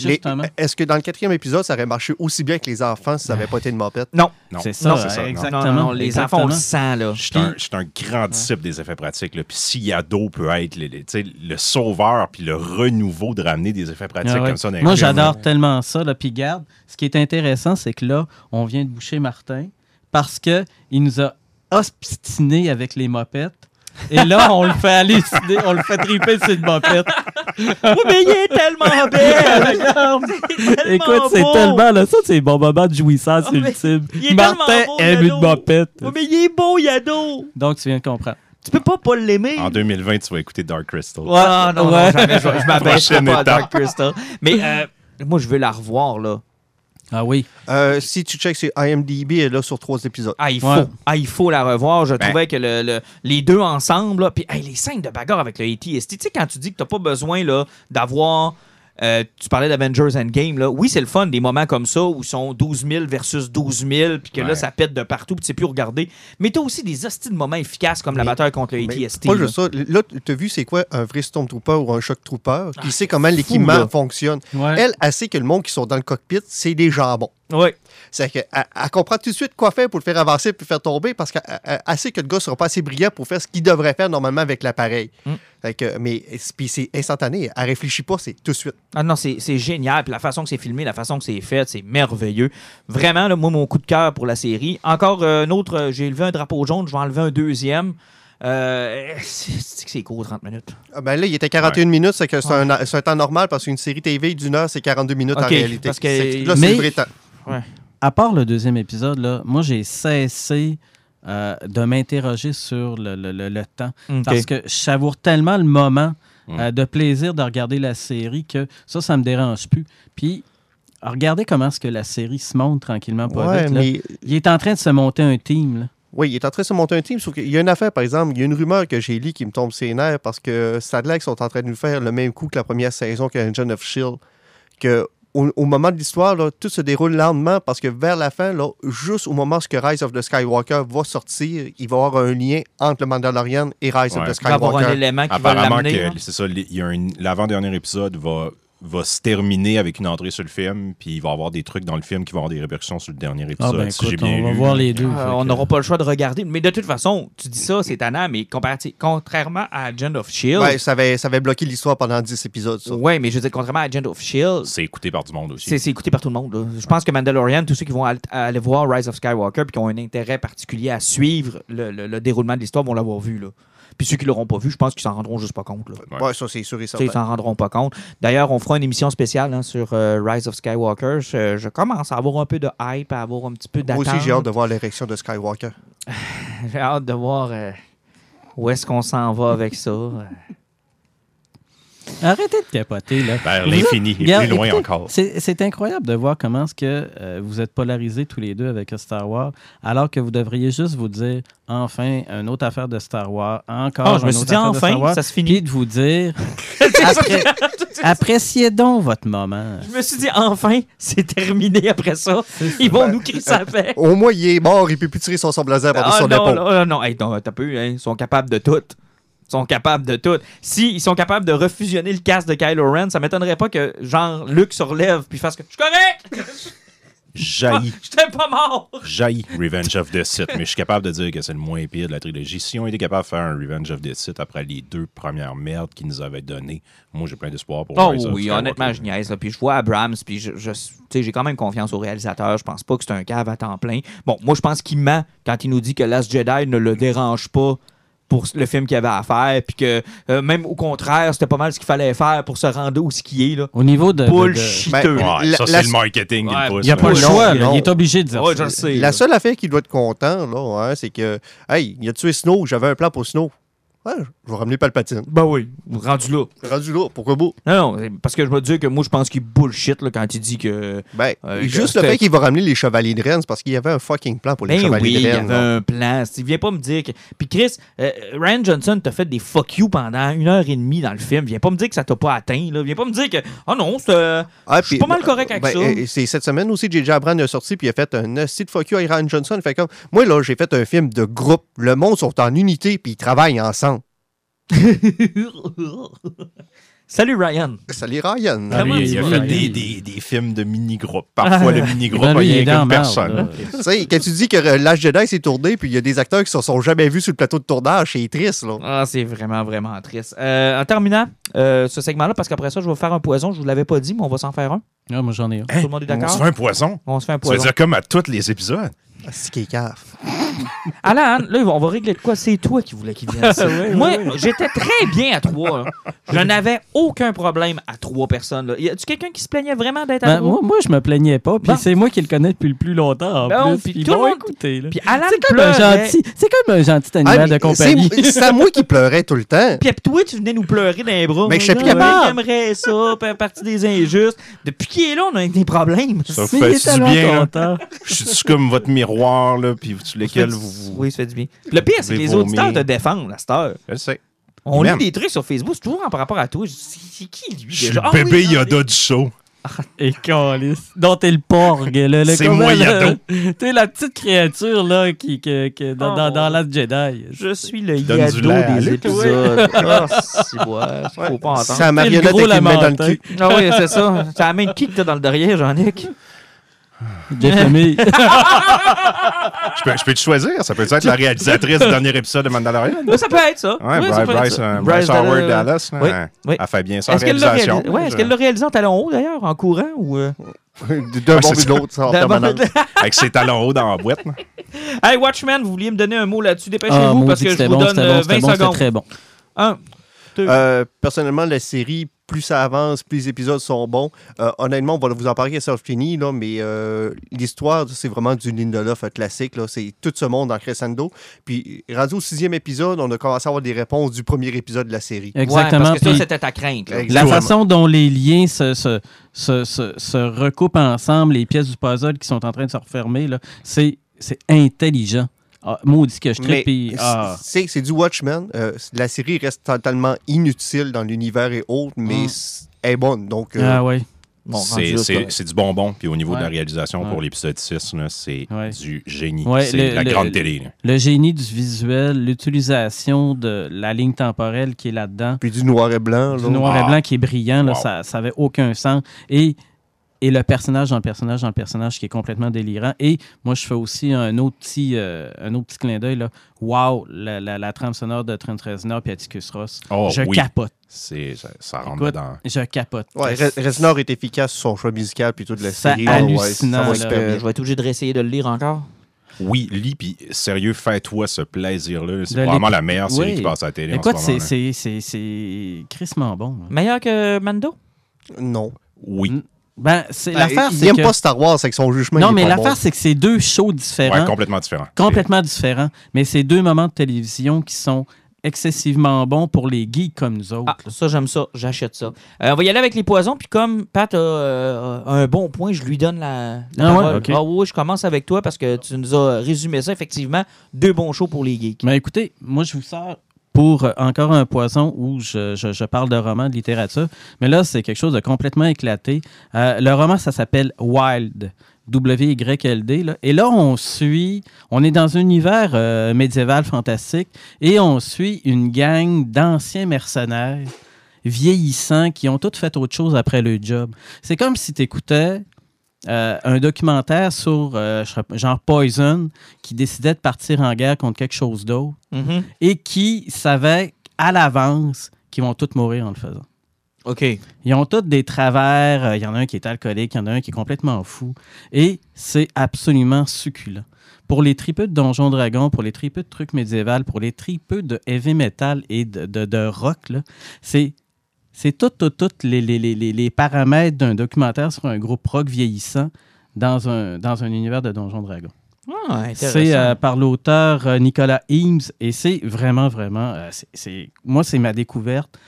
Speaker 5: Est-ce que dans le quatrième épisode, ça aurait marché aussi bien que les enfants si ça n'avait pas été une mopette?
Speaker 1: Non.
Speaker 4: Non.
Speaker 3: C'est ça,
Speaker 4: ça, non.
Speaker 3: exactement.
Speaker 1: Non, non, non, les
Speaker 3: exactement.
Speaker 1: enfants, on le sent, là.
Speaker 4: Je suis un, un grand disciple des effets pratiques. là. Puis si Yado peut être le, sauveur puis le renouveau de ramener des effets pratiques
Speaker 3: Ah ouais.
Speaker 4: comme ça dans les
Speaker 3: Moi, j'adore tellement ça. Là. Puis garde, ce qui est intéressant, c'est que là, on vient de boucher Martin parce qu'il nous a obstiné avec les mopettes. Et là, on le fait halluciner, on le fait triper sur une mopette.
Speaker 1: Oh, mais il est tellement belle!
Speaker 3: Regarde.
Speaker 1: tellement
Speaker 3: Écoute, c'est tellement là, ça, c'est bon moment de jouissance
Speaker 1: mais
Speaker 3: ultime.
Speaker 1: il est
Speaker 3: Martin
Speaker 1: beau,
Speaker 3: aime
Speaker 1: Yado.
Speaker 3: une mopette.
Speaker 1: Oh, mais il est beau, Yado!
Speaker 3: Donc, tu viens de comprendre.
Speaker 1: Tu peux pas pas l'aimer.
Speaker 4: En 2020, tu vas écouter Dark Crystal.
Speaker 1: Ah, non,
Speaker 3: Ouais.
Speaker 1: non, jamais. Je, je pas à. Dark Crystal. Mais euh, moi, je veux la revoir, là.
Speaker 3: Ah oui.
Speaker 5: Euh, si tu checks sur IMDb, elle est là sur trois épisodes.
Speaker 1: Ah, il faut.
Speaker 3: Ouais.
Speaker 1: Ah, il faut la revoir. Je
Speaker 4: Ben.
Speaker 1: trouvais que le, le- les deux ensemble, là, puis hey, les scènes de bagarre avec le ATST, tu sais, quand tu dis que t'as pas besoin là, d'avoir. Euh, tu parlais d'Avengers Endgame, là. Oui, c'est le fun, des moments comme ça où ils sont 12 000 versus 12 000, puis que là, ça pète de partout, puis tu sais plus où regarder. Mais t'as aussi des hosties de moments efficaces comme la bataille contre le ATST.
Speaker 5: pas
Speaker 1: là.
Speaker 5: juste ça. Là, tu as vu c'est quoi un vrai Stormtrooper ou un Shock Trooper qui sait comment l'équipement fonctionne?
Speaker 3: Ouais.
Speaker 5: Elle, elle sait que le monde qui sont dans le cockpit, c'est des jambons.
Speaker 1: Ouais.
Speaker 5: C'est qu'elle elle comprend tout de suite quoi faire pour le faire avancer puis le faire tomber parce qu'elle elle- elle sait que le gars ne sera pas assez brillant pour faire ce qu'il devrait faire normalement avec l'appareil.
Speaker 1: Mm.
Speaker 5: Fait que, mais puis c'est instantané. Elle réfléchit pas, c'est tout de suite.
Speaker 1: Ah non, c'est c'est génial. Puis la façon que c'est filmé, la façon que c'est fait, c'est merveilleux. Vraiment, là, moi, mon coup de cœur pour la série. Encore euh, un autre, euh, j'ai levé un drapeau jaune, je vais enlever un deuxième. Euh, c'est c'est que c'est court, 30 minutes?
Speaker 5: Ah, ben là, il était 41 minutes, c'est que c'est un, c'est un temps normal parce qu'une série TV d'une heure, c'est 42 minutes en
Speaker 1: Ok,
Speaker 5: réalité.
Speaker 1: parce que-
Speaker 5: C'est- là, c'est le vrai temps.
Speaker 3: à part le deuxième épisode, là, moi, j'ai cessé euh, de m'interroger sur le, le- le- le temps. Parce que je savoure tellement le moment
Speaker 4: Mm.
Speaker 3: euh, de plaisir de regarder la série que ça, ça me dérange plus. Puis, regardez comment est-ce que la série se monte tranquillement pas
Speaker 5: Ouais,
Speaker 3: vite, là.
Speaker 5: mais
Speaker 3: Il est en train de se monter un team. là.
Speaker 5: Oui, il est en train de se monter un team. Sauf qu'il y a une affaire, par exemple, il y a une rumeur que j'ai lue qui me tombe ses nerfs parce que Sadler sont en train de nous faire le même coup que la première saison qu'Agent of Shield. Que au, au moment de l'histoire, là, tout se déroule lentement parce que vers la fin, là, juste au moment où Rise of the Skywalker va sortir, il va y avoir un lien entre le Mandalorian et Rise
Speaker 4: Ouais.
Speaker 5: of the
Speaker 1: Il va y avoir un
Speaker 5: Skywalker.
Speaker 1: élément qui va
Speaker 4: Apparemment
Speaker 1: l'amener. hein.
Speaker 4: que c'est ça, les- il y a un- l'avant-dernier épisode va, va se terminer avec une entrée sur le film, puis il va y avoir des trucs dans le film qui vont avoir des répercussions sur le dernier
Speaker 3: Ah,
Speaker 4: épisode.
Speaker 3: ben
Speaker 4: si
Speaker 3: écoute,
Speaker 4: j'ai bien
Speaker 3: on va
Speaker 4: lu.
Speaker 3: voir les deux.
Speaker 1: Euh, on
Speaker 3: que-
Speaker 1: n'aura pas le choix de regarder. Mais de toute façon, tu dis ça, c'est tannant, mais contrairement à Agent of Shield.
Speaker 5: Ouais, ça, avait, ça avait bloqué l'histoire pendant 10 épisodes. Ça.
Speaker 1: ouais, mais je veux dire, contrairement à Agent of Shield,
Speaker 4: C'est écouté par du monde aussi.
Speaker 1: c'est c'est écouté par tout le monde. là. Je pense que Mandalorian, tous ceux qui vont al- aller voir Rise of Skywalker puis qui ont un intérêt particulier à suivre le, le- le déroulement de l'histoire vont l'avoir vu. Là. Puis ceux qui l'auront pas vu, je pense qu'ils s'en rendront juste pas compte. Là.
Speaker 4: Ouais.
Speaker 5: Ouais, ça, c'est sûr et
Speaker 1: sais, Ils
Speaker 5: certain.
Speaker 1: s'en rendront pas compte. D'ailleurs, on fera une émission spéciale hein, sur euh, Rise of Skywalker. Je, je commence à avoir un peu de hype, à avoir un petit peu
Speaker 5: Moi
Speaker 1: d'attente.
Speaker 5: aussi, j'ai hâte de voir l'érection de Skywalker.
Speaker 1: J'ai hâte de voir euh, où est-ce qu'on s'en va avec ça. Euh,
Speaker 3: Arrêtez de capoter, là.
Speaker 4: Vers l'infini et plus loin
Speaker 3: écoutez,
Speaker 4: encore.
Speaker 3: C'est incroyable de voir comment est-ce que euh, vous êtes polarisés tous les deux avec Star Wars, alors que vous devriez juste vous dire enfin une autre affaire de Star Wars, encore
Speaker 1: Ah, je me
Speaker 3: une
Speaker 1: suis
Speaker 3: autre
Speaker 1: dit
Speaker 3: affaire de Star
Speaker 1: enfin,
Speaker 3: Wars,
Speaker 1: ça se finit.
Speaker 3: puis de vous dire après- appréciez donc votre moment.
Speaker 1: Je me suis dit, enfin, c'est terminé après ça. Ils vont nous crier ça fait.
Speaker 5: Au moins, il est mort, il peut plus tirer son sable laser par-dessus
Speaker 1: Ah
Speaker 5: son
Speaker 1: non,
Speaker 5: épaule.
Speaker 1: non, non, hey, non, t'as peu, hein, ils sont capables de tout. Sont capables de tout. S'ils sont capables de refusionner le casque de Kylo Ren, ça m'étonnerait pas que, genre, Luke se relève puis fasse que « Je suis correct!
Speaker 4: jaillit.
Speaker 1: J'étais pas mort!
Speaker 4: Jaillit Revenge of the Sith, mais je suis capable de dire que c'est le moins pire de la trilogie. Si on était capable de faire un Revenge of the Sith après les deux premières merdes qu'ils nous avaient données, moi j'ai plein d'espoir pour
Speaker 1: Oh oui, honnêtement, je niaise. là. Puis je vois Abrams, puis je, je- j'ai quand même confiance au réalisateur. Je pense pas que c'est un cave à temps plein. Bon, moi, je pense qu'il ment quand il nous dit que Last Jedi ne le dérange pas pour le film qu'il avait à faire, puis que euh, même au contraire, c'était pas mal ce qu'il fallait faire pour se rendre où ce qui est. Là.
Speaker 3: Au niveau de. de- de-.
Speaker 5: Ben,
Speaker 4: Ouais, ça, c'est le marketing qui
Speaker 1: Ouais,
Speaker 4: le pousse.
Speaker 3: Il n'y a pas le choix.
Speaker 5: non.
Speaker 3: Il est obligé de dire
Speaker 1: Ouais,
Speaker 3: ça.
Speaker 1: je le sais.
Speaker 5: La
Speaker 1: là.
Speaker 5: seule affaire qui doit être content, là, hein, c'est que, hey, il a tué Snow, j'avais un plan pour Snow. Ouais, je vais ramener Palpatine.
Speaker 1: Ben oui, rendu là.
Speaker 5: Rendu là, pourquoi beau?
Speaker 1: Non, non, parce que je me dis que moi, je pense qu'il bullshit là, quand il dit que.
Speaker 5: Ben,
Speaker 1: Euh,
Speaker 5: juste le fait qu'il va ramener les chevaliers de Rennes, c'est parce qu'il y avait un fucking plan pour les
Speaker 1: Ben
Speaker 5: chevaliers
Speaker 1: oui, il
Speaker 5: de
Speaker 1: y
Speaker 5: Rennes.
Speaker 1: avait un plan. Il vient pas me dire que. Puis Chris, euh, Ryan Johnson t'a fait des fuck you pendant une heure et demie dans le film. Viens pas me dire que ça t'a pas atteint. Là. Viens pas me dire que. Ah non, c'est. euh,
Speaker 5: Ah,
Speaker 1: je suis pas mal correct avec
Speaker 5: ben,
Speaker 1: ça.
Speaker 5: C'est cette semaine aussi, J.J. Abrams a sorti puis il a fait un site fuck you à Ryan Johnson. Fait comme, moi, là, j'ai fait un film de groupe. Le monde sont en unité puis ils travaillent ensemble.
Speaker 1: Salut Ryan.
Speaker 5: Salut Ryan.
Speaker 3: Ah,
Speaker 1: Comment
Speaker 3: lui,
Speaker 4: Il a fait
Speaker 1: Ryan?
Speaker 4: des, des, des films de mini-groupes. Parfois, le mini-groupe
Speaker 3: Ben,
Speaker 4: a rien qu'une personne.
Speaker 3: là.
Speaker 5: Tu sais, quand tu dis que euh, l'âge Jedi s'est tourné puis il y a des acteurs qui se sont jamais vus sur le plateau de tournage, c'est triste, là.
Speaker 1: Ah, c'est vraiment, vraiment triste. Euh, en terminant euh, ce segment-là, parce qu'après ça, je vais faire un poison. Je vous l'avais pas dit, mais on va s'en faire un.
Speaker 3: Ah, moi, j'en ai un.
Speaker 1: Tout le monde est
Speaker 4: On
Speaker 1: d'accord?
Speaker 4: se fait un poison.
Speaker 1: On se fait un
Speaker 4: Ça veut
Speaker 1: poison.
Speaker 4: dire comme à tous les épisodes.
Speaker 5: Ah, C'est qui est cave.
Speaker 1: Alan, là, on va régler de quoi? C'est toi qui voulais qu'il vienne. ça. Moi, j'étais très bien à trois. là. Je n'avais aucun problème à trois personnes. Là. Y a-tu quelqu'un qui se plaignait vraiment d'être à
Speaker 3: Ben,
Speaker 1: trois?
Speaker 3: moi, moi, je me plaignais pas. Puis
Speaker 1: Bon.
Speaker 3: c'est moi qui le connais depuis le plus longtemps. En
Speaker 1: Bon,
Speaker 3: plus,
Speaker 1: puis tout
Speaker 3: bon, écoutez.
Speaker 1: Puis Alan
Speaker 3: C'est comme, un gentil, c'est comme un gentil
Speaker 5: Ah,
Speaker 3: animal de compagnie.
Speaker 5: c'est- C'est à moi qui pleurait tout le temps.
Speaker 1: Puis toi, tu venais nous pleurer dans les bras.
Speaker 5: Mais je sais plus capable.
Speaker 1: J'aimerais ça, faire partie des injustes. Depuis qu'il est là, on a des problèmes.
Speaker 4: Ça fait du bien.
Speaker 3: content.
Speaker 4: Je suis comme votre miroir, là, puis sur lequel vous. vous-
Speaker 1: Oui, ça fait du bien. Le pire, c'est que les auditeurs
Speaker 4: vomir.
Speaker 1: te défendent à cette heure.
Speaker 4: Je sais.
Speaker 1: On lit des trucs sur Facebook, c'est toujours en rapport à toi. C'est qui lui
Speaker 4: Je suis le
Speaker 1: Ah oui,
Speaker 4: bébé
Speaker 1: non,
Speaker 4: Yoda du show.
Speaker 3: Et calice. Dont t'es le porg. là, le-
Speaker 4: C'est moi,
Speaker 3: là,
Speaker 4: Yado.
Speaker 3: T'es la petite créature là, qui, que- que- dans,
Speaker 1: Oh,
Speaker 3: dans, dans Last Jedi.
Speaker 1: Je suis le Yado des épisodes. Ah, c'est faut pas entendre.
Speaker 5: C'est la marionnette une main dans le cul.
Speaker 1: Ah oui, c'est ça. C'est la main de qui que t'as dans le derrière, Jean-Nic?
Speaker 3: Jeff Lemay.
Speaker 4: Je peux, je peux te choisir. Ça peut être la réalisatrice du dernier épisode de Mandalorian.
Speaker 1: Ça peut être ça.
Speaker 4: Ouais,
Speaker 1: Oui,
Speaker 4: Bryce,
Speaker 1: ça peut être
Speaker 4: Bryce,
Speaker 1: ça.
Speaker 4: euh,
Speaker 1: Bryce
Speaker 4: Bryce Howard
Speaker 1: Dallas, oui,
Speaker 4: elle-
Speaker 1: oui.
Speaker 4: Elle fait bien ça en
Speaker 1: Est-ce qu'elle l'a
Speaker 4: réalisation.
Speaker 1: réalisé, ouais, est-ce qu'elle l'a réalisé en talon haut, d'ailleurs, en courant? ou euh?
Speaker 5: D'un et de l'autre, ça, en.
Speaker 4: Avec ses talons hauts dans la boîte.
Speaker 1: Hey, Watchman, vous vouliez me donner un mot là-dessus?
Speaker 3: Ah,
Speaker 1: Dépêchez-vous,
Speaker 3: maudit
Speaker 1: parce que je vous
Speaker 3: bon,
Speaker 1: donne
Speaker 3: c'était
Speaker 1: euh,
Speaker 3: bon, c'était
Speaker 1: 20
Speaker 3: bon, c'était
Speaker 1: secondes.
Speaker 3: très bon.
Speaker 1: Un, deux,
Speaker 5: Euh, personnellement, la série, plus ça avance, plus les épisodes sont bons. Euh, honnêtement, on va vous en parler quand ça fini, là, mais euh, l'histoire, c'est vraiment du Lindelof classique. là. C'est tout ce monde en crescendo. Puis, rendu au sixième épisode, on a commencé à avoir des réponses du premier épisode de la série.
Speaker 3: Exactement.
Speaker 1: Ouais, parce que ça, c'était ta crainte. là.
Speaker 3: La façon dont les liens se, se, se, se- se recoupent ensemble, les pièces du puzzle qui sont en train de se refermer, là, c'est, c'est intelligent. Ah, maudit que je tripe. ah.
Speaker 5: c'est c'est du Watchmen. Euh, la série reste totalement inutile dans l'univers et autres, mais
Speaker 3: Mm.
Speaker 5: elle est bonne. Donc, euh,
Speaker 3: Ah ouais.
Speaker 1: Bon, rendu
Speaker 4: C'est- du bonbon. Puis au niveau de la réalisation
Speaker 3: Ouais.
Speaker 4: pour l'épisode 6, là, c'est
Speaker 3: Ouais.
Speaker 4: du génie.
Speaker 3: Ouais,
Speaker 4: c'est
Speaker 3: le-
Speaker 4: la
Speaker 3: le-
Speaker 4: grande télé. là.
Speaker 3: Le génie du visuel, l'utilisation de la ligne temporelle qui est là-dedans,
Speaker 5: puis du noir et blanc.
Speaker 3: du
Speaker 5: là.
Speaker 3: noir et blanc qui est brillant, là,
Speaker 4: Wow.
Speaker 3: ça n'avait aucun sens. Et, et le personnage dans le personnage dans le personnage qui est complètement délirant. Et moi, je fais aussi un autre petit, euh, un autre petit clin d'œil. là. Wow, la, la, la trame sonore de Trent Reznor et Atticus Ross.
Speaker 4: Oh,
Speaker 3: je
Speaker 4: oui.
Speaker 3: capote.
Speaker 4: C'est- Ça, ça rentre
Speaker 3: Écoute,
Speaker 4: dedans.
Speaker 3: je capote.
Speaker 5: Ouais, Re- Reznor est efficace sur son choix musical puis toute la série. ouais, ça va
Speaker 1: Euh, je vais être obligé de réessayer de le lire encore.
Speaker 4: Oui, lis, puis sérieux, fais-toi ce plaisir-là. C'est
Speaker 3: l'éc-
Speaker 4: la meilleure série
Speaker 3: Oui.
Speaker 4: qui passe à la télé
Speaker 3: Écoute,
Speaker 4: en ce
Speaker 3: c'est,
Speaker 4: moment. là.
Speaker 3: c'est, c'est, c'est crissement bon.
Speaker 1: Meilleur que Mando?
Speaker 5: Non.
Speaker 4: Oui.
Speaker 3: Ben, c'est,
Speaker 5: Ben,
Speaker 3: l'affaire,
Speaker 5: il
Speaker 3: c'est
Speaker 5: n'aime
Speaker 3: que...
Speaker 5: pas Star Wars avec son jugement.
Speaker 3: Non, mais l'affaire,
Speaker 5: bon.
Speaker 3: c'est que c'est deux shows différents.
Speaker 4: Ouais, complètement différent.
Speaker 3: complètement différents, mais c'est deux moments de télévision qui sont excessivement bons pour les geeks comme nous autres.
Speaker 1: Ah, ça, j'aime ça. J'achète ça. Euh, on va y aller avec les poisons. Puis comme Pat a euh, un bon point, je lui donne la, la
Speaker 3: Ah ouais,
Speaker 1: parole.
Speaker 3: ok.
Speaker 1: Ah oui, je commence avec toi parce que tu nous as résumé ça. Effectivement, deux bons shows pour les geeks.
Speaker 3: Mais écoutez, moi, je vous sors pour euh, encore un poisson où je, je- parle de roman, de littérature. Mais là, c'est quelque chose de complètement éclaté. Euh, le roman, ça s'appelle Wild. W-Y-L-D. Et là, on suit, on est dans un univers euh, médiéval fantastique et on suit une gang d'anciens mercenaires vieillissants qui ont tous fait autre chose après le job. C'est comme si tu écoutais euh, un documentaire sur euh, genre Poison qui décidait de partir en guerre contre quelque chose d'autre
Speaker 1: Mhm.
Speaker 3: et qui savait à l'avance qu'ils vont tous mourir en le faisant.
Speaker 1: OK.
Speaker 3: Ils ont tous des travers. euh, Il y en a un qui est alcoolique, il y en a un qui est complètement fou. Et c'est absolument succulent. Pour les tripeux de Donjons Dragons, pour les tripeux de trucs médiévaux, pour les tripeux de heavy metal et de, de- de rock, c'est. C'est tout, tout, tout les, les, les, les- paramètres d'un documentaire sur un groupe rock vieillissant dans un, dans un univers de Donjons Dragons.
Speaker 1: Ah.
Speaker 3: C'est euh, par l'auteur euh, Nicolas Eames et c'est vraiment, vraiment. euh, c'est- moi, c'est ma découverte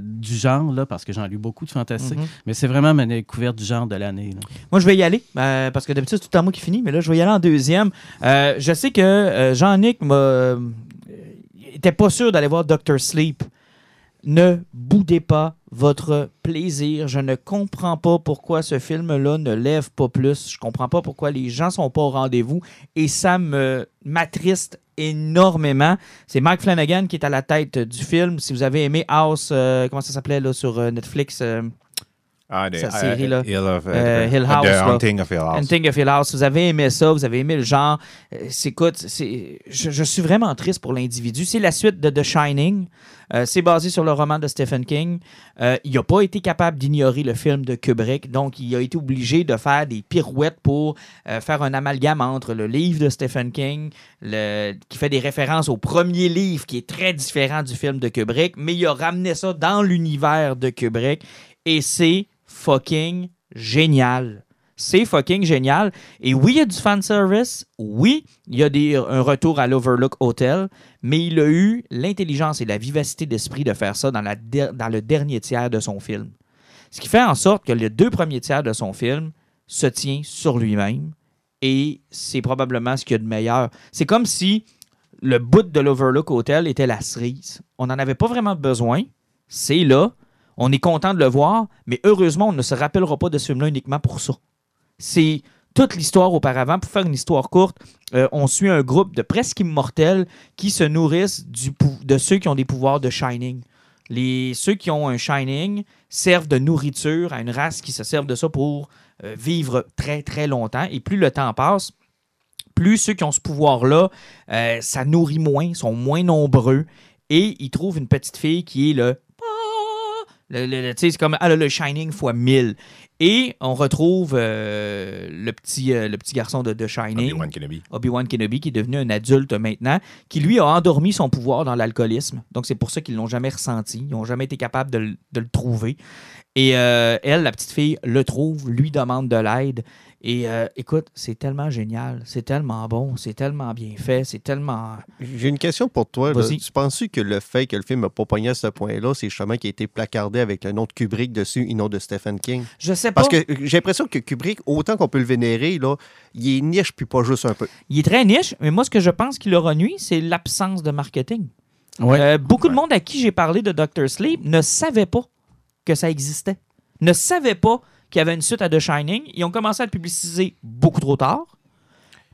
Speaker 3: du genre, là, parce que j'en ai lu beaucoup de fantastique,
Speaker 1: Mhm.
Speaker 3: mais c'est vraiment ma découverte du genre de l'année.
Speaker 1: Moi, je vais y aller, parce que d'habitude, c'est tout le temps moi qui finis, mais là, je vais y aller en deuxième. Je sais que Jean-Nic m'a, était pas sûr d'aller voir Doctor Sleep. Ne boudez pas votre plaisir. Je ne comprends pas pourquoi ce film-là ne lève pas plus. Je comprends pas pourquoi les gens sont pas au rendez-vous. Et ça m'attriste énormément. C'est Mike Flanagan qui est à la tête du film. Si vous avez aimé House, euh, comment ça s'appelait sur euh, Netflix euh,
Speaker 4: Ah, des-
Speaker 1: Sa
Speaker 4: euh,
Speaker 1: série, là.
Speaker 4: Hill of,
Speaker 1: Euh, Hill
Speaker 4: The
Speaker 1: House, là.
Speaker 4: Haunting of Hill House.
Speaker 1: Hunting of Hill House. Vous avez aimé ça, vous avez aimé le genre. Euh, c'est- écoute, c'est, je, je suis vraiment triste pour l'individu. C'est la suite de The Shining. Euh, c'est basé sur le roman de Stephen King. Euh, il n'a pas été capable d'ignorer le film de Kubrick, donc il a été obligé de faire des pirouettes pour faire un amalgame entre le livre de Stephen King, le- qui fait des références au premier livre qui est très différent du film de Kubrick, mais il a ramené ça dans l'univers de Kubrick et c'est fucking génial. C'est fucking génial. Et oui, il y a du fanservice. Oui, il y a des, un retour à l'Overlook Hotel. Mais il a eu l'intelligence et la vivacité d'esprit de faire ça dans, la dans le dernier tiers de son film. Ce qui fait en sorte que les deux premiers tiers de son film se tient sur lui-même. Et c'est probablement ce qu'il y a de meilleur. C'est comme si le bout de l'Overlook Hotel était la cerise. On n'en avait pas vraiment besoin. C'est là. On est content de le voir, mais heureusement, on ne se rappellera pas de ce film-là uniquement pour ça. C'est toute l'histoire auparavant. Pour faire une histoire courte, euh, on suit un groupe de presque immortels qui se nourrissent de ceux qui ont des pouvoirs de Shining. Ceux qui ont un Shining servent de nourriture à une race qui se servent de ça pour euh, vivre très, très longtemps. Et plus le temps passe, plus ceux qui ont ce pouvoir-là, euh, ça nourrit moins, sont moins nombreux. Et ils trouvent une petite fille qui est le. Le- le- c'est comme ah, le Shining fois 1000. Et on retrouve euh, le, petit, euh, le petit garçon de, de Shining.
Speaker 4: Obi-Wan Kenobi.
Speaker 1: Obi-Wan Kenobi, qui est devenu un adulte maintenant, qui lui a endormi son pouvoir dans l'alcoolisme. Donc c'est pour ça qu'ils l'ont jamais ressenti. Ils n'ont jamais été capables de, le- de le trouver. Et euh, elle, la petite fille, le trouve, lui demande de l'aide. Et euh, écoute, c'est tellement génial, c'est tellement bon, c'est tellement bien fait, c'est tellement.
Speaker 5: J'ai une question pour toi. là.
Speaker 1: Vas-y.
Speaker 5: Tu penses que le fait que le film n'a pas pogné à ce point-là, c'est justement qu'il a été placardé avec le nom de Kubrick dessus et non de Stephen King?
Speaker 1: Je sais pas.
Speaker 5: Parce que j'ai l'impression que Kubrick, autant qu'on peut le vénérer, là, il est niche puis pas juste un peu.
Speaker 1: Il est très niche, mais moi, ce que je pense qui leur nuit, c'est l'absence de marketing.
Speaker 3: Ouais.
Speaker 1: Euh, beaucoup de monde à qui j'ai parlé de Doctor Sleep ne savait pas que ça existait. Ne savait pas qu'il y avait une suite à The Shining. Ils ont commencé à le publiciser beaucoup trop tard.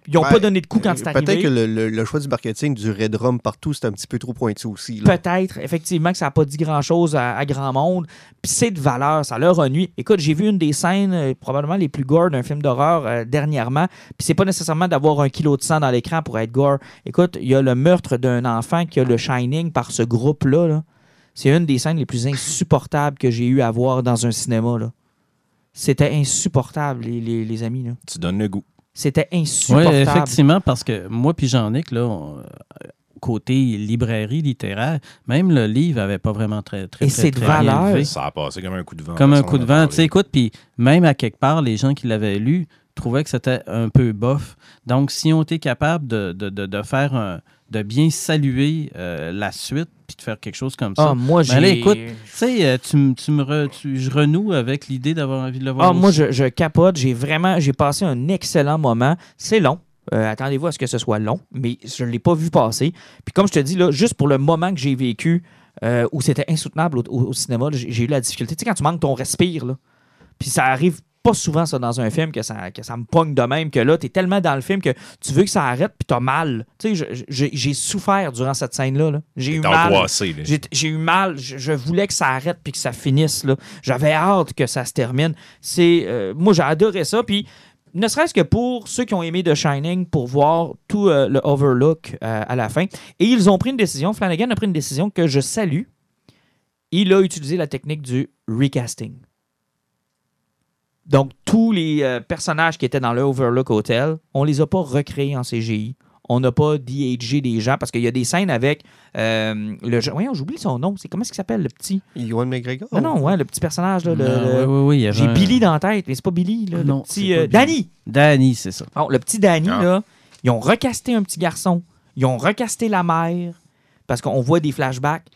Speaker 1: Ils n'ont pas donné de coup quand c'est
Speaker 5: Peut-être
Speaker 1: arrivé.
Speaker 5: que le, le- le choix du marketing du Red Rum partout, c'est un petit peu trop pointu aussi.
Speaker 1: Peut-être, effectivement, que ça n'a pas dit grand-chose à, à grand monde. Puis c'est de valeur, ça leur ennuie. Écoute, j'ai vu une des scènes euh, probablement les plus gore d'un film d'horreur euh, dernièrement. Puis c'est pas nécessairement d'avoir un kilo de sang dans l'écran pour être gore. Écoute, il y a le meurtre d'un enfant qui a le Shining par ce groupe-là. là. C'est une des scènes les plus insupportables que j'ai eu à voir dans un cinéma. là. C'était insupportable, les, les- les amis. là.
Speaker 4: Tu donnes le goût.
Speaker 1: C'était
Speaker 3: Oui,
Speaker 1: insupportable.
Speaker 3: effectivement, parce que moi puis Jean-Nic, là, on- euh, côté librairie littéraire, même le livre avait pas vraiment très, très,
Speaker 1: Et
Speaker 3: très,
Speaker 1: c'est de
Speaker 3: très bien
Speaker 1: valeur.
Speaker 3: levé.
Speaker 4: Ça a passé comme un coup de vent.
Speaker 3: Comme un coup de vent. Tu sais, écoute, puis même à quelque part, les gens qui l'avaient lu trouvaient que c'était un peu bof. Donc, si on était capable de, de, de, de faire un, de bien saluer euh, la suite, puis de faire quelque chose comme ça.
Speaker 1: Ah, moi, j'ai...
Speaker 3: Ben là, écoute, Tu sais, euh, tu, tu me re- tu- je renoue avec l'idée d'avoir envie de le voir.
Speaker 1: Ah, moi, je, je capote. J'ai vraiment j'ai passé un excellent moment. C'est long. Euh, Attendez-vous à ce que ce soit long, mais je ne l'ai pas vu passer. Puis comme je te dis, là, juste pour le moment que j'ai vécu, euh, où c'était insoutenable au, au- au cinéma, là, j'ai j'ai eu la difficulté. Tu sais, quand tu manques ton respire, là, puis ça arrive pas souvent ça dans un film que ça, que ça me pogne de même, que là, t'es tellement dans le film que tu veux que ça arrête, puis t'as mal. Tu sais, j'ai souffert durant cette scène-là. là. J'ai eu mal. J'ai eu mal. Je, je voulais que ça arrête puis que ça finisse. là. J'avais hâte que ça se termine. C'est, euh, moi, j'ai adoré ça. Puis, ne serait-ce que pour ceux qui ont aimé The Shining, pour voir tout euh, le overlook euh, à la fin. Et ils ont pris une décision. Flanagan a pris une décision que je salue. Il a utilisé la technique du recasting. Donc, tous les euh, personnages qui étaient dans le Overlook Hotel, on les a pas recréés en CGI. On n'a pas DHG des gens parce qu'il y a des scènes avec euh, le. je- Voyons, j'oublie son nom. C'est comment est-ce qu'il s'appelle le petit?
Speaker 5: Ewan McGregor.
Speaker 1: Non, non, ouais, le petit personnage là. le-
Speaker 3: Non,
Speaker 1: le-
Speaker 3: oui, oui, oui, il y avait
Speaker 1: J'ai
Speaker 3: un-
Speaker 1: Billy dans la tête, mais c'est pas Billy là.
Speaker 3: Non,
Speaker 1: le petit
Speaker 3: c'est pas
Speaker 1: euh,
Speaker 3: Billy.
Speaker 1: Danny.
Speaker 3: Danny, c'est ça.
Speaker 1: Bon, le petit Danny
Speaker 4: Ah.
Speaker 1: là, ils ont recasté un petit garçon. Ils ont recasté la mère parce qu'on voit des flashbacks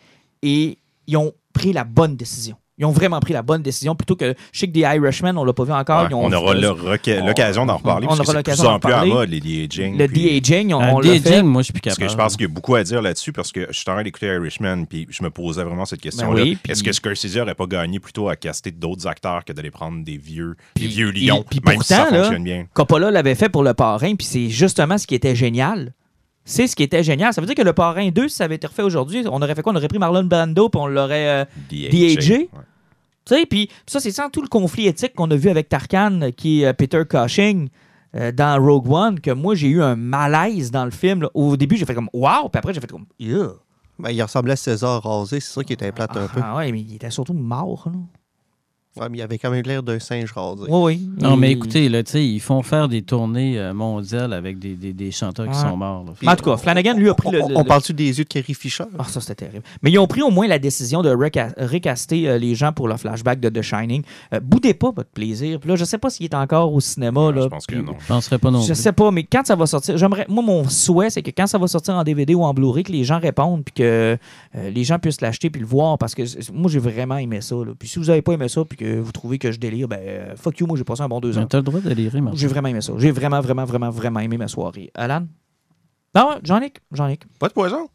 Speaker 1: et ils ont pris la bonne décision. Ils ont vraiment pris la bonne décision plutôt que je sais que des Irishman, on l'a pas vu encore.
Speaker 4: Ouais,
Speaker 1: ils ont-
Speaker 4: on aura
Speaker 1: on-
Speaker 4: l'occasion d'en reparler.
Speaker 1: on
Speaker 4: parce que
Speaker 1: aura l'occasion
Speaker 4: plus en
Speaker 1: d'en
Speaker 4: plus à la
Speaker 1: parler.
Speaker 4: mode, les de-aging.
Speaker 1: le
Speaker 4: puis-
Speaker 1: de-aging, on, on l'a fait.
Speaker 3: Moi, je suis plus
Speaker 4: Parce
Speaker 3: capable.
Speaker 4: que je pense qu'il y a beaucoup à dire là-dessus parce que je suis en train d'écouter Irishman puis je me posais vraiment cette question-là.
Speaker 1: Ben oui, puis-
Speaker 4: Est-ce que Scorsese n'aurait pas gagné plutôt à caster d'autres acteurs que d'aller prendre des vieux,
Speaker 1: Puis-
Speaker 4: des vieux
Speaker 1: il-
Speaker 4: lions,
Speaker 1: puis
Speaker 4: même si ça
Speaker 1: pourtant, là,
Speaker 4: fonctionne bien?
Speaker 1: Coppola l'avait fait pour le parrain, puis c'est justement ce qui était génial. C'est ce qui était génial. Ça veut dire que le parrain 2, si ça avait été refait aujourd'hui, on aurait fait quoi? On aurait pris Marlon Brando, puis on l'aurait. euh? Tu sais, puis ça, c'est sans tout le conflit éthique qu'on a vu avec Tarkan, qui est euh, Peter Cushing, euh, dans Rogue One, que moi, j'ai eu un malaise dans le film. là. Au début, j'ai fait comme Wow, puis après, j'ai fait comme Ugh.
Speaker 5: Ben, il ressemblait à César rasé, c'est ça qui était plate un peu.
Speaker 1: Ah ouais, mais il était surtout mort. là.
Speaker 5: Ouais, mais il avait quand même l'air d'un singe rasé.
Speaker 1: Oui, oui.
Speaker 3: Non, mais écoutez, là, tu sais, ils font faire des tournées euh, mondiales avec des, des, des chanteurs qui
Speaker 1: Ouais.
Speaker 3: sont morts. là.
Speaker 1: Mais en tout cas, Flanagan, lui, a pris
Speaker 5: On,
Speaker 1: le.
Speaker 5: on-
Speaker 1: le-
Speaker 5: on
Speaker 1: le-
Speaker 5: parle-tu des yeux de Carrie Fisher?
Speaker 1: Ah, ça, c'était terrible. Mais ils ont pris au moins la décision de reca- recaster euh, les gens pour le flashback de The Shining. Euh, boudez pas votre plaisir. Puis là, je sais pas s'il est encore au cinéma. là,
Speaker 4: Je pense que
Speaker 1: puis-
Speaker 4: non.
Speaker 3: Je penserais pas non
Speaker 1: Je
Speaker 3: plus.
Speaker 1: sais pas, mais quand ça va sortir, j'aimerais. Moi, mon souhait, c'est que quand ça va sortir en DVD ou en Blu-ray, que les gens répondent, puis que euh, les gens puissent l'acheter puis le voir, parce que moi, j'ai vraiment aimé ça. là. Puis si vous avez pas aimé ça, puis que vous trouvez que je délire, ben euh, fuck you, moi, j'ai passé un bon deux
Speaker 3: Mais
Speaker 1: ans.
Speaker 3: T'as le droit de délirer, Martin.
Speaker 1: J'ai vraiment aimé ça. J'ai vraiment, vraiment, vraiment, vraiment aimé ma soirée. Alan? Non, Jean-Nic, Jean-Nic.
Speaker 4: Pas de poison?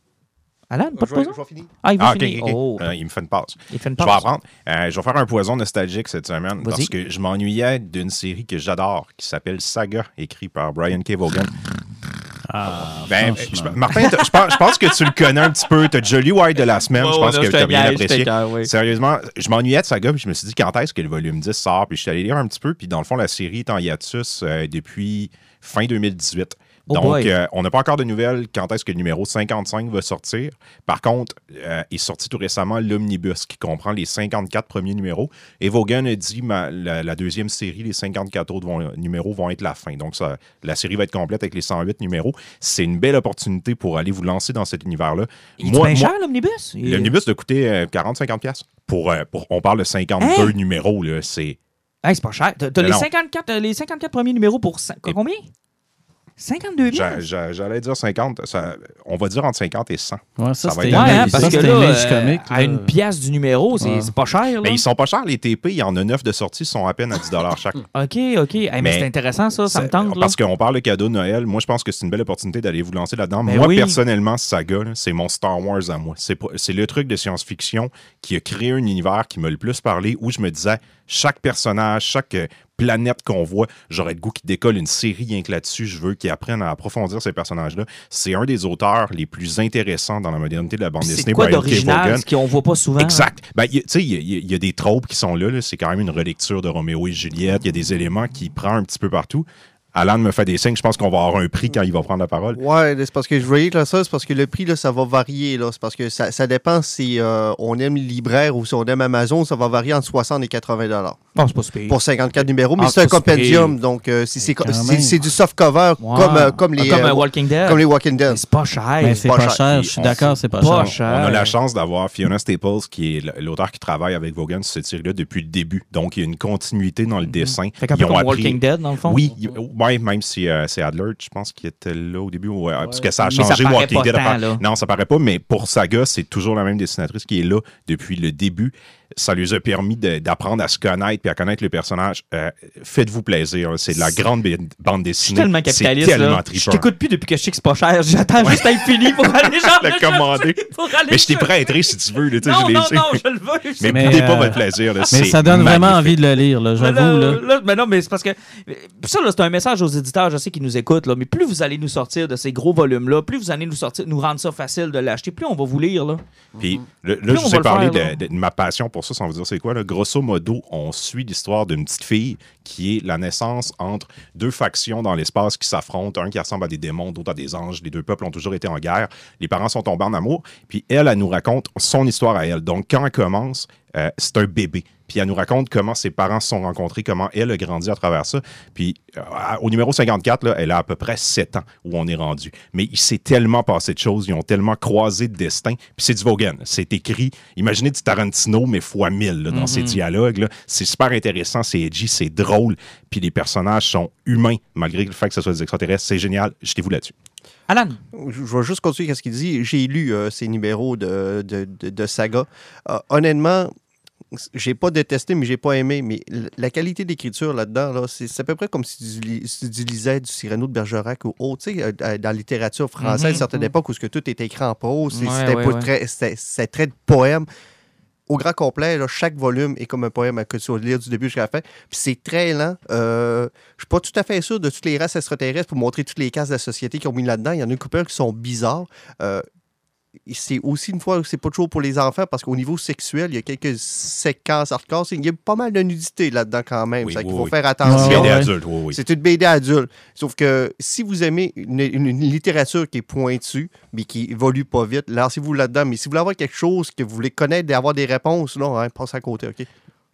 Speaker 1: Alan, pas de
Speaker 5: Je vais-
Speaker 1: poison?
Speaker 5: je vais finir.
Speaker 1: Ah, il va
Speaker 4: Ah.
Speaker 1: Oh,
Speaker 4: Euh, il me fait une passe.
Speaker 1: il fait une
Speaker 4: Je vais apprendre. Euh, je vais faire un poison nostalgique cette semaine parce que je m'ennuyais d'une série que j'adore qui s'appelle Saga, écrite par Brian K. Vaughan.
Speaker 3: Ah,
Speaker 4: Ben, je- Martin, je pense, je pense que tu le connais un petit peu. Tu as déjà lu White de la semaine. je pense que tu as bien apprécié. Sérieusement, je m'ennuyais de Saga, puis je me suis dit quand est-ce que le volume 10 sort, puis je suis allé lire un petit peu, puis dans le fond, la série est en hiatus euh, depuis fin 2018.
Speaker 1: Oh
Speaker 4: Donc, euh, on n'a pas encore de nouvelles quand est-ce que le numéro 55 va sortir. Par contre, euh, est sorti tout récemment l'Omnibus, qui comprend les 54 premiers numéros. Et Vaughan a dit ma- la, la deuxième série, les 54 autres vont- numéros vont être la fin. Donc, ça, la série va être complète avec les 108 numéros. C'est une belle opportunité pour aller vous lancer dans cet univers-là.
Speaker 1: Il est bien cher, l'omnibus? Il-
Speaker 4: L'omnibus doit coûter euh, 40-50$. piastres. Pour, euh, pour, on parle de 52 numéros, là, c'est...
Speaker 1: Hey, c'est pas cher. T'as les
Speaker 4: non.
Speaker 1: 54, euh, les 54 premiers numéros pour combien? 52 000?
Speaker 4: j'a- j'a- J'allais dire 50, ça, on va dire entre 50 et 100.
Speaker 3: Ouais, ça,
Speaker 4: Ça va être
Speaker 1: Ouais, hein, parce que là, euh, à une pièce du numéro, c'est
Speaker 3: Ouais.
Speaker 1: pas cher. Là.
Speaker 4: Mais ils sont pas chers, les TP. Il y en a 9 de sortie, ils sont à peine à 10 chaque.
Speaker 1: OK, OK. Hey, mais,
Speaker 4: Mais
Speaker 1: c'est intéressant, ça. Ça me tente. Là.
Speaker 4: Parce qu'on parle de cadeau de Noël. Moi, je pense que c'est une belle opportunité d'aller vous lancer là-dedans.
Speaker 1: Ben
Speaker 4: moi,
Speaker 1: oui.
Speaker 4: personnellement, Saga, c'est mon Star Wars à moi. C'est le truc de science-fiction qui a créé un univers qui m'a le plus parlé où je me disais, chaque personnage, chaque euh, planète qu'on voit, j'aurais le goût qu'ils décolle une série rien que là-dessus. Je veux qu'ils apprennent à approfondir ces personnages-là. C'est un des auteurs les plus intéressants dans la modernité de la bande
Speaker 1: C'est
Speaker 4: dessinée,
Speaker 1: quoi
Speaker 4: Brian K.
Speaker 1: d'original, ce qu'on voit pas souvent?
Speaker 4: Exact. Ben, tu sais, il y, a- y y des tropes qui sont là. là. C'est quand même une relecture de Roméo et Juliette. Il y a des éléments qui prend un petit peu partout. Alan me fait des signes. Je pense qu'on va avoir un prix quand il va prendre la parole.
Speaker 5: Ouais, c'est parce que je voyais que là, ça, c'est parce que le prix, là, ça va varier. Là. C'est parce que ça, ça dépend si euh, on aime libraire ou si on aime Amazon, ça va varier entre 60 et 80 dollars
Speaker 1: Non, c'est pas super.
Speaker 5: pour 54 numéros. Mais
Speaker 1: Ah,
Speaker 5: c'est un compendium, donc euh, si c'est du soft cover comme, euh, comme les
Speaker 1: Ah, comme
Speaker 5: euh,
Speaker 1: Walking Dead.
Speaker 5: comme les Walking Dead.
Speaker 1: C'est pas cher.
Speaker 3: C'est
Speaker 5: pas
Speaker 3: pas,
Speaker 5: cher.
Speaker 3: Je suis d'accord, c'est pas,
Speaker 1: pas
Speaker 3: cher.
Speaker 1: cher.
Speaker 4: On a la chance d'avoir Fiona Staples, qui est l'auteur qui travaille avec Vaughan sur cette série-là depuis le début. Donc, il y a une continuité dans le dessin.
Speaker 1: Fait qu'un
Speaker 4: Ils
Speaker 1: peu
Speaker 4: ont
Speaker 1: comme
Speaker 4: appris-
Speaker 1: Walking Dead, dans le fond?
Speaker 4: Oui, il- ouais, même si euh, c'est Adler, je pense qu'il était là au début. Ouais, Parce que ça a
Speaker 1: Mais ça
Speaker 4: changé Walking
Speaker 1: pas
Speaker 4: Dead.
Speaker 1: tant,
Speaker 4: après.
Speaker 1: là.
Speaker 4: Non, ça paraît pas, mais pour Saga, c'est toujours la même dessinatrice qui est là depuis le début. Ça lui a permis d'apprendre à se connaître puis à connaître le personnage. Euh, Faites-vous plaisir. hein. C'est de la grande bande
Speaker 1: Je suis
Speaker 4: dessinée.
Speaker 1: tellement
Speaker 4: C'est
Speaker 1: capitaliste.
Speaker 4: tellement.
Speaker 1: Je t'écoute plus depuis que je sais que c'est pas cher. J'attends juste à être fini pour aller genre
Speaker 4: Le commander.
Speaker 1: Pour aller
Speaker 4: Mais je t'ai prêté si tu veux. là,
Speaker 1: Non,
Speaker 4: je
Speaker 1: non, non, je le veux.
Speaker 4: Mais,
Speaker 3: Mais,
Speaker 4: boudez pas
Speaker 3: euh,
Speaker 4: votre plaisir. là.
Speaker 3: Mais ça donne vraiment envie de le lire, j'avoue.
Speaker 1: là, mais non, mais c'est parce que. Ça, c'est un message aux éditeurs, je sais qu'ils nous écoutent, mais plus vous allez nous sortir de ces gros volumes-là, plus vous allez nous sortir, nous rendre ça facile de l'acheter, plus on va vous lire, là.
Speaker 4: Puis là, je vous ai parlé de ma passion pour ça, sans vous dire c'est quoi. Grosso modo, on suit l'histoire d'une petite fille qui est la naissance entre deux factions dans l'espace qui s'affrontent, un qui ressemble à des démons, d'autres à des anges. Les deux peuples ont toujours été en guerre. Les parents sont tombés en amour. Puis elle, elle nous raconte son histoire à elle. Donc quand elle commence, euh, c'est un bébé. Puis elle nous raconte comment ses parents se sont rencontrés, comment elle a grandi à travers ça. Puis euh, au numéro 54, là, elle a à peu près 7 ans où on est rendu. Mais il s'est tellement passé de choses, ils ont tellement croisé de destin. Puis c'est du Vaughan. C'est écrit, imaginez du Tarantino, mais fois 1000 là, dans ses dialogues. là. C'est super intéressant, c'est edgy, c'est drôle. Puis les personnages sont humains, malgré le fait que ce soit des extraterrestres. C'est génial. Jetez-vous là-dessus.
Speaker 1: Alan,
Speaker 5: Je vais juste continuer ce qu'il dit. J'ai lu euh, ces numéros de, de, de- de saga. Euh, honnêtement, j'ai pas détesté, mais j'ai pas aimé. Mais la qualité d'écriture là-dedans, là, c'est à peu près comme si tu, lis- si tu lisais du Cyrano de Bergerac ou autre. Tu sais, euh, dans la littérature française,
Speaker 1: Mhm,
Speaker 5: à certaines époques où ce que tout était écrit en prose,
Speaker 1: Ouais,
Speaker 5: c'était
Speaker 1: ouais,
Speaker 5: très- de poème. Au grand complet, là, chaque volume est comme un poème que tu vas lire du début jusqu'à la fin. Puis c'est très lent. Euh, je suis pas tout à fait sûr de toutes les races extraterrestres pour montrer toutes les cases de la société qu'ils ont mis là-dedans. Il y en a une couple qui sont bizarres. Euh, c'est aussi une fois, c'est pas toujours pour les enfants parce qu'au niveau sexuel, il y a quelques séquences hardcore. C'est- Il y a pas mal de nudité là-dedans quand même.
Speaker 4: Oui,
Speaker 5: ça qu'il
Speaker 4: oui,
Speaker 5: faut
Speaker 4: oui.
Speaker 5: faire attention.
Speaker 4: BD
Speaker 3: ouais.
Speaker 4: adulte, oui, oui.
Speaker 5: C'est une BD adulte. Sauf que si vous aimez une, une- une littérature qui est pointue, mais qui évolue pas vite, lancez-vous là-dedans. Mais si vous voulez avoir quelque chose que vous voulez connaître et avoir des réponses, là, hein, passez à côté, OK?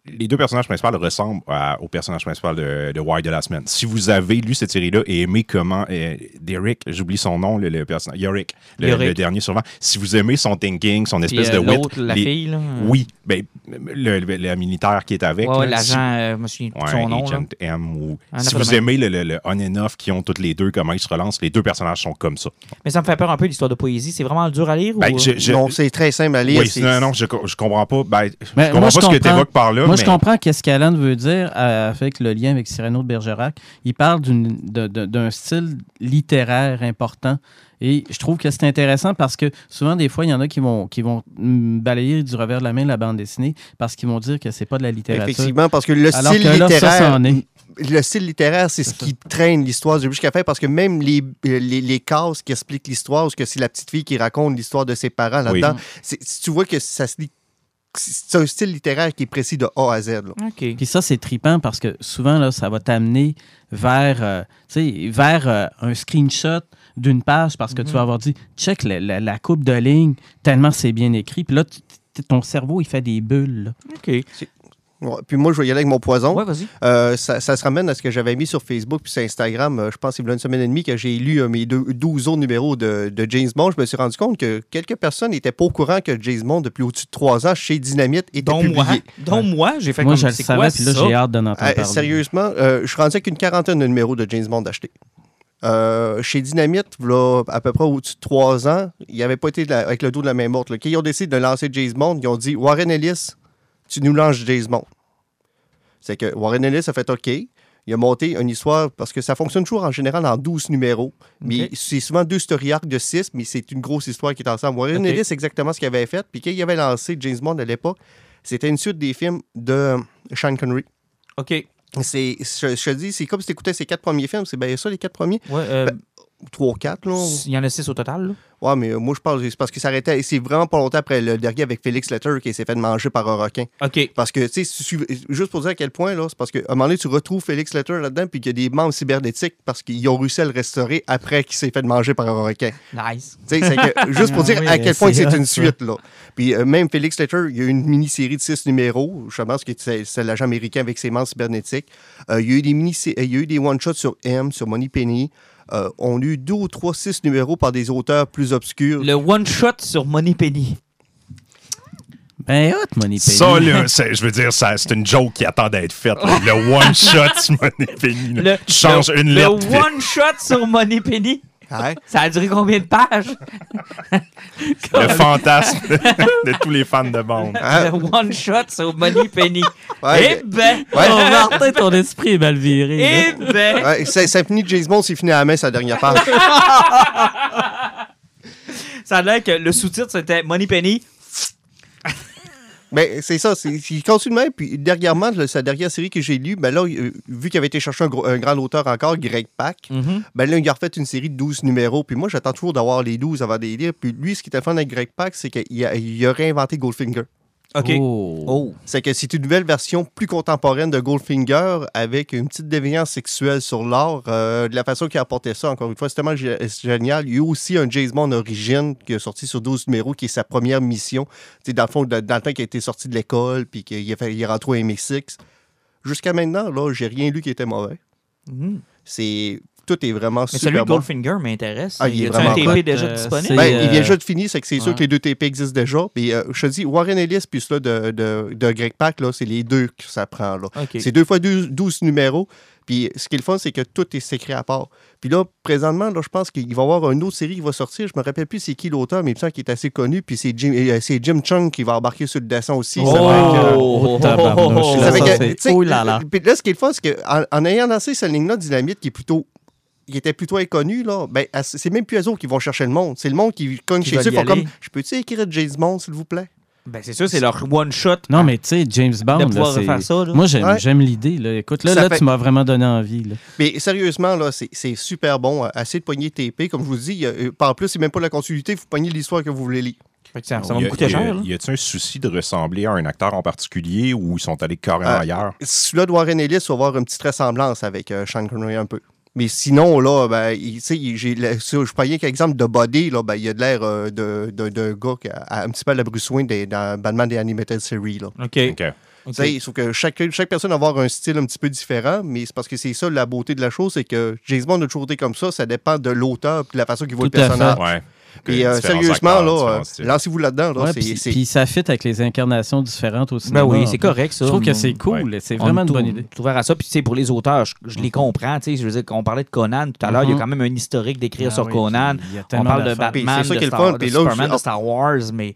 Speaker 4: Les deux personnages principaux ressemblent à- au personnage principal de, de Why de la semaine. Si vous avez lu cette série-là et aimé comment euh, Derek, j'oublie son nom, le, le personnage, Yorick, le,
Speaker 1: Yorick.
Speaker 4: le dernier souvent, si vous aimez son thinking, son
Speaker 1: puis,
Speaker 4: espèce
Speaker 1: euh,
Speaker 4: de wit,
Speaker 1: la
Speaker 4: les-
Speaker 1: fille, là.
Speaker 4: oui, ben, le, le- le militaire qui est avec,
Speaker 1: Ouais,
Speaker 4: là, si-
Speaker 1: l'agent, euh, je me souviens plus de
Speaker 4: Ouais,
Speaker 1: son nom. là.
Speaker 4: M ou
Speaker 1: Un
Speaker 4: si vous aimez le, le- le on and off qui ont toutes les deux, comment ils se relancent, les deux personnages sont comme ça.
Speaker 1: Mais ça me fait peur un peu l'histoire de poésie. C'est vraiment dur à lire
Speaker 4: Ben,
Speaker 1: ou...
Speaker 4: je- je-
Speaker 5: non, c'est très simple à lire.
Speaker 4: oui,
Speaker 5: c'est-
Speaker 4: non, non, je, je comprends pas. Ben, je
Speaker 3: Mais
Speaker 4: comprends
Speaker 3: moi,
Speaker 4: pas
Speaker 3: je
Speaker 4: ce que tu évoques par là.
Speaker 3: Moi,
Speaker 4: mais...
Speaker 3: je comprends qu'est-ce qu'Alan veut dire euh, avec le lien avec Cyrano de Bergerac. Il parle d'un style littéraire important. Et je trouve que c'est intéressant parce que souvent, des fois, il y en a qui vont, qui vont balayer du revers de la main la bande dessinée parce qu'ils vont dire que c'est pas de la littérature.
Speaker 5: Effectivement, parce que le
Speaker 3: Alors
Speaker 5: style
Speaker 3: que là, ça,
Speaker 5: littéraire.
Speaker 3: ça en est.
Speaker 5: le style littéraire, c'est ce qui traîne l'histoire du jusqu'à fin, parce que même les, les, les cases qui expliquent l'histoire, ou que c'est la petite fille qui raconte l'histoire de ses parents là-dedans, si tu vois que ça se lit. C'est un style littéraire qui est précis de A à Z. là.
Speaker 1: OK.
Speaker 3: Puis ça, c'est tripant parce que souvent, là, ça va t'amener vers, euh, tu sais, vers euh, un screenshot d'une page parce que tu vas avoir dit check la, la- la coupe de ligne, tellement c'est bien écrit. Puis là, tu- ton cerveau, il fait des bulles. là.
Speaker 1: OK.
Speaker 5: Ouais, Puis moi, je vais y aller avec mon poison.
Speaker 1: Ouais, vas-y.
Speaker 5: Euh, ça, ça se ramène à ce que j'avais mis sur Facebook puis sur Instagram. euh, je pense qu'il y a une semaine et demie que j'ai lu euh, mes deux, 12 autres numéros de, de James Bond. Je me suis rendu compte que quelques personnes n'étaient pas au courant que James Bond, depuis au-dessus de trois ans, chez Dynamite, était
Speaker 1: Dont
Speaker 5: publié.
Speaker 1: moi. Dont moi, j'ai fait
Speaker 3: Moi,
Speaker 1: comme
Speaker 3: je le savais, puis là,
Speaker 1: ça?
Speaker 3: j'ai hâte d'en entendre
Speaker 5: Euh,
Speaker 3: parler.
Speaker 5: sérieusement, euh, je suis rendu avec une quarantaine de numéros de James Bond achetés. Euh, chez Dynamite, là, à peu près au-dessus de trois ans, il n'avait pas été de la- avec le dos de la main morte. là. Quand ils ont décidé de lancer James Bond, ils ont dit Warren Ellis, tu nous lances James Bond. C'est que Warren Ellis a fait OK. Il a monté une histoire, parce que ça fonctionne toujours en général en 12 numéros. Mais c'est souvent deux story arcs de 6, mais c'est une grosse histoire qui est ensemble. Warren. Ellis, c'est exactement ce qu'il avait fait. Puis quand il avait lancé James Bond à l'époque, c'était une suite des films de Sean Connery.
Speaker 1: OK.
Speaker 5: Je, je te dis, c'est comme si tu écoutais ces quatre premiers films. C'est bien ça, les quatre premiers?
Speaker 1: Ouais, euh,
Speaker 5: Ben, Ou trois ou quatre, là.
Speaker 1: il y en a six au total. là.
Speaker 5: Ouais, mais euh, moi, je parle, c'est parce que ça arrêtait. C'est vraiment pas longtemps après le dernier avec Félix Letter qui s'est fait manger par un requin.
Speaker 1: OK.
Speaker 5: Parce que, tu sais, juste pour dire à quel point, là, c'est parce qu'à un moment donné, tu retrouves Félix Letter là-dedans, puis qu'il y a des membres cybernétiques parce qu'ils ont réussi à le restaurer après qu'il s'est fait manger par un requin.
Speaker 1: Nice.
Speaker 5: Tu sais, juste pour dire
Speaker 3: oui,
Speaker 5: à quel point
Speaker 3: c'est
Speaker 5: une suite, là. Puis euh, même Félix Letter, il y a eu une mini-série de six numéros. Je pense que c'est c'est l'agent américain avec ses membres cybernétiques. Euh, il y a eu des mini il y a eu des one-shots sur M, sur Money Penny. Euh, on a eu deux ou trois, six numéros par des auteurs plus obscurs.
Speaker 1: Le one-shot sur Money Penny.
Speaker 3: Ben, hot, Money Penny.
Speaker 4: Ça, là, je veux dire, ça, c'est une joke qui attend d'être faite. Le one-shot, Money Penny. là.
Speaker 1: Le,
Speaker 4: Tu changes
Speaker 1: le-
Speaker 4: une
Speaker 1: le
Speaker 4: lettre. puis-
Speaker 1: one-shot sur Money Penny.
Speaker 5: Hein?
Speaker 1: Ça a duré combien de pages?
Speaker 4: Le fantasme de tous les fans de Bond.
Speaker 5: Hein?
Speaker 1: Le one shot sur Money Penny.
Speaker 5: Ouais,
Speaker 1: Eh ben!
Speaker 5: Ouais.
Speaker 3: Oh, Martin, ton esprit est mal viré.
Speaker 1: Eh ben!
Speaker 5: ouais, ça, ça finit James Bond, c'est fini à la main, sa dernière page.
Speaker 1: Ça a l'air que le sous-titre c'était Money Penny.
Speaker 5: Mais c'est ça, c'est, il continue même. Puis dernièrement, sa dernière série que j'ai lue, ben là, euh, vu qu'il avait été chercher un, gros- un grand auteur encore, Greg Pak, ben là, il a refait une série de 12 numéros. Puis moi, j'attends toujours d'avoir les 12 avant de les lire. Puis lui, ce qui était fun avec Greg Pak, c'est qu'il a, il a réinventé Goldfinger.
Speaker 1: OK.
Speaker 3: Oh.
Speaker 1: Oh.
Speaker 5: C'est que c'est une nouvelle version plus contemporaine de Goldfinger avec une petite déviance sexuelle sur l'art. Euh, de la façon qu'il a apporté ça, encore une fois, c'est tellement génial. Il y a eu aussi un James Bond Origin qui est sorti sur 12 numéros, qui est sa première mission. C'est dans le fond, dans le temps qu'il a été sorti de l'école, puis qu'il a fait, il est rentré au MX6. Jusqu'à maintenant, là, j'ai rien lu qui était mauvais.
Speaker 1: Mhm.
Speaker 5: C'est tout est vraiment
Speaker 1: Mais
Speaker 5: super
Speaker 1: celui de
Speaker 5: bon.
Speaker 1: Goldfinger m'intéresse.
Speaker 5: Ah, il est
Speaker 1: y a
Speaker 5: vraiment
Speaker 1: un TP
Speaker 3: hot.
Speaker 1: déjà
Speaker 3: Euh,
Speaker 1: disponible?
Speaker 5: Ben,
Speaker 3: euh,
Speaker 5: il vient juste de finir, c'est que c'est sûr
Speaker 3: ouais.
Speaker 5: que les deux TP existent déjà. Puis euh, je te dis, Warren Ellis puis celui de, de, de Greg Pak, là, c'est les deux que ça prend. Là.
Speaker 1: OK.
Speaker 5: C'est deux fois 12, 12 numéros. Puis ce qui est le fun, c'est que tout est sécrit à part. Puis là, présentement, là, je pense qu'il va y avoir une autre série qui va sortir. Je me rappelle plus c'est qui l'auteur, mais il me semble qu'il est assez connu. Puis c'est Jim, euh, c'est Jim Chung qui va embarquer sur le dessin aussi. Euh,
Speaker 3: Oh,
Speaker 5: tu sais,
Speaker 3: Oh là là.
Speaker 5: Puis là, ce qui est le fun, c'est qu'en en ayant lancé cette ligne-là, Dynamite, qui est plutôt. Qui était plutôt inconnu, là, ben, c'est même plus eux autres qui vont chercher le monde. C'est le monde qui cogne
Speaker 1: Qui
Speaker 5: chez eux. comme. Je peux-tu écrire James Bond, s'il vous plaît?
Speaker 1: Ben, c'est sûr, c'est leur one shot.
Speaker 3: Non, mais tu sais, James Bond,
Speaker 1: de pouvoir faire ça. Là.
Speaker 3: moi, j'aime
Speaker 5: Ouais.
Speaker 3: l'idée. là. Écoute, là, là
Speaker 5: fait-
Speaker 3: tu m'as vraiment donné envie. là.
Speaker 5: Mais sérieusement, là, c'est c'est super bon. Assez de poignées TP. Comme je vous dis, a- euh, par plus, c'est même pas la continuité. Vous pognez l'histoire que vous voulez lire.
Speaker 1: Ça, va
Speaker 4: Y
Speaker 1: me
Speaker 4: a-
Speaker 1: coûter cher.
Speaker 4: Y a-tu un souci de ressembler à un acteur en particulier ou ils sont allés carrément
Speaker 5: Euh,
Speaker 4: ailleurs?
Speaker 5: Celui-là de Warren Ellis va avoir une petite ressemblance avec euh, Sean Connery un peu. Mais sinon, là, ben, j'ai je prends exemple de Body, là, ben, il a de l'air euh, de- de- d'un gars qui a, a un petit peu à la Bruce Wayne des- dans Batman des Animated Series. Là.
Speaker 1: OK.
Speaker 4: OK.
Speaker 1: OK.
Speaker 5: Tu sais, Sauf que chaque, chaque personne va avoir un style un petit peu différent, mais c'est parce que c'est ça la beauté de la chose, c'est que James Bond a toujours été comme ça, ça dépend de l'auteur et de la façon qu'il voit
Speaker 3: Tout
Speaker 5: le
Speaker 3: à
Speaker 5: personnage. Puis euh, sérieusement,
Speaker 4: acteurs,
Speaker 5: là, euh, lancez-vous là-dedans. Là,
Speaker 3: Ouais, puis, ça fit avec les incarnations différentes au
Speaker 1: Ben oui, c'est correct, ça.
Speaker 3: Je trouve que c'est cool. C'est vraiment une bonne
Speaker 1: tout-
Speaker 3: idée.
Speaker 1: tout ouvert à ça. Puis, tu sais, pour les auteurs, je, je les comprends. Tu sais, je veux dire, on parlait de Conan tout à l'heure. Il y a
Speaker 3: Mhm.
Speaker 1: quand même un historique d'écrire
Speaker 3: Ah
Speaker 1: sur
Speaker 3: oui,
Speaker 1: Conan. On parle de Batman, de, de Star Wars, mais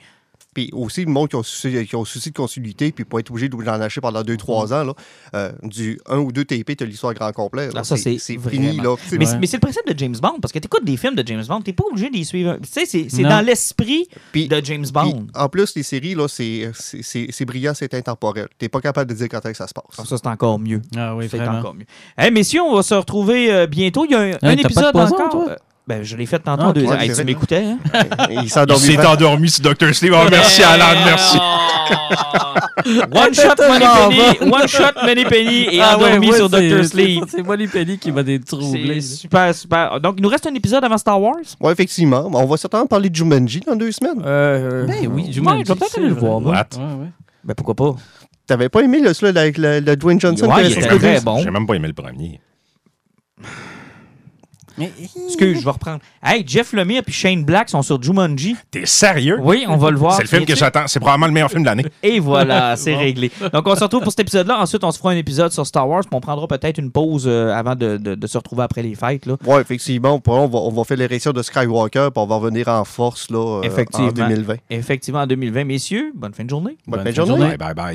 Speaker 5: Puis aussi, le monde qui ont souci, qui ont souci de continuité, puis pas être obligé d'en acheter pendant 2-3 ans, là, euh, du 1 ou 2 TP, tu as l'histoire grand complet. là.
Speaker 1: Ah, ça, c'est
Speaker 5: fini. Là.
Speaker 1: Mais,
Speaker 3: Ouais.
Speaker 1: c'est- mais c'est le principe de James Bond, parce que tu écoutes des films de James Bond, tu pas obligé d'y suivre. Tu sais, c'est dans l'esprit de James
Speaker 5: puis,
Speaker 1: Bond.
Speaker 5: en plus, les séries, là, c'est- c'est c'est- c'est brillant, c'est intemporel. Tu pas capable de dire quand est-ce que ça se passe.
Speaker 1: Ah, ça, c'est encore mieux.
Speaker 3: Ah oui,
Speaker 1: c'est
Speaker 3: vraiment.
Speaker 1: encore mieux. Hey, messieurs, on va se retrouver euh, bientôt. Il y a un, un
Speaker 3: t'as pas de
Speaker 1: épisode
Speaker 3: poison,
Speaker 1: encore.
Speaker 3: toi?
Speaker 1: Euh, ben, je l'ai fait tantôt
Speaker 3: Ah,
Speaker 1: en deux
Speaker 5: Ouais,
Speaker 1: Hey,
Speaker 5: c'est
Speaker 1: tu m'écoutais, hein?
Speaker 5: Il
Speaker 4: Il
Speaker 5: s'est endormi.
Speaker 4: s'est
Speaker 5: vraiment.
Speaker 4: endormi sur Dr. Sleep. Oh, merci, Alan, merci.
Speaker 1: One shot, Money Penny. One shot, Money Penny et
Speaker 3: Ah
Speaker 1: endormi
Speaker 3: ouais,
Speaker 1: sur Dr.
Speaker 3: c'est-
Speaker 1: Sleep.
Speaker 3: C'est Molly Penny qui m'a des troublés.
Speaker 1: C'est super, super. Donc, il nous reste un épisode avant Star Wars?
Speaker 5: Oui, effectivement. On va certainement parler de Jumanji dans deux semaines.
Speaker 1: Euh,
Speaker 3: Ben oui,
Speaker 1: ouais,
Speaker 3: Jumanji,
Speaker 1: je vais peut-être aller le voir.
Speaker 4: What?
Speaker 1: Ben, pourquoi pas?
Speaker 5: T'avais pas aimé le, celui avec le, le Dwayne Johnson?
Speaker 1: Ouais, il était très bon.
Speaker 4: J'ai même pas aimé le premier.
Speaker 1: Excuse, je vais reprendre. Hey, Jeff Lemire et Shane Black sont sur Jumanji.
Speaker 4: T'es sérieux?
Speaker 1: Oui, on va le voir.
Speaker 4: C'est le film que j'attends. C'est probablement le meilleur film de l'année.
Speaker 1: Et voilà, c'est réglé. Donc, on se retrouve pour cet épisode-là. Ensuite, on se fera un épisode sur Star Wars. Puis on prendra peut-être une pause euh, avant de, de- de se retrouver après les fêtes. Là.
Speaker 5: Oui, effectivement. On va, on va faire l'érection de Skywalker, puis on va revenir en force là, euh,
Speaker 1: Effectivement.
Speaker 5: en 2020.
Speaker 1: Effectivement, en 2020. Messieurs, bonne fin de journée.
Speaker 5: Bonne
Speaker 3: Bonne
Speaker 5: fin de
Speaker 3: fin de
Speaker 5: journée.
Speaker 3: journée.
Speaker 4: Bye, bye, bye.